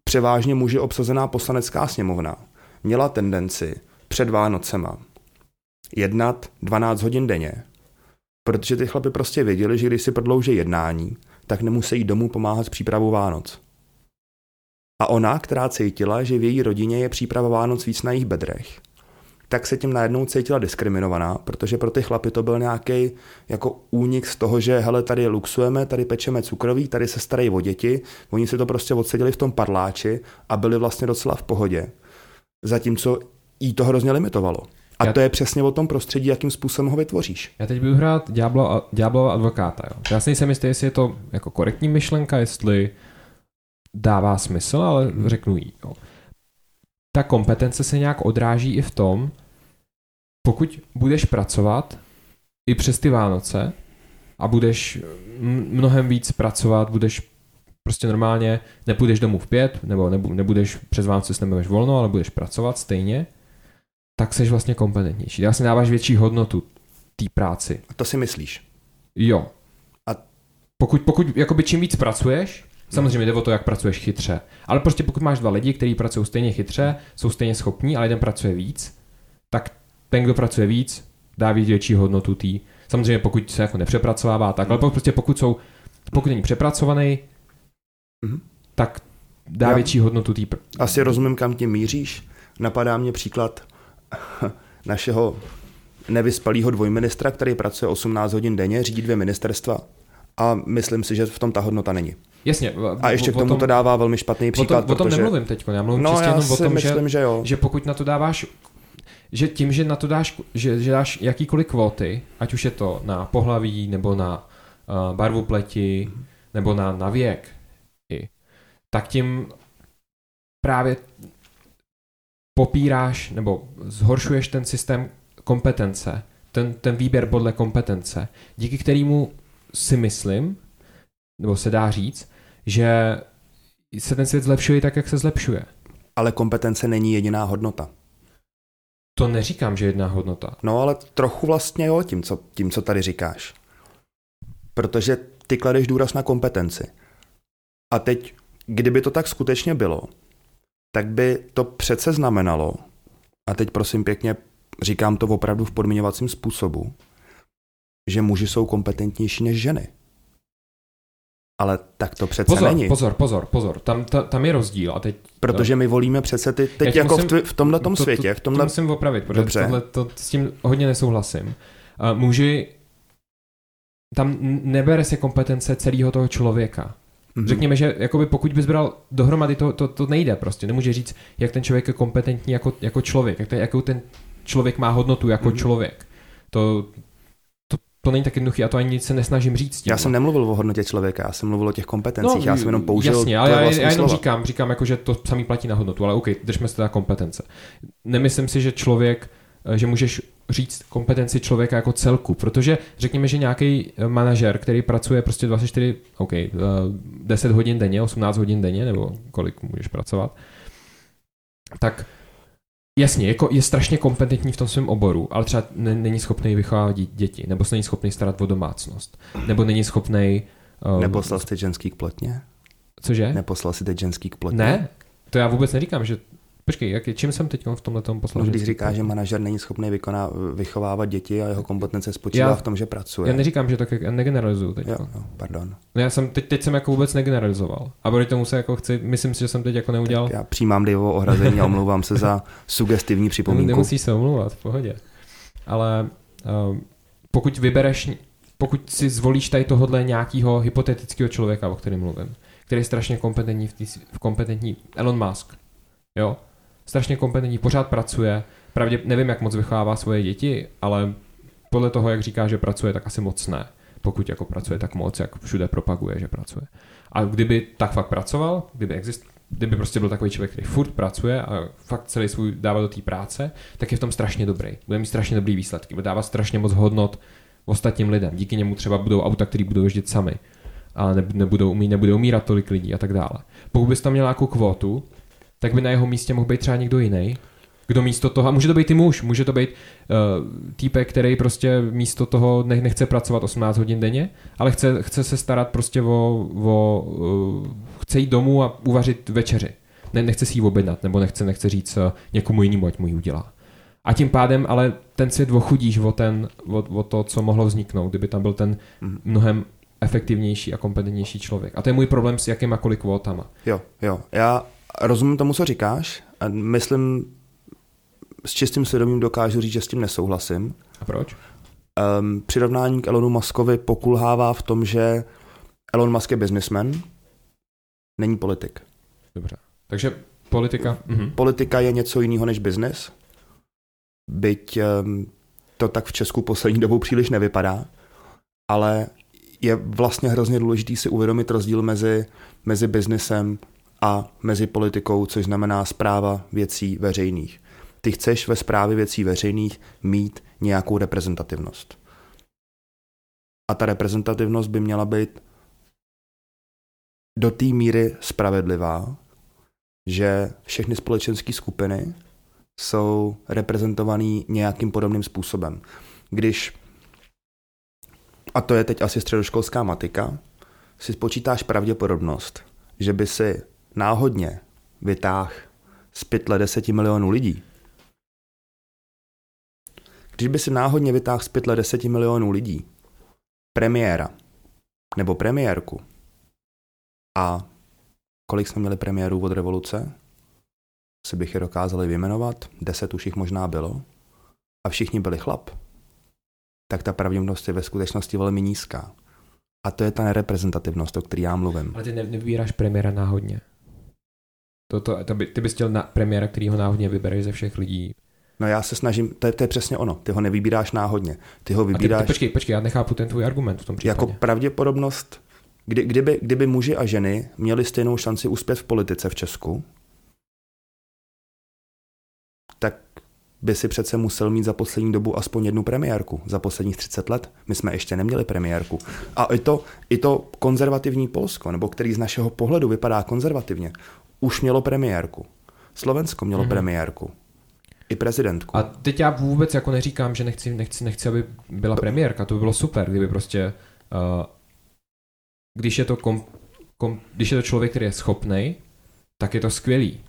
převážně muži obsazená poslanecká sněmovna měla tendenci před Vánocema jednat 12 hodin denně, protože ty chlapy prostě věděli, že když si prodlouží jednání, tak nemusí domů pomáhat s přípravou Vánoc. A ona, která cítila, že v její rodině je příprava Vánoc víc na jejich bedrech, tak se tím najednou cítila diskriminovaná, protože pro ty chlapy to byl nějaký jako únik z toho, že hele, tady luxujeme, tady pečeme cukroví, tady se starají o děti, oni si to prostě odseděli v tom padláči a byli vlastně docela v pohodě. Zatímco jí to hrozně limitovalo. A já... to je přesně o tom prostředí, jakým způsobem ho vytvoříš. Já teď budu hrát Diablo advokáta. Jo. Já si nejsem jistý, jestli je to jako korektní myšlenka, jestli dává smysl, ale řeknu jí. Jo. Ta kompetence se nějak odráží i v tom, pokud budeš pracovat i přes ty Vánoce a budeš mnohem víc pracovat, budeš prostě normálně, nepůjdeš domů v pět, nebo nebudeš přes Vánoce s nebudeš volno, ale budeš pracovat stejně, tak jsi vlastně kompetentnější. Já si dáváš větší hodnotu té práci. A to si myslíš? Jo. A pokud, pokud jakoby čím víc pracuješ, Samozřejmě jde o to, jak pracuješ chytře. Ale prostě pokud máš dva lidi, kteří pracují stejně chytře, jsou stejně schopní, ale jeden pracuje víc, tak ten, kdo pracuje víc, dá víc větší hodnotu tý. Samozřejmě pokud se jako nepřepracovává, tak, ale prostě pokud jsou, pokud není přepracovaný, mm-hmm. tak dá Já větší hodnotu tý. Asi rozumím, kam tím míříš. Napadá mě příklad našeho nevyspalého dvojministra, který pracuje 18 hodin denně, řídí dvě ministerstva a myslím si, že v tom ta hodnota není. Jasně. A ještě k tomu tom, to dává velmi špatný příklad. O tom, protože... o tom nemluvím teď, já mluvím no, čistě jenom o tom, myslím, že, že, jo. že pokud na to dáváš že tím, že na to dáš, že, že dáš jakýkoliv kvóty, ať už je to na pohlaví, nebo na uh, barvu pleti, nebo na, na věk, i, tak tím právě popíráš nebo zhoršuješ ten systém kompetence, ten, ten výběr podle kompetence, díky kterému si myslím, nebo se dá říct, že se ten svět zlepšuje tak, jak se zlepšuje. Ale kompetence není jediná hodnota. To neříkám, že jedna hodnota. No ale trochu vlastně jo, tím co, tím, co tady říkáš. Protože ty kladeš důraz na kompetenci. A teď, kdyby to tak skutečně bylo, tak by to přece znamenalo, a teď prosím pěkně, říkám to opravdu v podmiňovacím způsobu, že muži jsou kompetentnější než ženy. Ale tak to přece pozor, není. Pozor, pozor, pozor, tam, ta, tam je rozdíl. A teď, protože my volíme přece ty, teď jako musím, v, v tomhle tom světě. V tomhle... To musím opravit, protože Dobře. tohle, to, s tím hodně nesouhlasím. Uh, muži, tam nebere se kompetence celého toho člověka. Mm-hmm. Řekněme, že jakoby pokud bys bral dohromady, to, to, to nejde prostě. Nemůže říct, jak ten člověk je kompetentní jako, jako člověk, jak ten, jakou ten člověk má hodnotu jako mm-hmm. člověk. To, to není tak jednoduché a to ani nic se nesnažím říct. Tím. Já jsem nemluvil o hodnotě člověka, já jsem mluvil o těch kompetencích, no, já jsem jenom použil Jasně, ale já, já jenom slova. říkám, říkám jako, že to samý platí na hodnotu, ale OK, držme se teda kompetence. Nemyslím si, že člověk, eh, že můžeš říct kompetenci člověka jako celku, protože řekněme, že nějaký eh, manažer, který pracuje prostě 24, OK, 10 eh, hodin denně, 18 hodin denně, nebo kolik můžeš pracovat, tak Jasně, jako je strašně kompetentní v tom svém oboru, ale třeba není schopný vychovávat děti, nebo se není schopný starat o domácnost, nebo není schopný. Um, ehm, Neposlal jste ženský k plotně? Cože? Neposlal si teď ženský k plotně? Ne, to já vůbec neříkám, že Počkej, jak, čím jsem teď v tomhle tom poslal? No, když říká, že manažer není schopný vykoná, vychovávat děti a jeho kompetence spočívá já, v tom, že pracuje. Já neříkám, že tak já negeneralizuju teď. Jo, jo, pardon. No já jsem teď, teď jsem jako vůbec negeneralizoval. A proti tomu se jako chci, myslím si, že jsem teď jako neudělal. Tak já přijímám Daveovo ohrazení a omlouvám se za sugestivní připomínku. Nemusíš se omlouvat, v pohodě. Ale uh, pokud vybereš, pokud si zvolíš tady tohohle nějakého hypotetického člověka, o kterém mluvím, který je strašně kompetentní v, tý, v kompetentní Elon Musk, jo, strašně kompetentní, pořád pracuje, pravdě nevím, jak moc vychovává svoje děti, ale podle toho, jak říká, že pracuje, tak asi moc ne. Pokud jako pracuje tak moc, jak všude propaguje, že pracuje. A kdyby tak fakt pracoval, kdyby exist, kdyby prostě byl takový člověk, který furt pracuje a fakt celý svůj dává do té práce, tak je v tom strašně dobrý. Bude mít strašně dobrý výsledky, bude dávat strašně moc hodnot ostatním lidem. Díky němu třeba budou auta, které budou jezdit sami a nebudou, umí, nebudou umírat tolik lidí a tak dále. Pokud bys tam měl nějakou kvotu, tak by na jeho místě mohl být třeba někdo jiný. Kdo místo toho, a může to být i muž, může to být uh, týpek, který prostě místo toho nech, nechce pracovat 18 hodin denně, ale chce, chce se starat prostě o, o uh, chce jít domů a uvařit večeři. Ne, nechce si ji objednat, nebo nechce, nechce říct uh, někomu jinému, ať mu ji udělá. A tím pádem ale ten svět ochudíš o, ten, o, o to, co mohlo vzniknout, kdyby tam byl ten Mhm. mnohem efektivnější a kompetentnější člověk. A to je můj problém s jakýmakoliv kvótama. Jo, jo. Já rozumím tomu, co říkáš. A myslím, s čistým svědomím dokážu říct, že s tím nesouhlasím. A proč? Um, přirovnání k Elonu Muskovi pokulhává v tom, že Elon Musk je businessman, není politik. Dobře. Takže politika. Mhm. Politika je něco jiného než business. Byť um, to tak v Česku poslední dobou příliš nevypadá, ale je vlastně hrozně důležitý si uvědomit rozdíl mezi, mezi biznesem a mezi politikou, což znamená zpráva věcí veřejných. Ty chceš ve správě věcí veřejných mít nějakou reprezentativnost. A ta reprezentativnost by měla být do té míry spravedlivá, že všechny společenské skupiny jsou reprezentovaný nějakým podobným způsobem. Když, a to je teď asi středoškolská matika, si spočítáš pravděpodobnost, že by si náhodně vytáhl z pytle 10 milionů lidí, když by si náhodně vytáhl z pytle 10 milionů lidí premiéra nebo premiérku a kolik jsme měli premiérů od revoluce? Si bych je dokázali vyjmenovat, deset už jich možná bylo, a všichni byli chlap, tak ta pravděpodobnost je ve skutečnosti velmi nízká. A to je ta nereprezentativnost, o které já mluvím. Ale ty ne, nevybíráš premiéra náhodně. To, to, to by, ty bys chtěl na premiéra, který ho náhodně vybereš ze všech lidí. No já se snažím, to je, to je přesně ono, ty ho nevybíráš náhodně, ty ho A ty, vybíráš ty, počkej, počkej, já nechápu ten tvůj argument v tom případě. jako pravděpodobnost, kdy, kdyby, kdyby muži a ženy měli stejnou šanci uspět v politice v Česku, tak by si přece musel mít za poslední dobu aspoň jednu premiérku. Za posledních 30 let my jsme ještě neměli premiérku. A i to, i to konzervativní Polsko, nebo který z našeho pohledu vypadá konzervativně, už mělo premiérku. Slovensko mělo Mhm. mm-hmm. premiérku. I prezidentku. A teď já vůbec jako neříkám, že nechci, nechci, nechci aby byla premiérka, to by bylo super, kdyby prostě, uh, když je to kom, kom, když je to člověk, který je schopný, tak je to skvělý.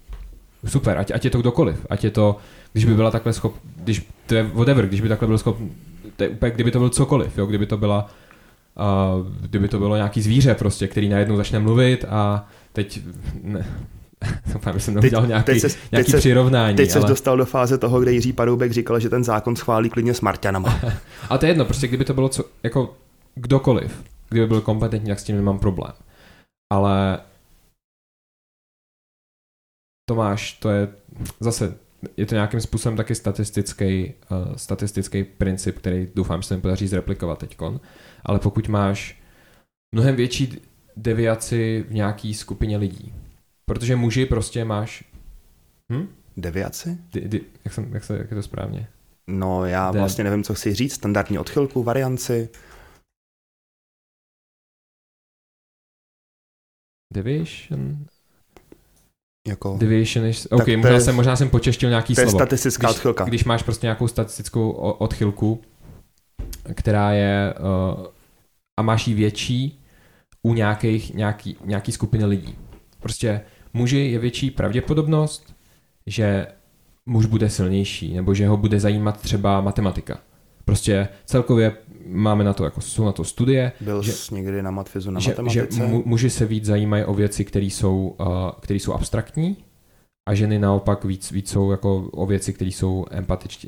Super, ať, ať je to kdokoliv, ať je to, když by byla takhle schop, když, to je whatever, když by takhle byl schopný, to je úplně, kdyby to byl cokoliv, jo, kdyby to byla, uh, kdyby to bylo nějaký zvíře prostě, který najednou začne mluvit a teď, ne, doufám, že jsem neudělal nějaký, teď ses- nějaký teď přirovnání. Teď se ale... dostal do fáze toho, kde Jiří Paroubek říkal, že ten zákon schválí klidně s Marťanama. A to je jedno, prostě kdyby to bylo co, jako kdokoliv, kdyby byl kompetentní, tak s tím nemám problém. Ale Tomáš, to je zase, je to nějakým způsobem taky statistický, uh, statistický princip, který doufám, že se mi podaří zreplikovat teďkon. Ale pokud máš mnohem větší deviaci v nějaký skupině lidí, protože muži prostě máš, hm? Deviaci? Di, di, jak, jsem, jak, se, jak je to správně? No já De- vlastně nevím, co chci říct. Standardní odchylku, varianci. Deviation? Jako, Deviation is... OK, to možná, je- jsem, možná jsem počeštil nějaký to je slovo. statistická Když, odchylka. když máš prostě nějakou statistickou odchylku, která je... Uh, a máš ji větší u nějakých, nějaký, nějaký skupiny lidí. Prostě muži je větší pravděpodobnost, že muž bude silnější, nebo že ho bude zajímat třeba matematika. Prostě celkově máme na to, jako jsou na to studie, Byl že- jsi někdy na matfizu na že, že matematice? mu, muži se víc zajímají o věci, které jsou, uh, které jsou abstraktní a ženy naopak víc, víc jsou jako o věci, které jsou empatičtí.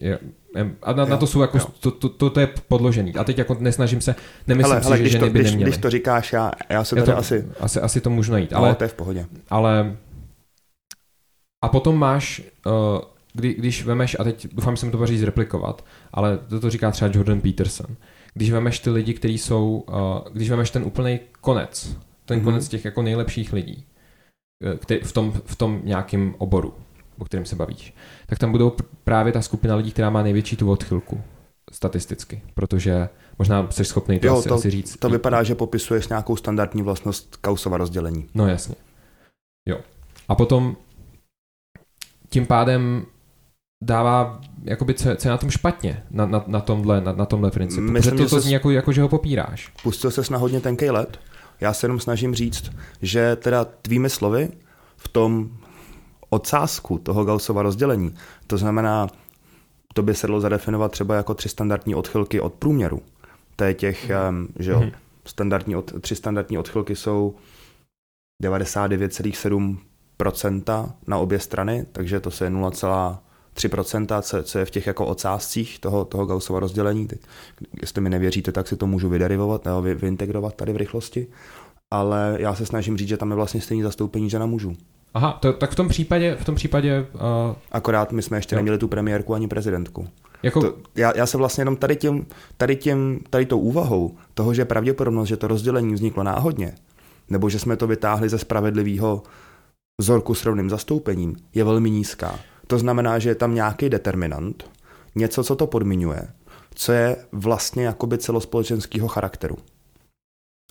Em, a na, Jo, na to jsou jako, jo. to, to, to, to, je podložený. A teď jako nesnažím se, nemyslím hele, si, hele, že když, ženy to, by když, neměly. když to říkáš, já, já se Já to, asi... asi, asi to můžu najít, Ale ale, to je v pohodě. ale a potom máš, uh, kdy, když vemeš, a teď doufám, že se mi to podaří zreplikovat, ale to, to říká třeba Jordan Peterson, když vemeš ty lidi, kteří jsou, uh, když vemeš ten úplný konec, ten Mhm. mm-hmm. konec těch jako nejlepších lidí, eh, který, v, tom, v tom nějakém oboru, o kterém se bavíš, tak tam budou pr- právě ta skupina lidí, která má největší tu odchylku statisticky, protože možná jsi schopný to, Jo, asi, to- asi říct. To vypadá, že popisuješ nějakou standardní vlastnost Kausova rozdělení. No jasně. Jo. A potom tím pádem dává, jakoby, co, co je na tom špatně, na, na, na, tomhle, na, na tomhle principu. Myslím, Protože to, to zní jako, jako, že ho popíráš. Pustil ses na hodně tenkej let. Já se jenom snažím říct, že teda tvými slovy v tom odsázku toho Gaussova rozdělení, to znamená, to by se dalo zadefinovat třeba jako tři standardní odchylky od průměru. To je těch, mm. že jo, mhm. standardní od, tři standardní odchylky jsou 99,7% na obě strany, takže to se je 3%, co, co je v těch jako ocáscích toho, toho Gaussova rozdělení. Teď, jestli mi nevěříte, tak si to můžu vyderivovat nebo vy, vyintegrovat tady v rychlosti. Ale já se snažím říct, že tam je vlastně stejný zastoupení žena mužů. Aha, to, tak v tom případě... V tom případě uh... Akorát my jsme ještě jo. neměli tu premiérku ani prezidentku. Jako... To, já, já se vlastně jenom tady, tím, tady, tím, tady tou úvahou toho, že pravděpodobnost, že to rozdělení vzniklo náhodně, nebo že jsme to vytáhli ze spravedlivého vzorku s rovným zastoupením, je velmi nízká. To znamená, že je tam nějaký determinant, něco, co to podmiňuje, co je vlastně jakoby celospolečenského charakteru.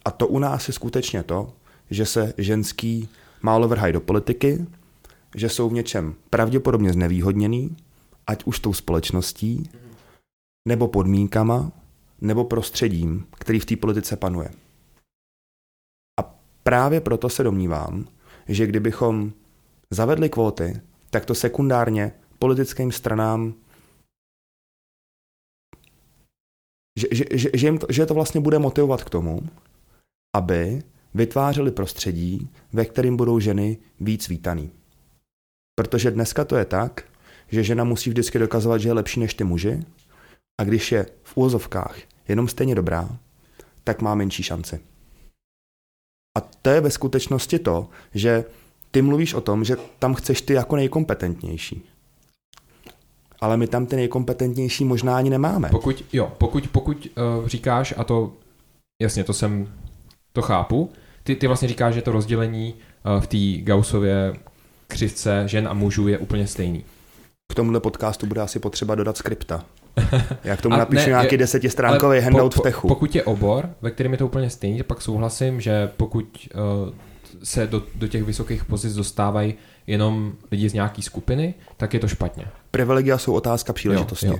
A to u nás je skutečně to, že se ženský málo vrhají do politiky, že jsou v něčem pravděpodobně znevýhodněný, ať už tou společností, nebo podmínkama, nebo prostředím, který v té politice panuje. A právě proto se domnívám, že kdybychom zavedli kvóty, tak to sekundárně politickým stranám, že, že, že, že, jim to, že to vlastně bude motivovat k tomu, aby vytvářeli prostředí, ve kterým budou ženy víc vítaný. Protože dneska to je tak, že žena musí vždycky dokazovat, že je lepší než ty muži a když je v úvozovkách jenom stejně dobrá, tak má menší šanci. A to je ve skutečnosti to, že ty mluvíš o tom, že tam chceš ty jako nejkompetentnější. Ale my tam ty nejkompetentnější možná ani nemáme. pokud, jo, pokud, pokud uh, říkáš, a to, jasně, to jsem, to chápu, ty, ty vlastně říkáš, že to rozdělení uh, v té Gaussově křivce žen a mužů je úplně stejný. K tomuhle podcastu bude asi potřeba dodat skripta. Já k tomu A napíšu ne, nějaký je- desetistránkový handout v techu. Pokud je obor, ve kterém je to úplně stejný, pak souhlasím, že pokud uh, se do, do těch vysokých pozic dostávají jenom lidi z nějaký skupiny, tak je to špatně. Privilegia jsou otázka příležitosti. Jo, jo.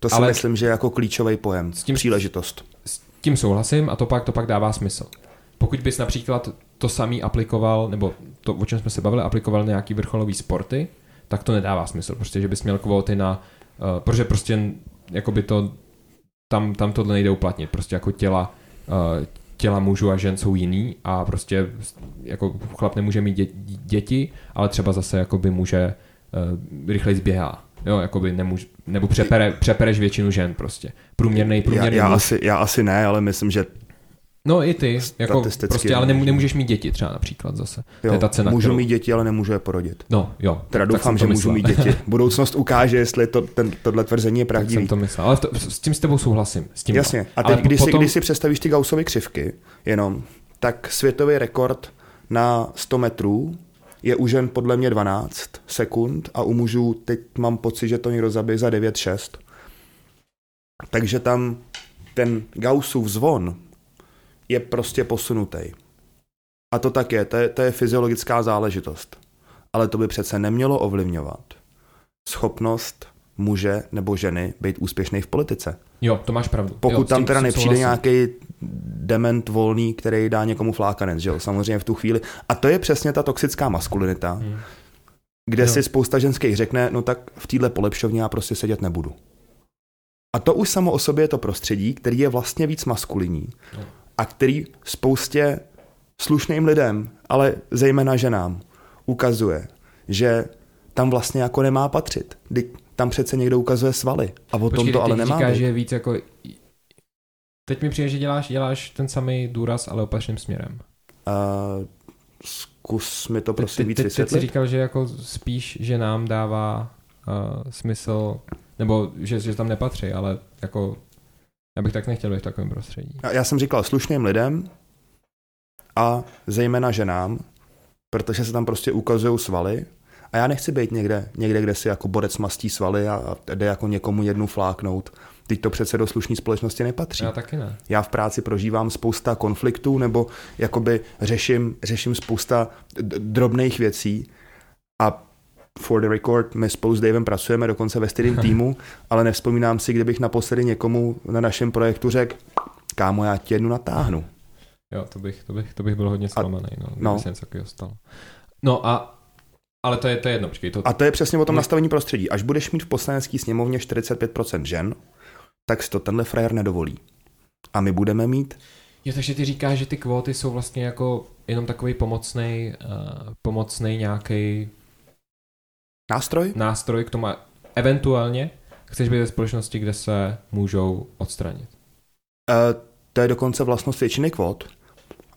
To si Ale- myslím, že je jako klíčový pojem. S tím- Příležitost. S tím souhlasím a to pak, to pak dává smysl. Pokud bys například to samý aplikoval, nebo to, o čem jsme se bavili, aplikoval na nějaký vrcholový sporty, tak to nedává smysl, prostě, že bys měl kvóty na, uh, protože prostě jakoby to, tam, tam tohle nejde uplatnit, prostě jako těla, uh, těla mužů a žen jsou jiný a prostě jako chlap nemůže mít dě, děti, ale třeba zase jakoby může uh, rychleji zběhá. Jo, jakoby nemůže, nebo přepere, přepereš většinu žen prostě. Průměrný, Já, průměrný já, muž asi, já asi ne, ale myslím, že No i ty, jako prostě, ale nemů- nemůžeš mít děti třeba například zase. to jo, je ta cena, můžu kterou... mít děti, ale nemůžu je porodit. No, jo. Teda doufám, že to můžu mít děti. Budoucnost ukáže, jestli to, ten, tohle tvrzení je tak pravdivý. jsem to myslel. Ale to, s tím s tebou souhlasím. S tím Jasně. A Ale teď, když, si, potom- když si představíš ty Gaussovy křivky, jenom, tak světový rekord na 100 metrů je u žen podle mě 12 sekund a u mužů teď mám pocit, že to někdo zabije za 9-6. Takže tam ten Gaussův zvon je prostě posunutý. A to tak je, to je, to je fyziologická záležitost. Ale to by přece nemělo ovlivňovat schopnost muže nebo ženy být úspěšný v politice. Jo, to máš pravdu. Pokud jo, tam teda nepřijde nějaký dement volný, který dá někomu flákanec, že jo, samozřejmě v tu chvíli. A to je přesně ta toxická maskulinita, Hmm. kde Jo. si spousta ženských řekne, no tak v téhle polepšovně já prostě sedět nebudu. A to už samo o sobě je to prostředí, který je vlastně víc maskulinní Jo. A který spoustě slušným lidem, ale zejména ženám, ukazuje, že tam vlastně jako nemá patřit. Kdy tam přece někdo ukazuje svaly a o tom to ale nemá říkáš, být. že je víc jako... Teď mi přijde, že děláš, děláš ten samý důraz, ale opačným směrem. Uh, zkus mi to Teď, prosím teď, víc teď, teď jsi vysvětlit. říkal, že jako spíš, že nám dává uh, smysl, nebo že, že tam nepatří, ale jako já bych tak nechtěl být v takovém prostředí. Já- Já jsem říkal slušným lidem a zejména ženám, protože se tam prostě ukazují svaly a já nechci být někde, někde kde si jako borec mastí svaly a, a jde jako někomu jednu fláknout. Teď to přece do slušné společnosti nepatří. Já taky ne. Já v práci prožívám spousta konfliktů nebo jakoby řeším, řeším spousta drobných věcí a for the record, my spolu s Davem pracujeme dokonce ve stejném týmu, ale nevzpomínám si, kdybych naposledy někomu na našem projektu řekl, kámo, já tě jednu natáhnu. Jo, to bych, to bych, to bych byl hodně zklamaný, no, no. se něco takového stalo. No a ale to je, to je jedno, počkej. To... A to je přesně o tom nastavení prostředí. Až budeš mít v poslanecké sněmovně 45% žen, tak si to tenhle frajer nedovolí. A my budeme mít... Jo, takže ty říkáš, že ty kvóty jsou vlastně jako jenom takový pomocný, uh, pomocný nějaký nástroj? Nástroj k tomu. Eventuálně chceš být ve společnosti, kde se můžou odstranit. Uh, to je dokonce vlastnost většiny kvót.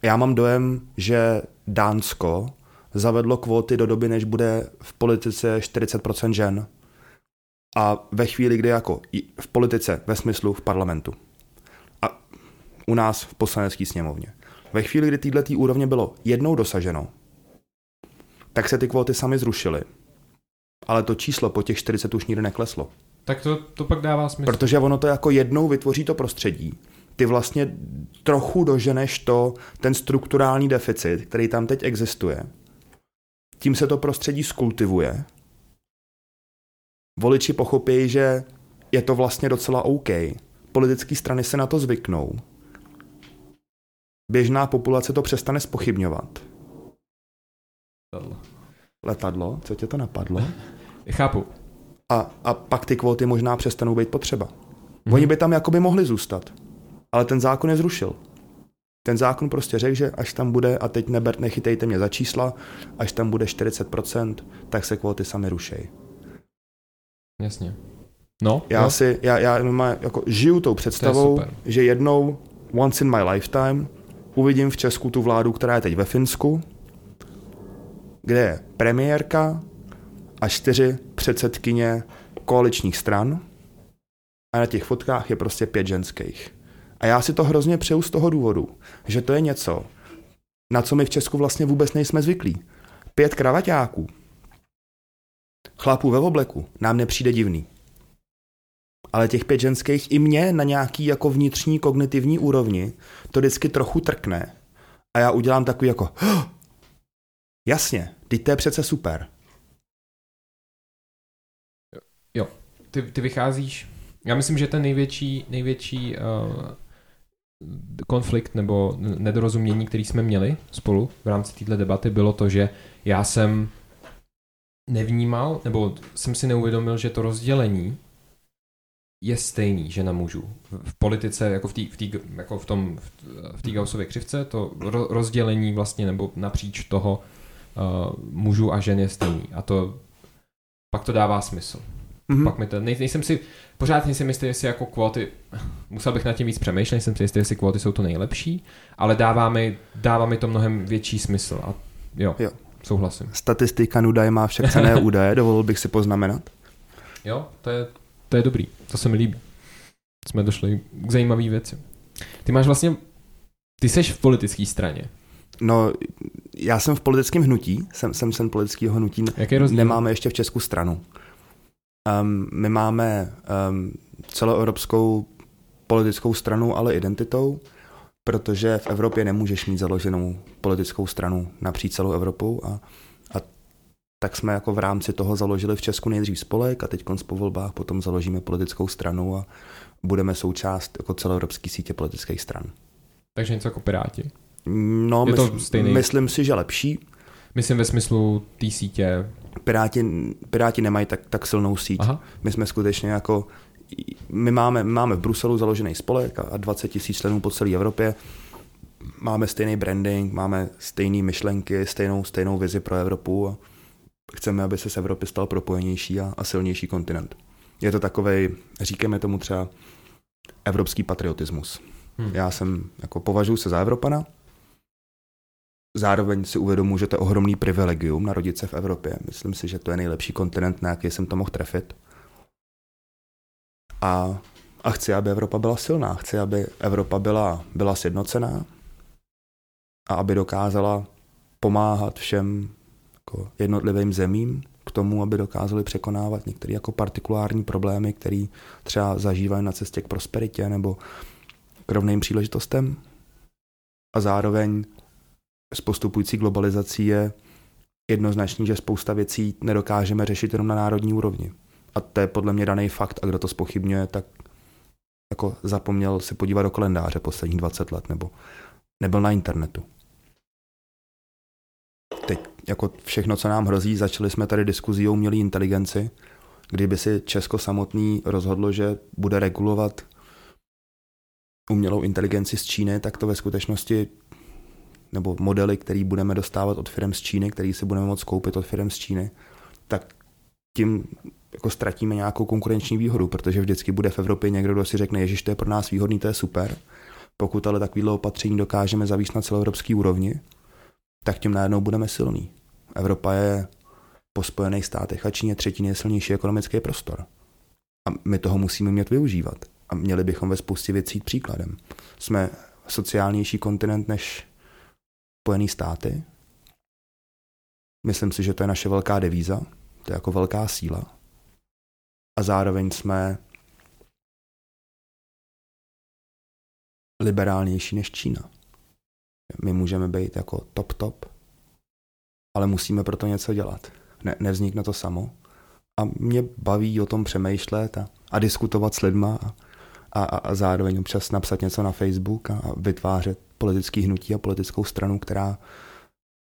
Já mám dojem, že Dánsko zavedlo kvóty do doby, než bude v politice 40% žen. A ve chvíli, kdy jako v politice, ve smyslu v parlamentu. A u nás v poslanecké sněmovně. Ve chvíli, kdy této úrovně bylo jednou dosaženo, tak se ty kvóty sami zrušily. Ale to číslo po těch 40 už nikdy nekleslo. Tak to, to pak dává smysl. Protože ono to jako jednou vytvoří to prostředí. Ty vlastně trochu doženeš to, ten strukturální deficit, který tam teď existuje. Tím se to prostředí skultivuje. Voliči pochopí, že je to vlastně docela OK. Politické strany se na to zvyknou. Běžná populace to přestane spochybňovat. Letadlo. Letadlo? Co tě to napadlo? Chápu. A, a pak ty kvóty možná přestanou být potřeba. Mm-hmm. Oni by tam jakoby mohli zůstat. Ale ten zákon je zrušil. Ten zákon prostě řekl, že až tam bude, a teď neber, nechytejte mě za čísla, až tam bude 40%, tak se kvóty sami rušej. Jasně. No, já no. si, já, já jako žiju tou představou, to že jednou, once in my lifetime, uvidím v Česku tu vládu, která je teď ve Finsku, kde je premiérka a čtyři předsedkyně koaličních stran a na těch fotkách je prostě pět ženských. A já si to hrozně přeju z toho důvodu, že to je něco, na co my v Česku vlastně vůbec nejsme zvyklí. Pět kravaťáků, chlapů ve obleku, nám nepřijde divný. Ale těch pět ženských i mě na nějaký jako vnitřní kognitivní úrovni to vždycky trochu trkne. A já udělám takový jako jasně, teď to je přece super. Ty, ty vycházíš, já myslím, že ten největší, největší uh, konflikt nebo nedorozumění, který jsme měli spolu v rámci této debaty, bylo to, že já jsem nevnímal, nebo jsem si neuvědomil, že to rozdělení je stejný žena mužů. V politice, jako v, tý, v, jako v tom, v té Gaussově křivce, to rozdělení vlastně, nebo napříč toho uh, mužů a žen je stejný. A to pak to dává smysl. Mm-hmm. Pak mi to, nej, nejsem si, pořád nejsem jistý, jestli jako kvóty, musel bych nad tím víc přemýšlet, nejsem si jistý, jestli kvóty jsou to nejlepší, ale dává mi, dává mi to mnohem větší smysl a jo, jo. souhlasím. Statistika nuda má však cené údaje, dovolil bych si poznamenat. Jo, to je, to je dobrý, to se mi líbí. Jsme došli k zajímavé věci. Ty máš vlastně, ty seš v politické straně. No, já jsem v politickém hnutí, jsem, jsem sen politického hnutí. Jaký rozdíl? Nemáme ještě v Česku stranu. Um, my máme um, celoevropskou politickou stranu, ale identitou, protože v Evropě nemůžeš mít založenou politickou stranu napříč celou Evropou a, a tak jsme jako v rámci toho založili v Česku nejdřív spolek a teď po volbách potom založíme politickou stranu a budeme součást jako celoevropské sítě politických stran. Takže něco jako Piráti? No, je to stejný... myslím si, že lepší. Myslím ve smyslu té sítě Piráti, Piráti nemají tak, tak silnou síť. Aha. My jsme skutečně jako, my máme, máme v Bruselu založený spolek a 20 tisíc členů po celé Evropě. Máme stejný branding, máme stejné myšlenky, stejnou, stejnou vizi pro Evropu a chceme, aby se z Evropy stal propojenější a, a silnější kontinent. Je to takový, říkáme tomu třeba evropský patriotismus. Hmm. Já jsem, jako považuji se za Evropana, Zároveň si uvědomuji, že to je ohromný privilegium narodit se v Evropě. Myslím si, že to je nejlepší kontinent, na jaký jsem to mohl trefit. A, a chci, aby Evropa byla silná. Chci, aby Evropa byla, byla sjednocená a aby dokázala pomáhat všem jako jednotlivým zemím k tomu, aby dokázali překonávat některé jako partikulární problémy, které třeba zažívají na cestě k prosperitě nebo k rovným příležitostem. A zároveň s postupující globalizací je jednoznačný, že spousta věcí nedokážeme řešit jenom na národní úrovni. A to je podle mě daný fakt a kdo to spochybňuje, tak jako zapomněl se podívat do kalendáře posledních 20 let nebo nebyl na internetu. Teď jako všechno, co nám hrozí, začali jsme tady diskuzí o umělé inteligenci, kdyby si Česko samotný rozhodlo, že bude regulovat umělou inteligenci z Číny, tak to ve skutečnosti nebo modely, které budeme dostávat od firm z Číny, který si budeme moct koupit od firm z Číny, tak tím jako ztratíme nějakou konkurenční výhodu, protože vždycky bude v Evropě někdo, kdo si řekne, Ježíš, to je pro nás výhodný, to je super. Pokud ale takovýhle opatření dokážeme zavíst na celoevropský úrovni, tak tím najednou budeme silný. Evropa je po Spojených státech a Číně třetí nejsilnější ekonomický prostor. A my toho musíme mět využívat. A měli bychom ve spoustě věcí příkladem. Jsme sociálnější kontinent než Spojené státy. Myslím si, že to je naše velká devíza, to je jako velká síla. A zároveň jsme liberálnější než Čína. My můžeme být jako top top, ale musíme proto něco dělat. Ne, nevznikne to samo. A mě baví o tom přemýšlet a, a diskutovat s lidma a, a, a zároveň občas napsat něco na Facebook a, vytvářet politický hnutí a politickou stranu, která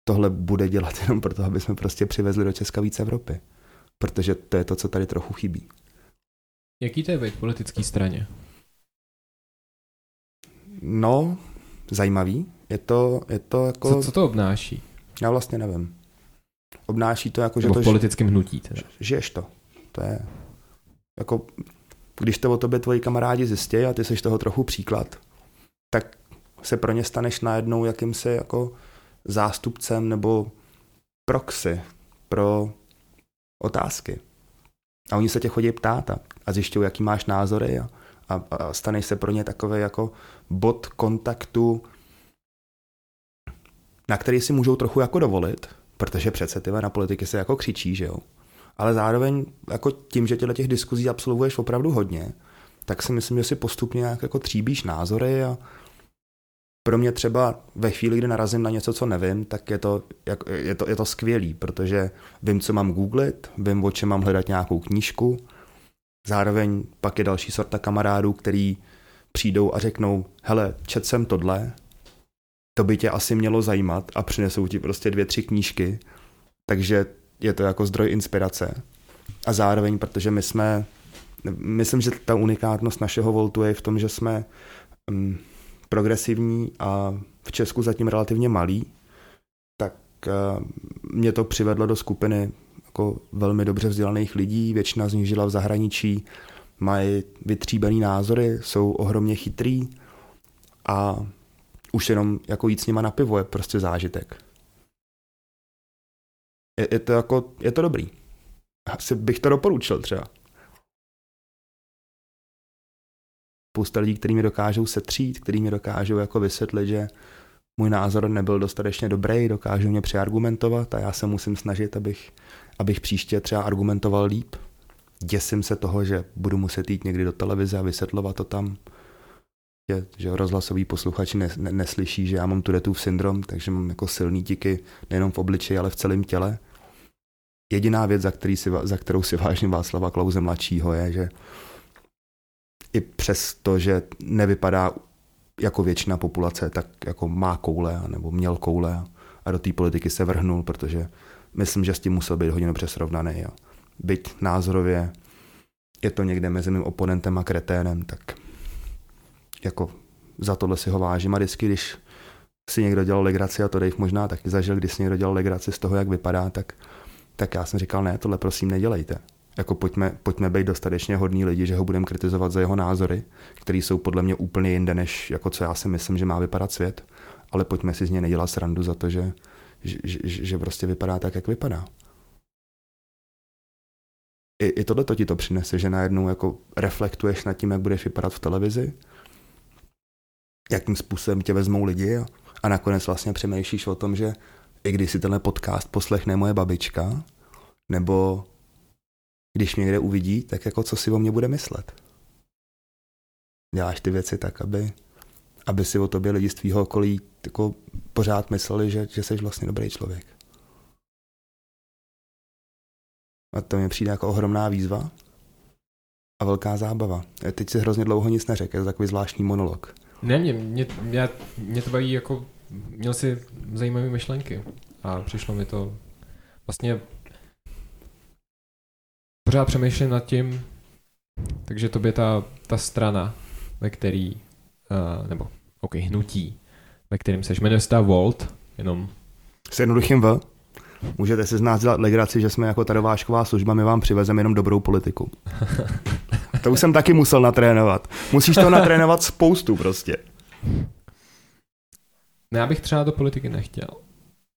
tohle bude dělat jenom proto, aby jsme prostě přivezli do Česka víc Evropy. Protože to je to, co tady trochu chybí. Jaký to je být politický straně? No, zajímavý. Je to, je to jako... Co, co to obnáší? Já vlastně nevím. Obnáší to jako, že Nebo to... v politickém hnutí teda. Žiješ to. To je jako, když to o tobě tvoji kamarádi zjistí a ty seš toho trochu příklad, tak se pro ně staneš najednou jakýmsi jako zástupcem nebo proxy pro otázky. A oni se tě chodí ptát a, a zjišťují, jaký máš názory a, a, a staneš se pro ně takový jako bod kontaktu, na který si můžou trochu jako dovolit, protože přece ty na politiky se jako křičí, že jo. Ale zároveň jako tím, že těle těch diskuzí absolvuješ opravdu hodně, tak si myslím, že si postupně nějak jako tříbíš názory a pro mě třeba ve chvíli, kdy narazím na něco, co nevím, tak je to, je to, je to skvělý, protože vím, co mám googlit, vím, o čem mám hledat nějakou knížku, zároveň pak je další sorta kamarádů, který přijdou a řeknou, hele, čet jsem tohle, to by tě asi mělo zajímat a přinesou ti prostě dvě, tři knížky, takže je to jako zdroj inspirace. A zároveň, protože my jsme, myslím, že ta unikátnost našeho Voltu je v tom, že jsme um, progresivní a v Česku zatím relativně malý, tak uh, mě to přivedlo do skupiny jako velmi dobře vzdělaných lidí, většina z nich žila v zahraničí, mají vytříbený názory, jsou ohromně chytrý a už jenom jako jít s nima na pivo je prostě zážitek. Je, je to jako, je to dobrý. Asi bych to doporučil třeba. Spousta lidí, kteří mi dokážou setřít, kteří mi dokážou jako vysvětlit, že můj názor nebyl dostatečně dobrý, dokážou mě přeargumentovat a já se musím snažit, abych, abych příště třeba argumentoval líp. Děsím se toho, že budu muset jít někdy do televize a vysvětlovat to tam je, že rozhlasový posluchači ne, ne, neslyší, že já mám Turetův syndrom, takže mám jako silný tiky nejenom v obličeji, ale v celém těle. Jediná věc, za, který si, za kterou si vážně Václava Klauze mladšího, je, že i přes to, že nevypadá jako většina populace, tak jako má koule nebo měl koule a do té politiky se vrhnul, protože myslím, že s tím musel být hodně dobře srovnaný. A byť názorově je to někde mezi mým oponentem a kreténem, tak jako za tohle si ho vážím a vždycky, když si někdo dělal legraci a to Dave možná taky zažil, když si někdo dělal legraci z toho, jak vypadá, tak, tak já jsem říkal, ne, tohle prosím nedělejte. Jako pojďme, pojďme být dostatečně hodní lidi, že ho budeme kritizovat za jeho názory, které jsou podle mě úplně jinde, než jako co já si myslím, že má vypadat svět, ale pojďme si z něj nedělat srandu za to, že, že, že, že prostě vypadá tak, jak vypadá. I, i tohle to ti to přinese, že najednou jako reflektuješ nad tím, jak budeš vypadat v televizi jakým způsobem tě vezmou lidi a, a nakonec vlastně přemýšlíš o tom, že i když si tenhle podcast poslechne moje babička, nebo když mě někde uvidí, tak jako co si o mě bude myslet. Děláš ty věci tak, aby, aby si o tobě lidi z tvýho okolí jako pořád mysleli, že, že jsi vlastně dobrý člověk. A to mi přijde jako ohromná výzva a velká zábava. Teď si hrozně dlouho nic neřekl, je to takový zvláštní monolog. Ne, mě, mě, mě to baví jako, měl si zajímavé myšlenky a přišlo mi to vlastně pořád přemýšlím nad tím, takže to by ta, ta strana, ve který, uh, nebo ok, hnutí, ve kterým seš, jmenuje se ta Volt, jenom... S jednoduchým V. Můžete si z nás dělat legraci, že jsme jako tadovášková služba, my vám přivezeme jenom dobrou politiku. to už jsem taky musel natrénovat. Musíš to natrénovat spoustu prostě. Ne, já bych třeba do politiky nechtěl.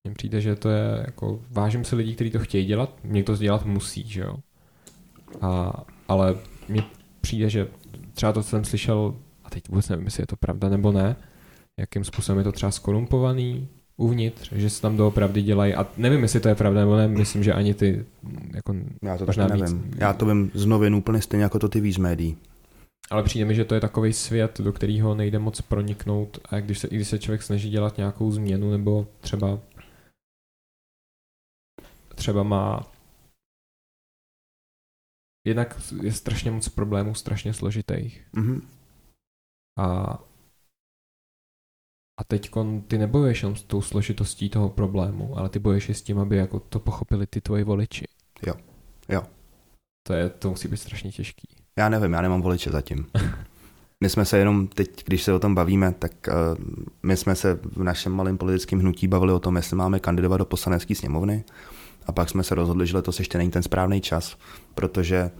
Mně přijde, že to je jako, vážím si lidí, kteří to chtějí dělat, někdo to dělat musí, že jo. A, ale mně přijde, že třeba to jsem slyšel, a teď vůbec nevím, jestli je to pravda nebo ne, jakým způsobem je to třeba skorumpovaný uvnitř, že se tam doopravdy dělají, a nevím, jestli to je pravda nebo ne, myslím, že ani ty, jako Já to možná nevím. Víc. Já to vím z novin úplně stejně jako to ty víc médií. Ale přijde mi, že to je takový svět, do kterého nejde moc proniknout a když se, i když se člověk snaží dělat nějakou změnu nebo třeba třeba má jednak je strašně moc problémů, strašně složitých. Mm-hmm. A a teď ty nebojuješ jenom s tou složitostí toho problému, ale ty bojuješ s tím, aby jako to pochopili ty tvoji voliči. Jo, jo. To, je, to musí být strašně těžký. Já nevím, já nemám voliče zatím. My jsme se jenom teď, když se o tom bavíme, tak uh, my jsme se v našem malém politickém hnutí bavili o tom, jestli máme kandidovat do poslanecké sněmovny. A pak jsme se rozhodli, že letos ještě není ten správný čas, protože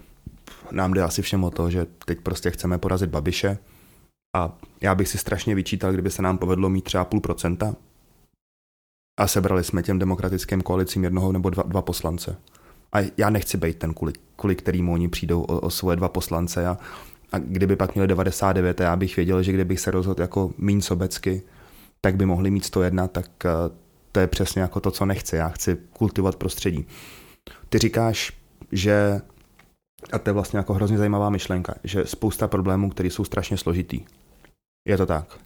nám jde asi všem o to, že teď prostě chceme porazit Babiše. A já bych si strašně vyčítal, kdyby se nám povedlo mít třeba půl procenta a sebrali jsme těm demokratickým koalicím jednoho nebo dva, dva poslance. A já nechci být ten, kvůli, kvůli kterýmu oni přijdou o, o svoje dva poslance. A, a kdyby pak měli 99, a já bych věděl, že kdybych se rozhodl jako míň sobecky, tak by mohli mít 101, tak uh, to je přesně jako to, co nechci. Já chci kultivovat prostředí. Ty říkáš, že, a to je vlastně jako hrozně zajímavá myšlenka, že spousta problémů, které jsou strašně složitý. Je to tak.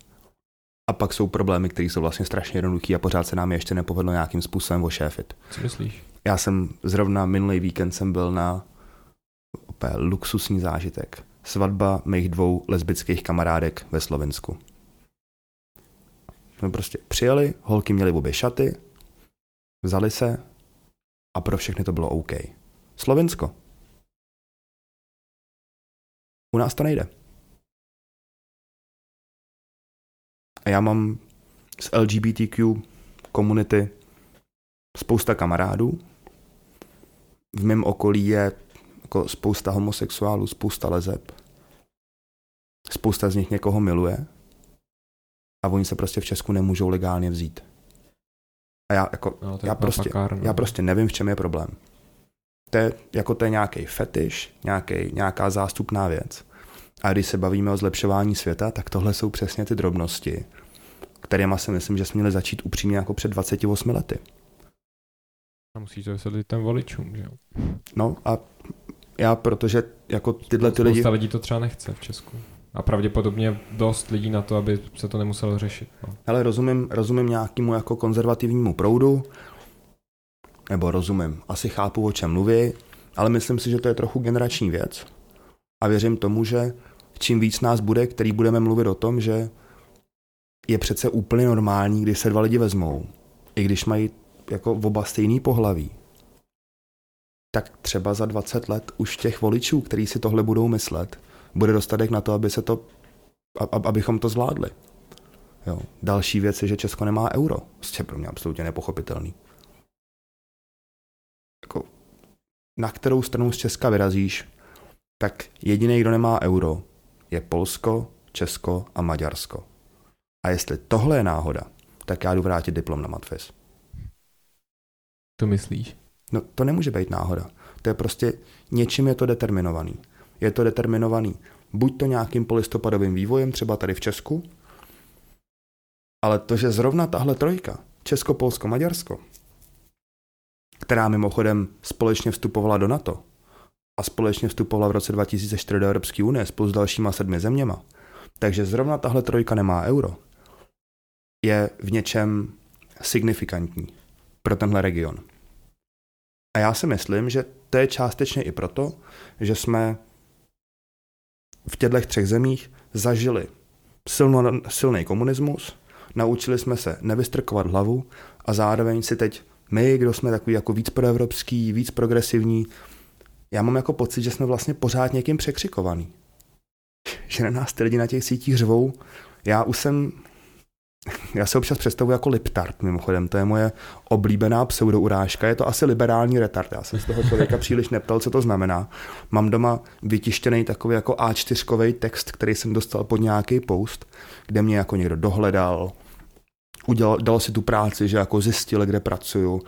A pak jsou problémy, které jsou vlastně strašně jednoduché a pořád se nám je ještě nepovedlo nějakým způsobem ošéfit. Co myslíš? Já jsem zrovna minulý víkend jsem byl na opět luxusní zážitek. Svatba mých dvou lesbických kamarádek ve Slovensku. Jsme prostě přijeli, holky měly obě šaty, vzali se a pro všechny to bylo OK. Slovensko. U nás to nejde. A já mám z LGBTQ komunity spousta kamarádů. V mém okolí je jako spousta homosexuálů, spousta lezeb. Spousta z nich někoho miluje a oni se prostě v Česku nemůžou legálně vzít. A já, jako, no, já, prostě, pakár, no. já prostě nevím, v čem je problém. To je, jako to je nějaký fetiš, nějaký, nějaká zástupná věc. A když se bavíme o zlepšování světa, tak tohle jsou přesně ty drobnosti, kterými si myslím, že jsme měli začít upřímně jako před 28 lety. A musíš to vysvětlit těm voličům, že jo? No a já, protože jako tyhle ty lidi... Lidí to třeba nechce v Česku. A pravděpodobně dost lidí na to, aby se to nemuselo řešit. No. Ale rozumím, rozumím nějakému jako konzervativnímu proudu, nebo rozumím, asi chápu, o čem mluví, ale myslím si, že to je trochu generační věc. A věřím tomu, že čím víc nás bude, který budeme mluvit o tom, že je přece úplně normální, když se dva lidi vezmou, i když mají jako oba stejný pohlaví, tak třeba za 20 let už těch voličů, kteří si tohle budou myslet, bude dostatek na to, aby se to, abychom to zvládli. Jo. Další věc je, že Česko nemá euro. Prostě pro mě absolutně nepochopitelný. Jako, na kterou stranu z Česka vyrazíš, tak jediný, kdo nemá euro, je Polsko, Česko a Maďarsko. A jestli tohle je náhoda, tak já jdu vrátit diplom na Matfis. To myslíš? No to nemůže být náhoda. To je prostě, něčím je to determinovaný. Je to determinovaný buď to nějakým polistopadovým vývojem, třeba tady v Česku, ale to, že zrovna tahle trojka, Česko, Polsko, Maďarsko, která mimochodem společně vstupovala do NATO a společně vstupovala v roce 2004 do Evropské unie spolu s dalšíma sedmi zeměma, takže zrovna tahle trojka nemá euro, je v něčem signifikantní pro tenhle region. A já si myslím, že to je částečně i proto, že jsme v těchto třech zemích zažili silno, silný komunismus, naučili jsme se nevystrkovat hlavu a zároveň si teď my, kdo jsme takový jako víc proevropský, víc progresivní, já mám jako pocit, že jsme vlastně pořád někým překřikovaný. Že na nás ty lidi na těch sítích řvou. Já už jsem já se občas představuji jako liptart, mimochodem, to je moje oblíbená pseudourážka, je to asi liberální retard, já jsem z toho člověka příliš neptal, co to znamená. Mám doma vytištěný takový jako A4 text, který jsem dostal pod nějaký post, kde mě jako někdo dohledal, udělal, dal si tu práci, že jako zjistil, kde pracuju,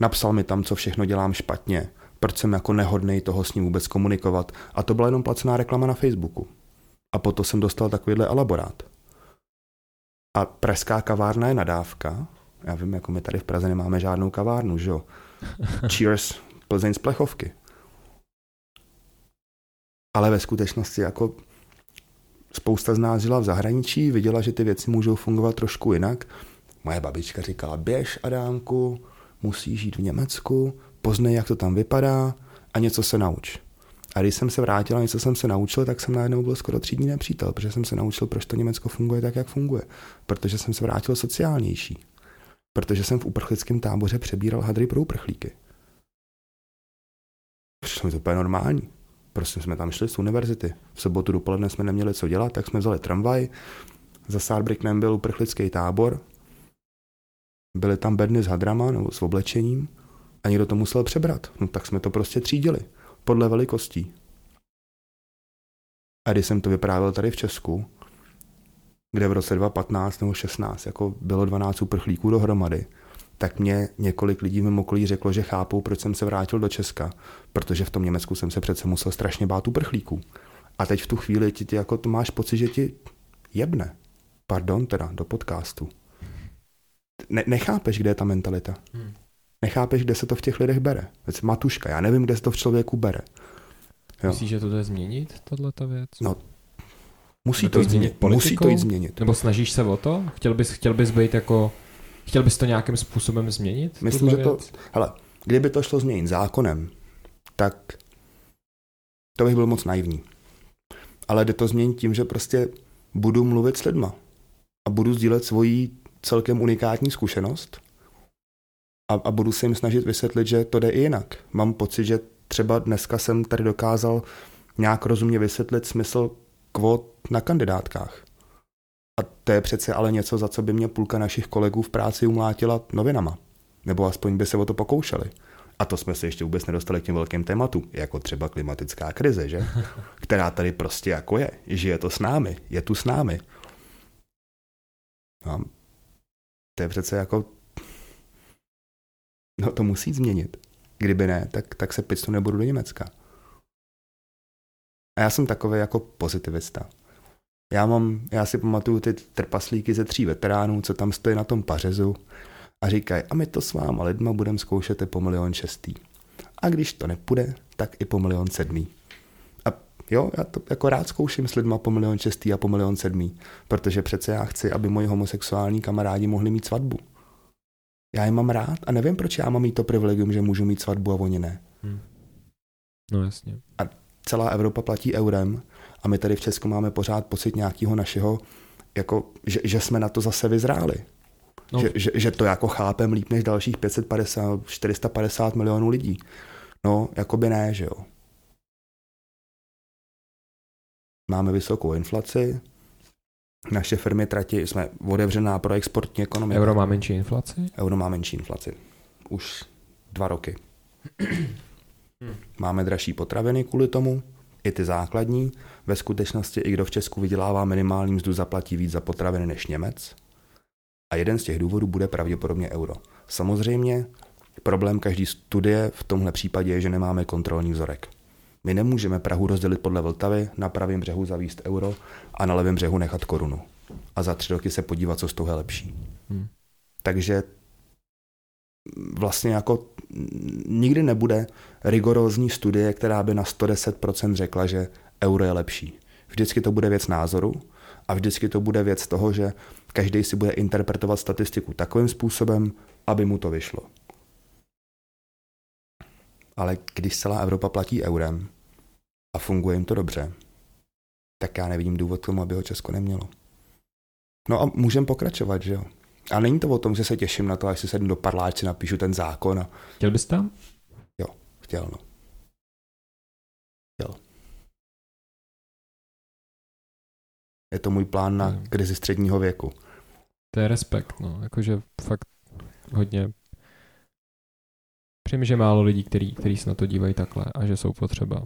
napsal mi tam, co všechno dělám špatně, proč jsem jako nehodnej toho s ním vůbec komunikovat. A to byla jenom placená reklama na Facebooku. A potom jsem dostal takovýhle elaborát. A pražská kavárna je nadávka. Já vím, jako my tady v Praze nemáme žádnou kavárnu, že jo? Cheers, Plzeň z plechovky. Ale ve skutečnosti jako spousta z nás žila v zahraničí, viděla, že ty věci můžou fungovat trošku jinak. Moje babička říkala, běž Adámku, musí žít v Německu, poznej, jak to tam vypadá a něco se nauč. A když jsem se vrátil a něco jsem se naučil, tak jsem najednou byl skoro třídní nepřítel, protože jsem se naučil, proč to Německo funguje tak, jak funguje. Protože jsem se vrátil sociálnější. Protože jsem v uprchlickém táboře přebíral hadry pro uprchlíky. Přišlo mi to úplně normální. Prostě jsme tam šli z univerzity. V sobotu dopoledne jsme neměli co dělat, tak jsme vzali tramvaj. Za Saarbrücknem byl uprchlický tábor. Byly tam bedny s hadrama nebo s oblečením a někdo to musel přebrat. No tak jsme to prostě třídili podle velikostí. A když jsem to vyprávěl tady v Česku, kde v roce 2015 nebo 16 jako bylo 12 uprchlíků dohromady, tak mě několik lidí mimo okolí řeklo, že chápou, proč jsem se vrátil do Česka, protože v tom Německu jsem se přece musel strašně bát uprchlíků. A teď v tu chvíli ti, ti jako to máš pocit, že ti jebne. Pardon teda, do podcastu. Ne, nechápeš, kde je ta mentalita. Hmm nechápeš, kde se to v těch lidech bere. Věc matuška, já nevím, kde se to v člověku bere. Jo. Myslíš, že to jde změnit, tato věc? No, musí to, to změnit. Musí to jít změnit. Nebo snažíš se o to? Chtěl bys, chtěl bys být jako... Chtěl bys to nějakým způsobem změnit? Myslím, že to... Hele, kdyby to šlo změnit zákonem, tak to bych byl moc naivní. Ale jde to změnit tím, že prostě budu mluvit s lidma a budu sdílet svoji celkem unikátní zkušenost a, a budu se jim snažit vysvětlit, že to jde i jinak. Mám pocit, že třeba dneska jsem tady dokázal nějak rozumně vysvětlit smysl kvot na kandidátkách. A to je přece ale něco, za co by mě půlka našich kolegů v práci umlátila novinama. Nebo aspoň by se o to pokoušeli. A to jsme se ještě vůbec nedostali k těm velkým tématům, jako třeba klimatická krize, že? Která tady prostě jako je. Že je to s námi, je tu s námi. No, to je přece jako No to musí změnit. Kdyby ne, tak, tak se picnu nebudu do Německa. A já jsem takový jako pozitivista. Já mám, já si pamatuju ty trpaslíky ze tří veteránů, co tam stojí na tom pařezu a říkají, a my to s váma lidma budeme zkoušet po milion šestý. A když to nepůjde, tak i po milion sedmý. A jo, já to jako rád zkouším s lidma po milion šestý a po milion sedmý, protože přece já chci, aby moji homosexuální kamarádi mohli mít svatbu. Já je mám rád a nevím, proč já mám mít to privilegium, že můžu mít svatbu a oni ne. Hmm. No jasně. A celá Evropa platí eurem a my tady v Česku máme pořád pocit nějakého našeho, jako, že, že jsme na to zase vyzráli. No. Že, že, že to jako chápem líp než dalších 550, 450 milionů lidí. No, jako by ne, že jo. Máme vysokou inflaci, naše firmy tratí, jsme otevřená pro exportní ekonomiku. Euro má menší inflaci? Euro má menší inflaci. Už dva roky. Máme dražší potraviny kvůli tomu, i ty základní. Ve skutečnosti i kdo v Česku vydělává minimální mzdu, zaplatí víc za potraviny než Němec. A jeden z těch důvodů bude pravděpodobně euro. Samozřejmě problém každý studie v tomhle případě je, že nemáme kontrolní vzorek. My nemůžeme Prahu rozdělit podle Vltavy, na pravém břehu zavíst euro a na levém břehu nechat korunu. A za tři roky se podívat, co z toho je lepší. Hmm. Takže vlastně jako nikdy nebude rigorózní studie, která by na 110% řekla, že euro je lepší. Vždycky to bude věc názoru a vždycky to bude věc toho, že každý si bude interpretovat statistiku takovým způsobem, aby mu to vyšlo. ale když celá Evropa platí eurem a funguje jim to dobře, tak já nevidím důvod k tomu, aby ho Česko nemělo. No a můžeme pokračovat, že jo. A není to o tom, že se těším na to, až si sednu do parláče, napíšu ten zákon. A... Chtěl bys tam? Jo, chtěl, no. Chtěl. Je to můj plán na Hmm. krizi středního věku. To je respekt, no. Jakože fakt hodně Přijím, že málo lidí, který, který se na to dívají takhle a že jsou potřeba.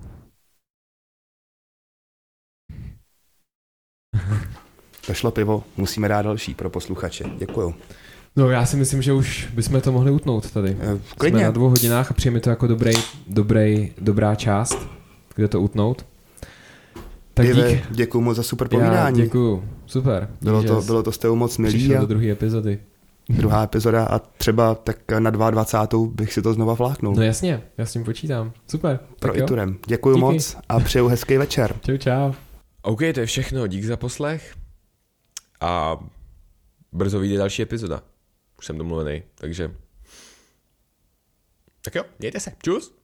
Došlo pivo, musíme dát další pro posluchače. Děkuju. No já si myslím, že už bychom to mohli utnout tady. Eh, Jsme Klidně. na dvou hodinách a přijeme to jako dobrý, dobrý, dobrá část, kde to utnout. Tak Ive, dík. děkuju moc za super Já povídání. děkuju. Super. Bylo to, bylo to s tebou moc milý přišel a do druhé epizody. druhá epizoda a třeba tak na 22. bych si to znova fláknul. No jasně, já s tím počítám. Super. pro. Iturem. Děkuju Díky. moc a přeju hezký večer. Čau, čau. OK, to je všechno, dík za poslech a brzo vyjde další epizoda. Už jsem domluvený, takže... Tak jo, mějte se, čus!